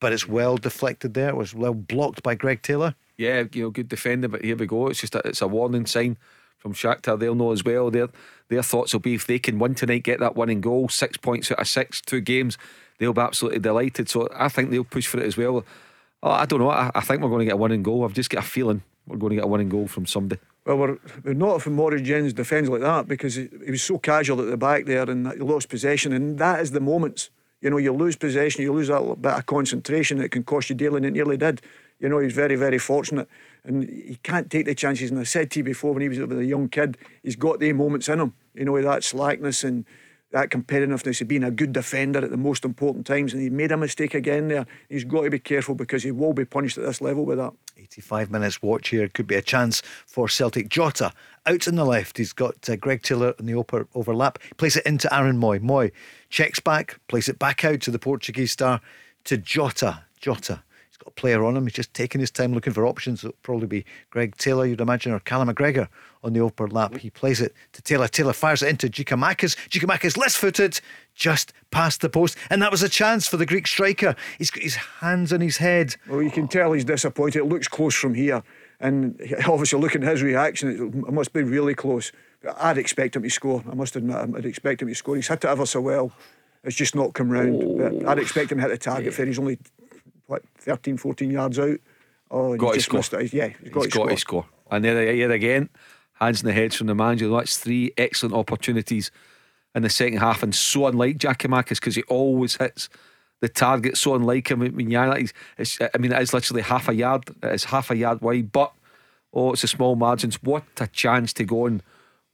but it's well deflected there. It was well blocked by Greg Taylor. Yeah, you know, good defender, but here we go. It's just a, it's a warning sign from Shakhtar. They'll know as well. Their their thoughts will be if they can win tonight, get that winning goal, six points out of six, two games, they'll be absolutely delighted. So I think they'll push for it as well. Oh, I don't know. I, I think we're going to get a winning goal. I've just got a feeling we're going to get a winning goal from somebody. Well, we're, we're not if Moritz Jenz defends like that because he, he was so casual at the back there and he lost possession. And that is the moments. You know, you lose possession, you lose that bit of concentration, that can cost you dearly, and it nearly did. You know, he's very, very fortunate. And he can't take the chances. And I said to you before when he was a young kid, he's got the moments in him. You know, that slackness and that competitiveness of being a good defender at the most important times. And he made a mistake again there. He's got to be careful because he will be punished at this level with that. 85 minutes watch here could be a chance for Celtic. Jota out on the left. He's got uh, Greg Taylor in the over- overlap. Plays it into Aaron Mooy. Mooy checks back, plays it back out to the Portuguese star to Jota. Jota. He's got a player on him. He's just taking his time looking for options. It'll probably be Greg Taylor, you'd imagine, or Callum McGregor on the overlap. He plays it to Taylor. Taylor fires it into Giakoumakis. Giakoumakis less footed, just past the post. And that was a chance for the Greek striker. He's got his hands on his head. Well, you can tell he's disappointed. It looks close from here. And obviously, looking at his reaction, it must be really close. I'd expect him to score. I must admit, I'd expect him to score. He's hit it ever so well. It's just not come round. But I'd expect him to hit the target fair. He's only, what, 13, 14 yards out. Oh, Got he to just score. it. Yeah, he's got, He's to, got score. to score. And there, here again, hands in the heads from the manager. That's three excellent opportunities in the second half, and so unlike Giakoumakis because he always hits the target so unlike him. I mean, yeah, he's, it's, I mean, it is literally half a yard. It's half a yard wide, but oh, it's a small margins. What a chance to go and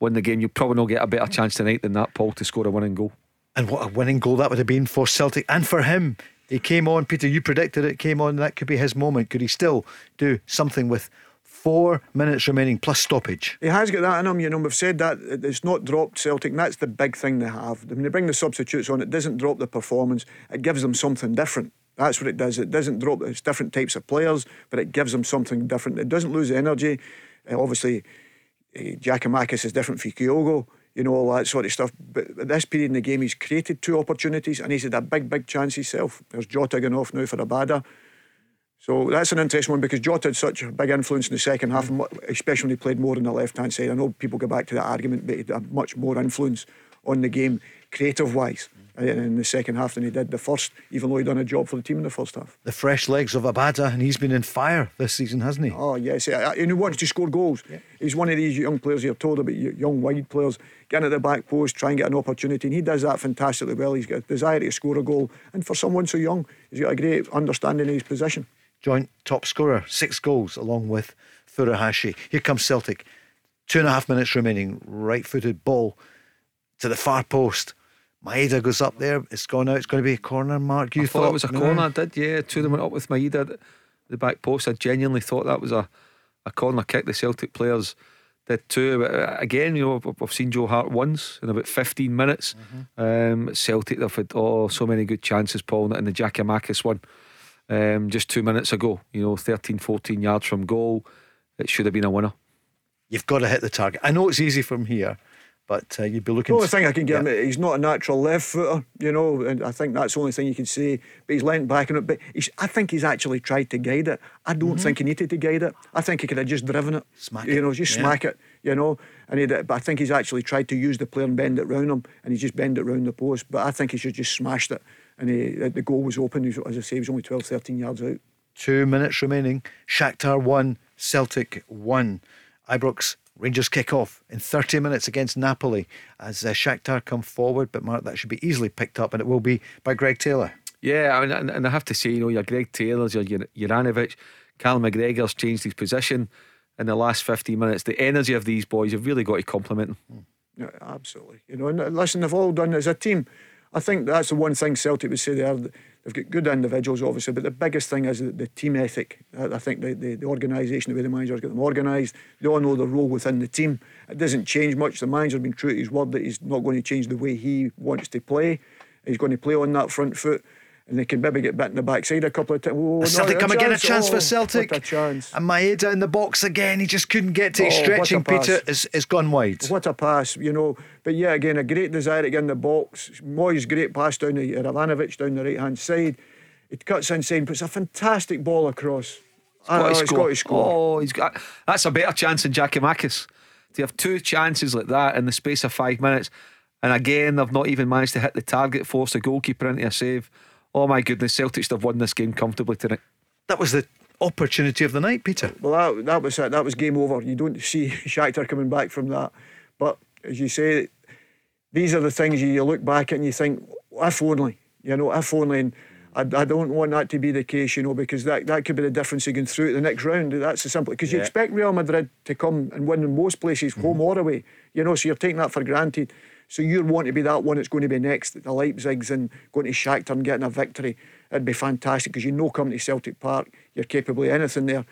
win the game. You probably not get a better chance tonight than that, Paul, to score a winning goal. And what a winning goal that would have been for Celtic and for him. He came on, Peter, you predicted it, came on, that could be his moment. Could he still do something with four minutes remaining plus stoppage? He has got that in him, you know. We've said that it's not dropped Celtic, and that's the big thing they have. When they bring the substitutes on, it doesn't drop the performance, it gives them something different. That's what it does. It doesn't drop, it's different types of players, but it gives them something different. It doesn't lose energy. Uh, obviously, uh, Giakoumakis is different for Kyogo you know, all that sort of stuff. But at this period in the game, he's created two opportunities and he's had a big, big chance himself. There's Jota going off now for Abada. So that's an interesting one because Jota had such a big influence in the second half, especially when he played more on the left hand side. I know people go back to that argument, but he had much more influence on the game, creative wise uh, in the second half than he did the first, even though he'd done a job for the team in the first half. The fresh legs of Abada, and he's been in fire this season, hasn't he? Oh yes, uh, uh, and he wants to score goals. Yeah. He's one of these young players you're told about, young wide players, getting at the back post, try and get an opportunity, and he does that fantastically well. He's got a desire to score a goal, and for someone so young, he's got a great understanding of his position. Joint top scorer, six goals, along with Furuhashi. Here comes Celtic. Two and a half minutes remaining. Right footed ball to the far post. Maeda goes up there. It's gone out. It's going to be a corner. Mark, you I thought, thought it was a corner. I did, yeah. Two of them went up with Maeda the back post. I genuinely thought that was a, a corner kick. The Celtic players did too. Uh, again, you know, I've seen Joe Hart once in about 15 minutes. Mm-hmm. Um, Celtic, they've had oh, so many good chances, Paul, and the Giakoumakis one um, just two minutes ago. You know, 13, 14 yards from goal. It should have been a winner. You've got to hit the target. I know it's easy from here. But uh, you'd be looking. The only thing I can get yeah. him, he's not a natural left footer, you know, and I think that's the only thing you can say. But he's leant back in it. But I think he's actually tried to guide it. I don't mm-hmm. think he needed to guide it. I think he could have just driven it, smack you know, just yeah. smack it, you know. And he, but I think he's actually tried to use the player and bend it round him, and he just bend it round the post. But I think he should just smashed it, and he, the goal was open. As I say, he was only 12, 13 yards out. Two minutes remaining. Shakhtar one, Celtic one. Ibrox Rangers kick off in 30 minutes against Napoli as uh, Shakhtar come forward. But Mark, that should be easily picked up, and it will be by Greg Taylor. Yeah, I mean, and I have to say, you know, your Greg Taylor's, your Juranovic, Cal McGregor's changed his position in the last 15 minutes. The energy of these boys, you've really got to compliment them. Yeah, absolutely. You know, and listen, they've all done as a team. I think that's the one thing Celtic would say there. They've got good individuals, obviously, but the biggest thing is the, team ethic. I, think the, the, the organisation, the way the manager's got them organised, they all know their role within the team. It doesn't change much. The manager's been true to his word that he's not going to change the way he wants to play. He's going to play on that front foot and they can maybe get bit in the backside a couple of times. Oh, Celtic come again, a chance oh, for Celtic. What a chance. And Maeda in the box again. He just couldn't get to it. Oh, Stretching Peter is, is gone wide. What a pass, you know. But yeah, again, a great desire to get in the box. Mooy's, great pass down the Ivanovic down the right hand side. It cuts inside, puts a fantastic ball across. He's got, ah, to score. score. Oh, he's got. That's a better chance than Giakoumakis. To have two chances like that in the space of five minutes, and again, they've not even managed to hit the target, force the goalkeeper into a save. Oh my goodness, Celtics have won this game comfortably tonight. That was the opportunity of the night, Peter. Well, that, that was it. That was game over. You don't see Shakhtar coming back from that. But as you say, these are the things you look back at and you think, if only, you know, if only. And I, I don't want that to be the case, you know, because that, that could be the difference again through the next round. That's the simple. Because you expect Real Madrid to come and win in most places, mm-hmm. home or away, you know, so you're taking that for granted. So you'd want to be that one that's going to be next, the Leipzigs and going to Shakhtar and getting a victory. It'd be fantastic because you know coming to Celtic Park, you're capable of anything there.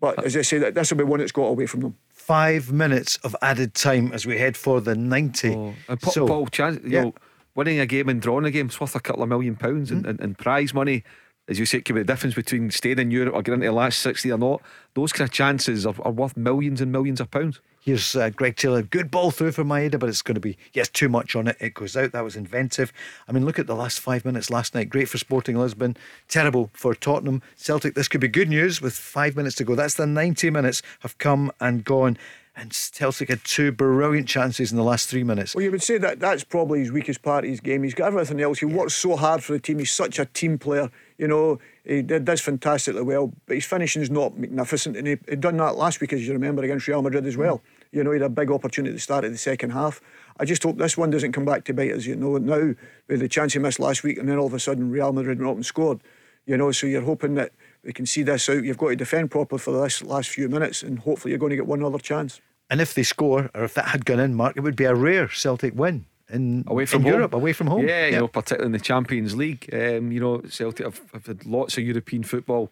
But as I say, that this will be one that's got away from them. Five minutes of added time as we head for the 90. Oh, and Paul, so, Paul Chance, yeah. Know, winning a game and drawing a game is worth a couple of million pounds mm. and, and, prize money. As you say, it could be the difference between staying in Europe or getting into the last 60 or not. Those kind of chances are, are worth millions and millions of pounds. Here's uh, Greg Taylor. Good ball through for Maeda, but it's going to be, yes, too much on it. It goes out. That was inventive. I mean, look at the last five minutes last night. Great for Sporting Lisbon. Terrible for Tottenham. Celtic, this could be good news with five minutes to go. That's the 90 minutes have come and gone. And Celtic had two brilliant chances in the last three minutes. Well, you would say that that's probably his weakest part of his game. He's got everything else. He yeah. works so hard for the team. He's such a team player. You know, he did this fantastically well, but his finishing is not magnificent. And he, he done that last week, as you remember, against Real Madrid as well. You know, he had a big opportunity at the start of the second half. I just hope this one doesn't come back to bite us. You know, now with the chance he missed last week, and then all of a sudden Real Madrid went up and scored. You know, so you're hoping that we can see this out. You've got to defend properly for this last few minutes, and hopefully you're going to get one other chance. And if they score, or if that had gone in, Mark, it would be a rare Celtic win in away from in home. Europe, away from home. Yeah, you know, particularly in the Champions League. Um, you know, Celtic have, have had lots of European football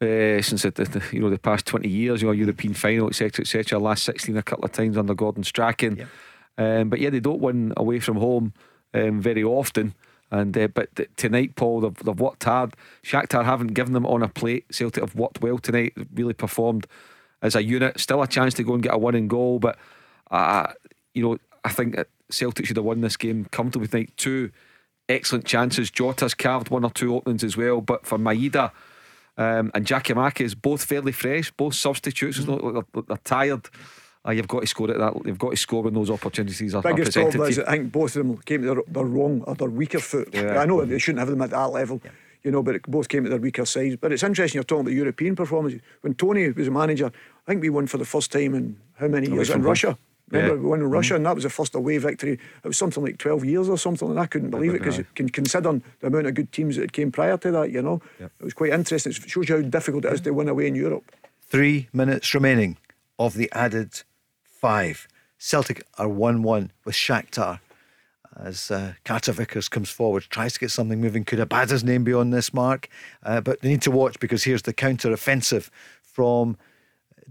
uh, since the, the, you know the past twenty years. You know, European final, etc., etc. Last sixteen a couple of times under Gordon Strachan. Yeah. Um, but yeah, they don't win away from home um, very often. And uh, but th- tonight, Paul, they've, they've worked hard. Shakhtar haven't given them on a plate. Celtic have worked well tonight. Really performed as a unit. Still a chance to go and get a winning goal, but uh, you know I think Celtic should have won this game comfortably tonight. Two excellent chances. Jota's carved one or two openings as well, but for Maeda. Um, and Giakoumakis, both fairly fresh, both substitutes. Like they're, they're tired. Uh, you've got to score at that. You've got to score when those opportunities are, Biggest presented. problem is you. I think both of them came to their, their wrong or their weaker foot. Yeah. I know they shouldn't have them at that level, you know, but it both came to their weaker sides. But it's interesting you're talking about European performances. When Tony was a manager, I think we won for the first time in how many years in home. Remember, Yeah. We won in Russia, and that was the first away victory. It was something like 12 years or something, and I couldn't believe it because you can consider the amount of good teams that came prior to that, you know. It was quite interesting. It shows you how difficult it is to win away in Europe. Three minutes remaining of the added five. Celtic are 1 1 with Shakhtar as uh, Carter Vickers comes forward, tries to get something moving. Could Abada's name be on this mark? Uh, but they need to watch because here's the counter offensive from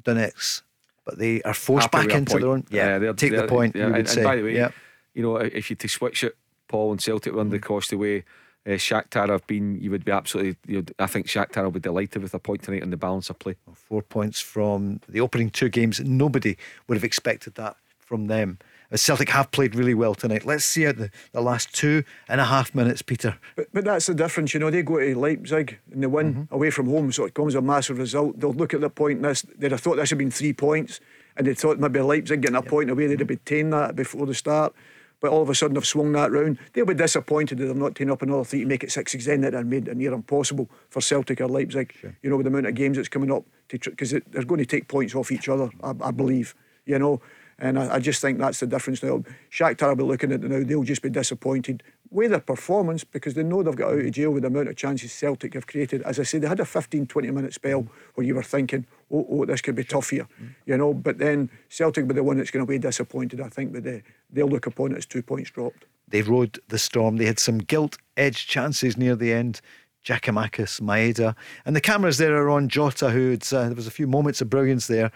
Donetsk. But they are forced Happy back into their own. Yeah, they're- take the point. yeah, and, say. and by the way, yeah. you know, if you to switch it, Paul and Celtic under the cost away. Uh, Shakhtar have been. You would be absolutely. You know, I think Shakhtar will be delighted with a point tonight and the balance of play. Four points from the opening two games. Nobody would have expected that from them. As Celtic have played really well tonight. Let's see out the, the last two and a half minutes, Peter. But, but that's the difference, you know. They go to Leipzig and they win mm-hmm. away from home, so it comes a massive result. They'll look at the point. This they'd have thought this had been three points, and they thought maybe Leipzig getting a point away, they'd have mm-hmm. obtained that before the start. But all of a sudden, they've swung that round. They'll be disappointed that they've not taken up another three to make it six again. That had made it near impossible for Celtic or Leipzig. You know, with the amount of games that's coming up, because they're going to take points off each other. I, I believe. You know. And I, I just think that's the difference now. Shakhtar will be looking at it now. They'll just be disappointed with their performance because they know they've got out of jail with the amount of chances Celtic have created. As I said, they had a 15, 20 minute spell where you were thinking, oh, oh this could be tough here, you know. But then Celtic will be the one that's going to be disappointed, I think, but they, they'll look upon it as two points dropped. They rode the storm. They had some gilt edged chances near the end. Giakoumakis, Maeda, and the cameras there are on Jota, who had, uh, there was a few moments of brilliance there,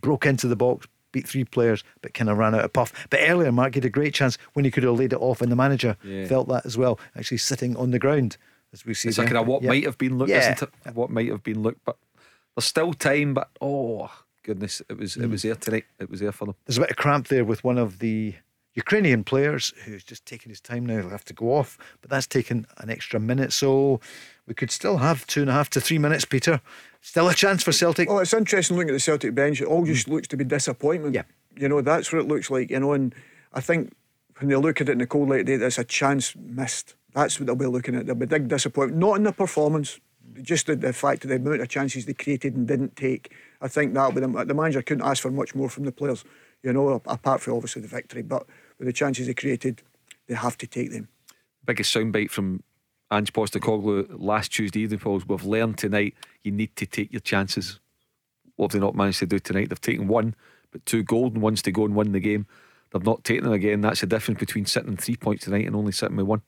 broke into the box, beat three players, but kind of ran out of puff. But earlier, Mark had a great chance when he could have laid it off, and the manager Yeah. felt that as well, actually sitting on the ground, as we see. It's like a what Yeah. might have been looked, Yeah. isn't it? What might have been looked, but there's still time. But oh goodness, it was it Mm. was there tonight. It was there for them. There's a bit of cramp there with one of the Ukrainian players who's just taking his time now. He'll have to go off, but that's taken an extra minute. So we could still have two and a half to three minutes, Peter. Still a chance for Celtic. Well, it's interesting looking at the Celtic bench. It all just hmm. looks to be disappointment. Yeah. You know, that's what it looks like, you know, and I think when they look at it in the cold light of day, there's a chance missed. That's what they'll be looking at. They'll be big disappointment, not in the performance, just the, the fact of the amount of chances they created and didn't take. I think that'll be the, the manager couldn't ask for much more from the players, you know, apart from obviously the victory. But with the chances they created, they have to take them. Biggest soundbite from Ange Postecoglou last Tuesday evening. Paul, we've learned tonight you need to take your chances. What have they not managed to do tonight? They've taken one, but two golden ones to go and win the game. They've not taken them again. That's the difference between sitting three points tonight and only sitting with one.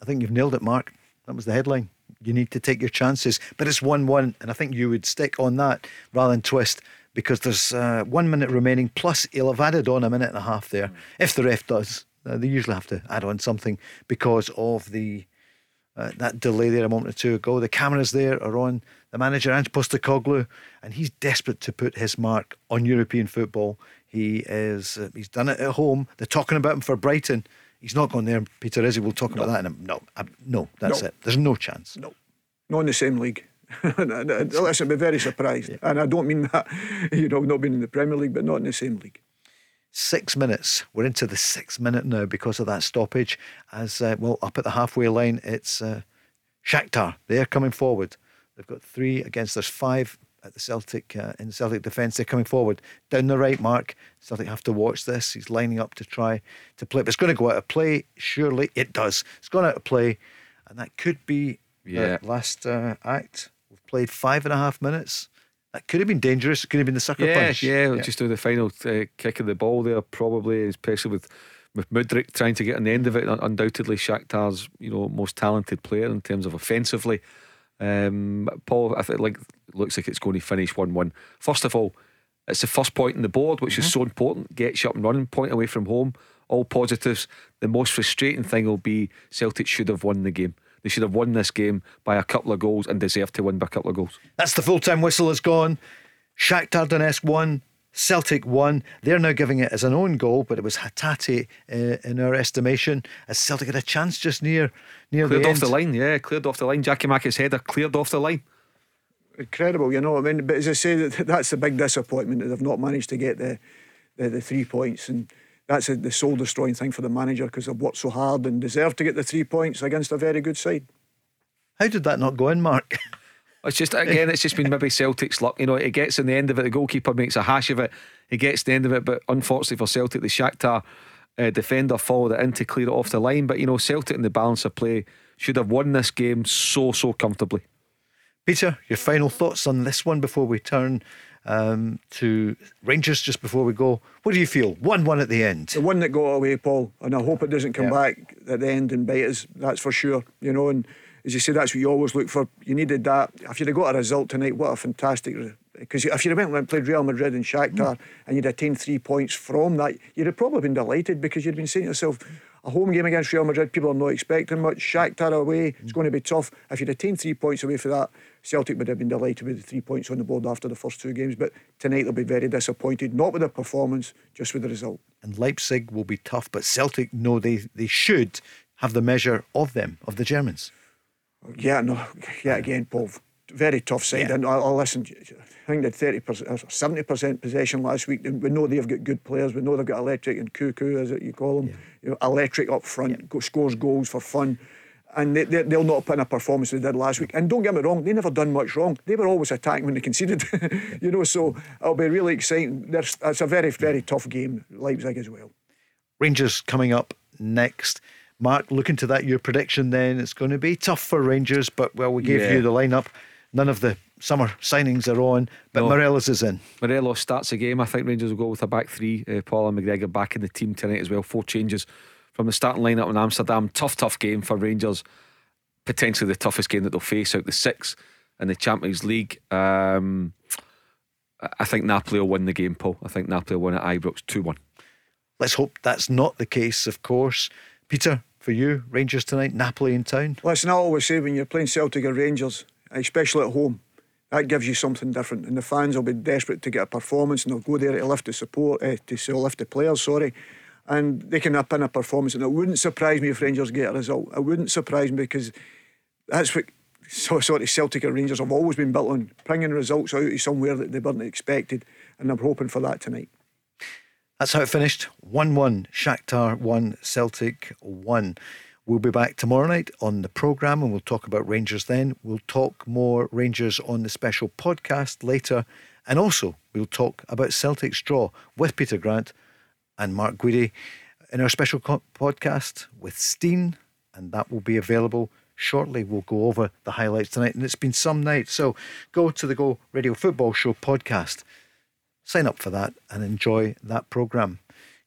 I think you've nailed it, Mark. That was the headline. You need to take your chances. But it's 1 1, and I think you would stick on that rather than twist because there's uh, one minute remaining, plus he'll have added on a minute and a half there. If the ref does, uh, they usually have to add on something because of the uh, that delay there a moment or two ago. The cameras there are on the manager, Ange Postecoglou, and he's desperate to put his mark on European football. He is, uh, he's done it at home. They're talking about him for Brighton. He's not going there, Peter, is he? We'll talk about that in a No, I, no, that's No. it. There's no chance. No, not in the same league. Listen, I'd be very surprised. And I don't mean that, you know, not being in the Premier League, but not in the same league. Six minutes. We're into the sixth minute now because of that stoppage. As uh, well, up at the halfway line, it's uh, Shakhtar. They're coming forward. They've got three against there's five at the Celtic uh, in the Celtic defence. They're coming forward down the right mark. Celtic have to watch this. He's lining up to try to play. But it's going to go out of play. Surely it does. It's gone out of play, and that could be Yeah. the last uh, act. We've played five and a half minutes. That could have been dangerous. It could have been the sucker Yeah, punch. yeah, just do the final uh, kick of the ball there, probably, especially with with Mudryk trying to get on the end of it. Undoubtedly, Shakhtar's you know most talented player in terms of offensively. Um, Paul, I think like looks like it's going to finish one-one. First of all, it's the first point in the board, which is so important. Gets you up and running, point away from home, all positives. The most frustrating thing will be Celtic should have won the game. They should have won this game by a couple of goals and deserve to win by a couple of goals. That's the full time whistle has gone. Shakhtar Donetsk won. Celtic won. They're now giving it as an own goal, but it was Hatate uh, in our estimation. As Celtic had a chance just near near Cleared the off end. the line, yeah, cleared off the line. Giakoumakis' header cleared off the line. incredible, you know what I mean? But as I say, that's the big disappointment that they've not managed to get the the, the three points, and that's a, the soul destroying thing for the manager because they've worked so hard and deserve to get the three points against a very good side. How did that not go in, Mark? It's just again, it's just been maybe Celtic's luck. You know, it gets in the end of it. The goalkeeper makes a hash of it. He gets the end of it, but unfortunately for Celtic, the Shakhtar uh, defender followed it in to clear it off the line. But you know, Celtic in the balance of play should have won this game so so comfortably. Peter, your final thoughts on this one before we turn um, to Rangers just before we go. What do you feel? 1 1 at the end. The one that got away, Paul, and I hope it doesn't come Yeah. back at the end and bite us. That's for sure. You know, and as you say, that's what you always look for. You needed that. If you'd have got a result tonight, what a fantastic. Because if you'd have went and played Real Madrid and Shakhtar and you'd attained three points from that, you'd have probably been delighted because you'd been saying to yourself, a home game against Real Madrid, people are not expecting much. Shakhtar away, it's going to be tough. If you'd attained three points away for that, Celtic would have been delighted with the three points on the board after the first two games. But tonight they'll be very disappointed, not with the performance, just with the result. And Leipzig will be tough, but Celtic know they, they should have the measure of them, of the Germans. Yeah, no, yeah, again, Paul, very tough side. Yeah. And I, I listen, I think they had 30%, 70% uh, possession last week. We know they've got good players. We know they've got electric and cuckoo, as you call them. You know, electric up front, go, scores goals for fun. And they, they, they'll not put in a performance they did last week. And don't get me wrong, they never done much wrong. They were always attacking when they conceded. you know, so it'll be really exciting. There's, it's a very, very tough game, Leipzig as well. Rangers coming up next. Mark, looking to that, your prediction then, it's going to be tough for Rangers, but well, we gave Yeah. you the lineup. None of the summer signings are on, but No. Morelos is in. Morelos starts the game. I think Rangers will go with a back three. Uh, Paul and McGregor back in the team tonight as well. Four changes from the starting lineup in Amsterdam. Tough, tough game for Rangers. Potentially the toughest game that they'll face out the six in the Champions League. Um, I- I think Napoli will win the game, Paul. I think Napoli will win at Ibrox 2 1. Let's hope that's not the case, of course. Peter, for you, Rangers tonight, Napoli in town. Listen, I always say when you're playing Celtic or Rangers, especially at home, that gives you something different, and the fans will be desperate to get a performance, and they'll go there to lift the support, uh, to lift the players. Sorry, and they can up in a performance, and it wouldn't surprise me if Rangers get a result. It wouldn't surprise me because that's what so sort of Celtic or Rangers have always been built on, bringing results out of somewhere that they weren't expected, and I'm hoping for that tonight. That's how it finished 1 1. Shakhtar 1, Celtic 1. We'll be back tomorrow night on the programme and we'll talk about Rangers then. We'll talk more Rangers on the special podcast later. And also, we'll talk about Celtic's draw with Peter Grant and Mark Guidi in our special co- podcast with Steen. And that will be available shortly. We'll go over the highlights tonight. And it's been some night. So go to the Go Radio Football Show podcast sign up for that and enjoy that programme.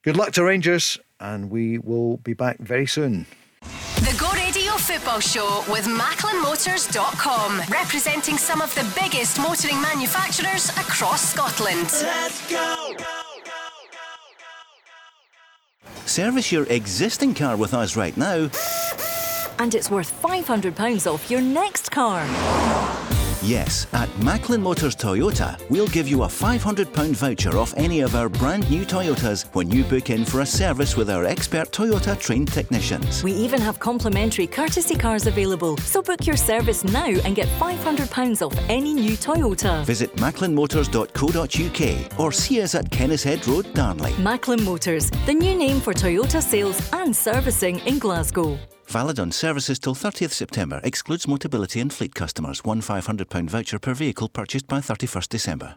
Good luck to Rangers, and we will be back very soon. The Go Radio Football Show with MacklinMotors.com, representing some of the biggest motoring manufacturers across Scotland. Service your existing car with us right now. And it's worth £500 off your next car. Yes, at Macklin Motors Toyota, we'll give you a £500 voucher off any of our brand new Toyotas when you book in for a service with our expert Toyota trained technicians. We even have complimentary courtesy cars available. So book your service now and get £500 off any new Toyota. Visit macklinmotors.co.uk or see us at Kennishead Road, Darnley. Macklin Motors, the new name for Toyota sales and servicing in Glasgow. Valid on services till 30th September. Excludes Motability and fleet customers. One £500 voucher per vehicle purchased by 31st December.